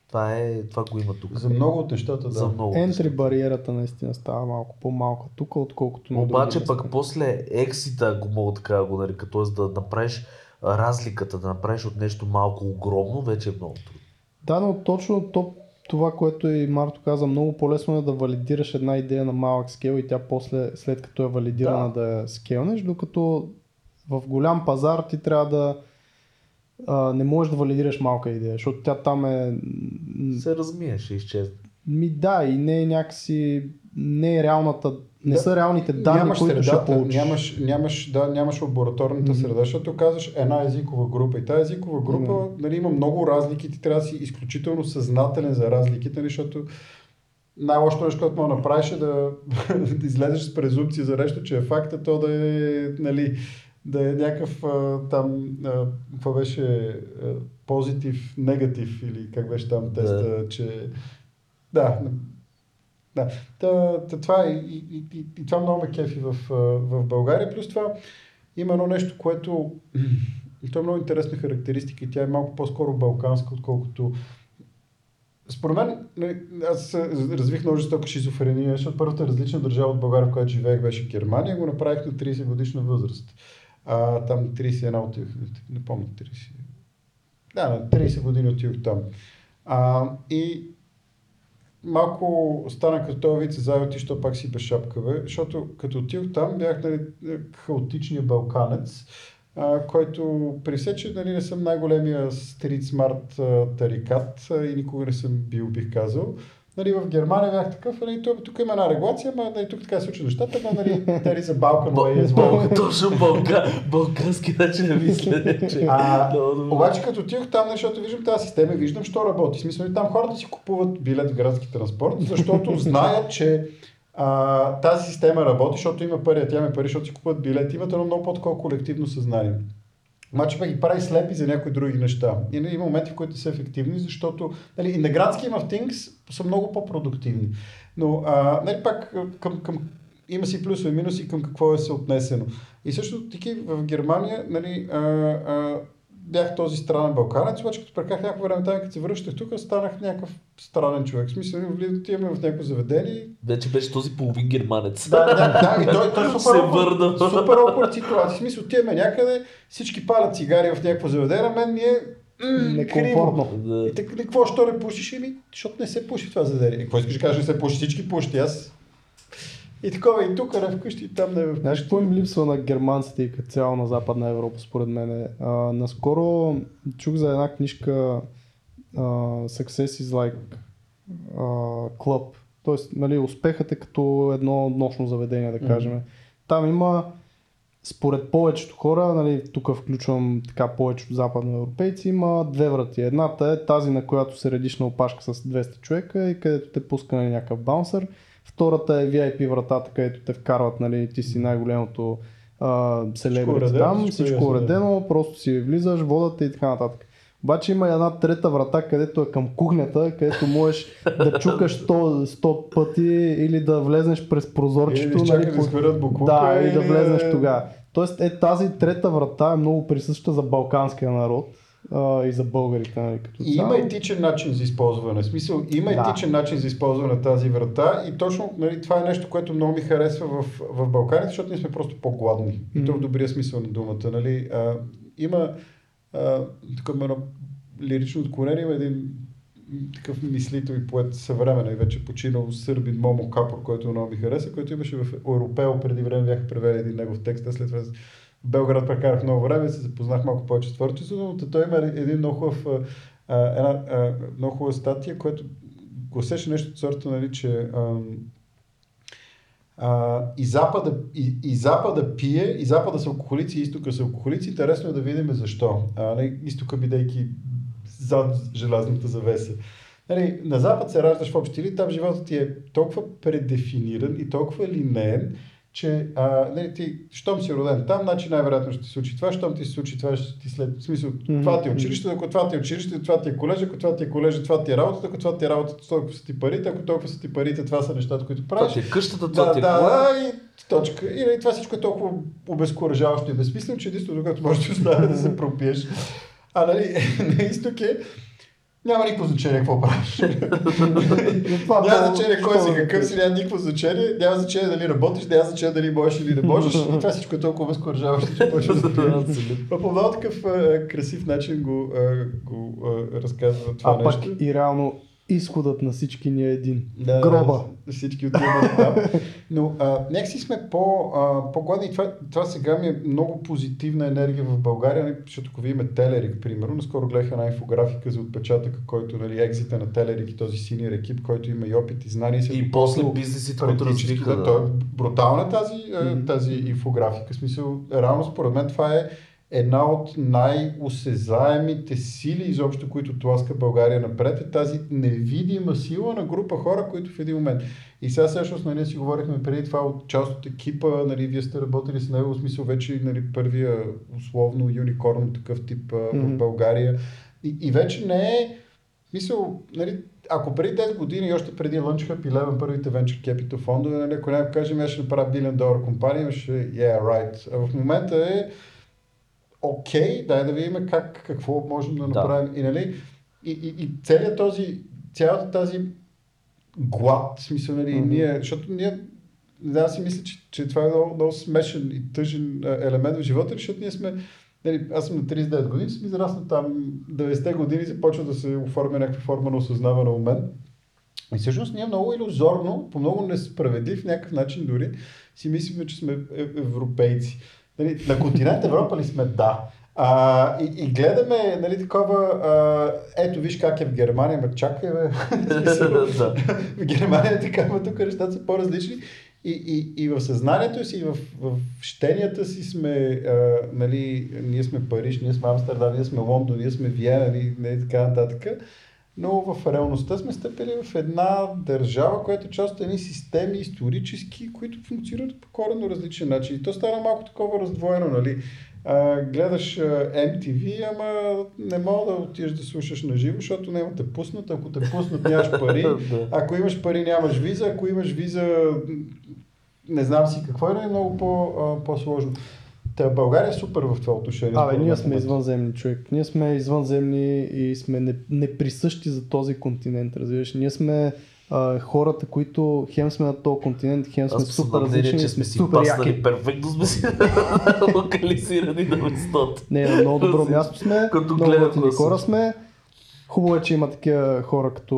S3: Това, е, това го има тук.
S4: За много от нещата, да.
S3: За много.
S1: Ентри бариерата наистина става малко по-малка тук, отколкото на
S3: Обаче пък
S1: места.
S3: после ексита, го мога така да го нарека, т.е. да направиш разликата, да направиш от нещо малко огромно, вече е много трудно.
S1: Да, но точно то, това, което и Марто каза, много по-лесно е да валидираш една идея на малък скел и тя после, след като е валидирана да, да я скелнеш, докато в голям пазар ти трябва да а, не можеш да валидираш малка идея, защото тя там е...
S3: Се размие, ще изчезне.
S1: Ми да, и не е някакси... Не е реалната... Не
S4: Да.
S1: са реалните данни,
S4: нямаш
S1: които ще получиш.
S4: нямаш, нямаш, да, нямаш лабораторната
S1: Мгм.
S4: среда, защото казваш една езикова група и тази езикова група
S1: Именно.
S4: нали, има много разлики, ти трябва да си изключително съзнателен за разликите, нали, защото най-лошото нещо, което мога да направиш е да, да излезеш с презумпция за нещо, че е факта то да е, нали, да е някакъв а, там, а, какво беше, а, позитив, негатив или как беше там теста, че да, да. Та, та, това е, и, и, и, и това много ме кефи в, в България. Плюс това има едно нещо, което и то е много интересна характеристика и тя е малко по-скоро балканска, отколкото според мен, нали, аз развих много жестока шизофрения, защото първата различна държава от България, в която живеех, беше Германия. Го направих на 30 годишна възраст. А, там 31 отивах, не помня 30. Да, на 30 години отидох там. А, и малко стана като този вид се заети, що пак си без шапка, бе, защото като отидох там бях нали, хаотичния балканец, а, който при все, че нали, не съм най-големия стрит смарт тарикат и никога не съм бил, бих казал, Нали, в Германия бях такъв, нали, тук, тук има една регулация, ама нали, тук така се случва нещата, ама нали, нали за Балкан Way е
S3: Бал, точно балка, балкански начин на мислене. че-
S4: А, обаче като отидох там, защото виждам тази система и виждам, що работи. Смисъл, и там хората си купуват билет в градски транспорт, защото знаят, че а, тази система работи, защото има пари, а тя има пари, защото си купуват билет. Имат едно много по-такова колективно съзнание. Обаче ги прави слепи за някои други неща. И има моменти, в които са ефективни, защото нали, и на градски има в Things са много по-продуктивни. Но а, нали, пак към, към, има си плюсове и минуси към какво е се отнесено. И също таки в Германия нали, а, а, бях този странен балканец, обаче като преках някакво време там, като се връщах тук, станах някакъв странен човек. В смисъл, отиваме в някакво заведение
S3: Вече беше този половин германец.
S4: да, да, да, и той, той е
S3: Се
S4: супер
S3: върна.
S4: супер awkward ситуация. В смисъл, отиваме някъде, всички палят цигари в някакво заведение, а мен ми е
S1: Некомфортно.
S3: Да.
S4: И така, какво, що не пушиш? Еми, защото не се пуши това заведение. Какво искаш да кажеш, не се пуши, всички пушат, аз. И такова и тук, не вкъщи, и там не е
S1: Знаеш
S4: вкъщи.
S1: какво им липсва на германците и като цяло на Западна Европа, според мен? А, наскоро чух за една книжка а, Success is like а, Club. Тоест, нали, успехът е като едно нощно заведение, да кажем. Там има, според повечето хора, нали, тук включвам така повечето западноевропейци, има две врати. Едната е тази, на която се редиш на опашка с 200 човека и където те пуска на някакъв баунсър. Втората е VIP вратата, където те вкарват, нали, ти си най-голямото селебрити там,
S4: всичко е
S1: уредено, просто си влизаш, водата и така нататък. Обаче има една трета врата, където е към кухнята, където можеш да чукаш 100, 100 пъти или да влезнеш през прозорчето.
S4: Или да изчакаш да буклука,
S1: Да, и да
S4: или
S1: влезнеш
S4: да-
S1: тогава. Тоест, е тази трета врата е много присъща за балканския народ а, и за българите, нали, като
S4: И има етичен начин за използване. В смисъл, има
S1: Да.
S4: етичен начин за използване на тази врата и точно нали, това е нещо, което много ми харесва в, в Балканите, защото ние сме просто по-гладни. И то в добрия смисъл на думата. Нали. А, има а, има едно лирично отклонение, има един такъв мислител и поет съвременен, вече починал сърбин Момо Капор, който много ми хареса, който имаше в Европео преди време бяха превели един негов текст, а след това Белград прекарах много време се запознах малко повече с творчеството, но той има един много хубав, една много хубава статия, която гласеше нещо от сорта, нали, че а, и, запада, и, и Запада пие, и Запада са алкохолици, и Изтока са алкохолици. Интересно е да видим защо. А, не, изтока бидейки зад желязната завеса. Нали, на Запад се раждаш в общи ли, там животът ти е толкова предефиниран и толкова линеен, че а, нали, ти, щом си роден там, значи най-вероятно ще ти случи това, щом ти се случи това, ще ти след... В смисъл,
S1: Мгм.
S4: това ти е училище, ако това ти е училище, това ти е колеж, ако това ти е колеж, това ти е работата, ако това ти е работата, толкова са ти парите, ако толкова са ти парите, това са нещата, които
S3: Това
S4: правиш.
S3: ти е къщата, това
S4: Да,
S3: ти е
S4: да, да, и точка. И нали, това всичко е толкова обезкуражаващо и безсмислено, че единственото, което можеш да остане да се пропиеш. А нали, на изток е, няма никакво значение какво правиш. Няма значение кой си, какъв си, няма никакво значение. Няма значение дали работиш, няма значение дали можеш или не можеш. И това всичко е толкова обезкуражаващо, че почва да по много такъв красив начин го, го разказва това
S1: А
S4: нещо.
S1: и реално изходът на всички ни е един.
S4: Да,
S1: Гроба.
S4: Всички отиваме там. Но а, някакси сме по, а, по-гладни това, това сега ми е много позитивна енергия в България, защото ако видим Телерик, примерно, наскоро гледах една инфографика за отпечатъка, който, нали, екзита на Телерик и този синьор екип, който има и опит и знания. и
S3: после бизнесите, които развиха.
S4: да, то е брутална тази, mm-hmm. тази инфографика. В смисъл, реално според мен това е една от най-осезаемите сили изобщо, които тласка България напред, е тази невидима сила на група хора, които в един момент. И сега всъщност, нали, си говорихме преди това от част от екипа, нали, вие сте работили с него, в смисъл вече нали, първия условно юникорн такъв тип
S1: Мгм.
S4: в България. И, и вече не е, мисъл, нали, ако преди 10 години и още преди Launch Hub 11, първите venture capital фондове, нали, ако някой каже, ми аз ще направя билион долар компания, имаше yeah, right. А в момента е окей, дай да видим как, какво можем да
S3: Да.
S4: направим. И, нали, и, и, и целият този, цялата тази глад, в смисъл, нали,
S1: Мгм.
S4: ние, защото ние, да, аз си мисля, че, че това е много, много смешен и тъжен елемент в живота, защото ние сме, нали, аз съм на 39 години, съм израснал там, 90-те години започва да се оформя някаква форма на осъзнаване у мен. И всъщност ние много иллюзорно, по много несправедлив някакъв начин дори, си мислим, че сме е- европейци. Нали, на континент Европа ли сме? Да. А, и, и гледаме, нали, такова, а, ето виж как е в Германия, ма чакай, бе. в Германия е така, тук нещата са по-различни. И, и, и в съзнанието си, и в, в щенията си сме, а, нали, ние сме Париж, ние сме Амстердам, ние сме Лондон, ние сме Виена, нали, нали, така нататък. Но в реалността сме стъпили в една държава, която е част от едни системи исторически, които функционират по коренно различен начин. И то стана малко такова раздвоено, нали? А, гледаш MTV, ама не мога да отидеш да слушаш на живо, защото няма те пуснат. Ако те пуснат, нямаш пари. Ако имаш пари, нямаш виза. Ако имаш виза, не знам си какво е, но е много по, по-сложно. Та България е супер в това отношение.
S1: Абе, ние сме извънземни човек. Ние сме извънземни и сме не- неприсъщи за този континент, разбираш. Ние сме а, хората, които хем сме на този континент, хем сме
S3: Аз
S1: супер различни,
S3: че сме си
S1: супер яки.
S3: перфектно сме си локализирани на местото.
S1: Не, на много добро място сме,
S3: Като
S1: много
S3: гледам
S1: готини хора сме. Хубаво е, че има такива хора като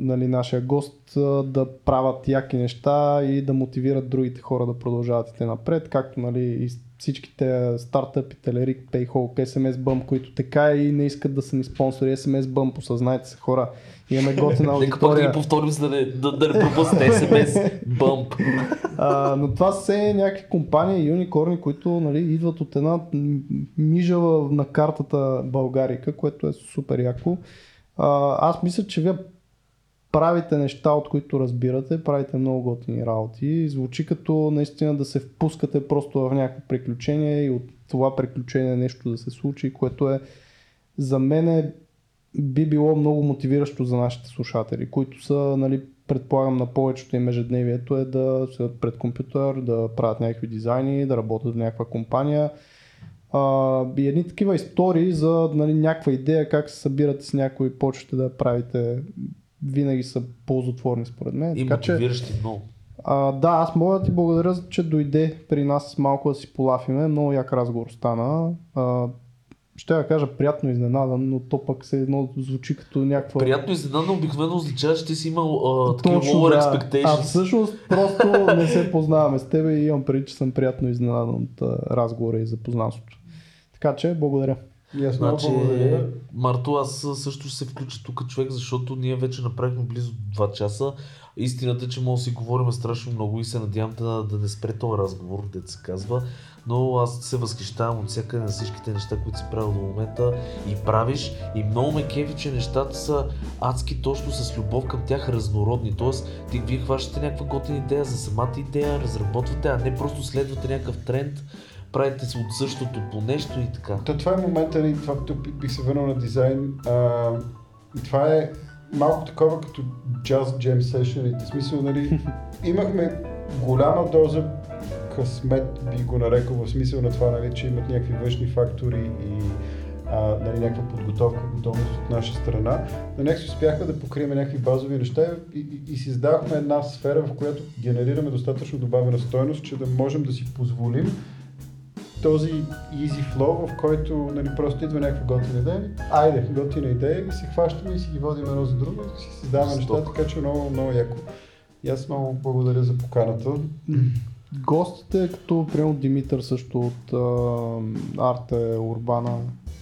S1: нали, нашия гост да правят яки неща и да мотивират другите хора да продължават и те напред, както нали, и всичките стартъпи, Телерик, Payhawk, SMS Bump, които така и не искат да са ни спонсори. SMS Bump, осъзнайте се хора. Имаме готина
S3: Нека пък да
S1: аудитория.
S3: повторим, за да не, да, да не пропуснете SMS бъмп.
S1: А, но това са все някакви компании юникорни, които нали, идват от една мижава на картата Българика, което е супер яко. А, аз мисля, че вие правите неща, от които разбирате, правите много готини работи. Звучи като наистина да се впускате просто в някакво приключение и от това приключение нещо да се случи, което е за мен е, би било много мотивиращо за нашите слушатели, които са, нали, предполагам на повечето им ежедневието е да седят пред компютър, да правят някакви дизайни, да работят в някаква компания. А, и едни такива истории за нали, някаква идея как се събирате с някой и почвате да правите, винаги са ползотворни според мен.
S3: И
S1: така че,
S3: много.
S1: а, да, аз мога да ти благодаря, че дойде при нас малко да си полафиме. Много як разговор стана. А, ще я кажа приятно изненадан, но то пък се едно звучи като някаква...
S3: Приятно изненадано обикновено означава, че ти си имал а, такива
S1: Точно,
S3: lower
S1: да.
S3: expectations.
S1: А всъщност просто не се познаваме с теб и имам преди, че съм приятно изненадан от а, разговора и запознанството. Така че, благодаря.
S4: Много
S3: Значи,
S4: благодаря.
S3: Марто, аз също ще се включа тук човек, защото ние вече направихме близо 2 часа. Истината е, че може да си говорим страшно много и се надявам да, да не спре този разговор, дето се казва. Но аз се възхищавам от всяка на всичките неща, които си правил до момента и правиш. И много ме кефи, че нещата са адски точно с любов към тях разнородни. Тоест, ти вие хващате някаква готина идея за самата идея, разработвате, а не просто следвате някакъв тренд, правите от същото по нещо и така.
S4: То, това е момента, нали, това тук бих се върнал на дизайн. А, това е малко такова като jazz jam session. В смисъл, нали, имахме голяма доза късмет, би го нарекал, в смисъл на това, нали, че имат някакви външни фактори и а, нали, някаква подготовка, готовност от наша страна, но някакси успяхме да покрием някакви базови неща и, и, и си създавахме една сфера, в която генерираме достатъчно добавена стойност, че да можем да си позволим този easy flow, в който нали, просто идва някаква готина идея. Айде, готина идея и се хващаме и си ги водим едно за друго и си създаваме неща, така че много, много яко. И аз много благодаря за поканата.
S1: Гостите, като примерно Димитър също от Арте Урбана,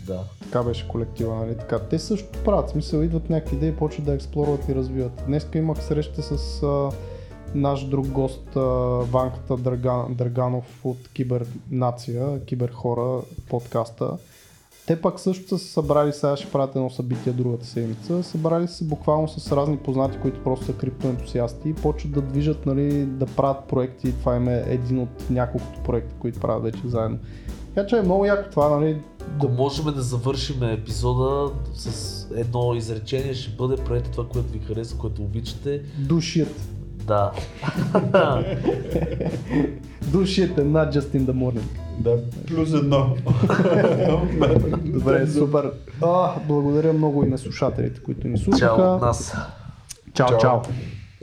S3: Да.
S1: така беше колектива, нали така. Те също правят, смисъл идват някакви идеи, почват да експлорват и развиват. Днеска имах среща с а, наш друг гост, Ванката Драган, Драганов от Кибернация, Киберхора, подкаста. Те пък също са се събрали, сега ще правят едно събитие другата седмица, събрали се буквално с разни познати, които просто са криптоентусиасти и почват да движат, нали, да правят проекти. Това им е един от няколкото проекта, които правят вече заедно. Така че е много яко това, нали,
S3: Ако можем да завършим епизода с едно изречение, ще бъде правете това, което ви харесва, което обичате.
S1: душият.
S3: Да.
S1: Душият е not just in the morning.
S4: Да, плюс едно.
S1: Добре, супер. А, благодаря много и на слушателите, които ни
S3: Чао
S1: слушаха.
S3: от нас.
S1: Чао,
S4: Чао.
S1: чао.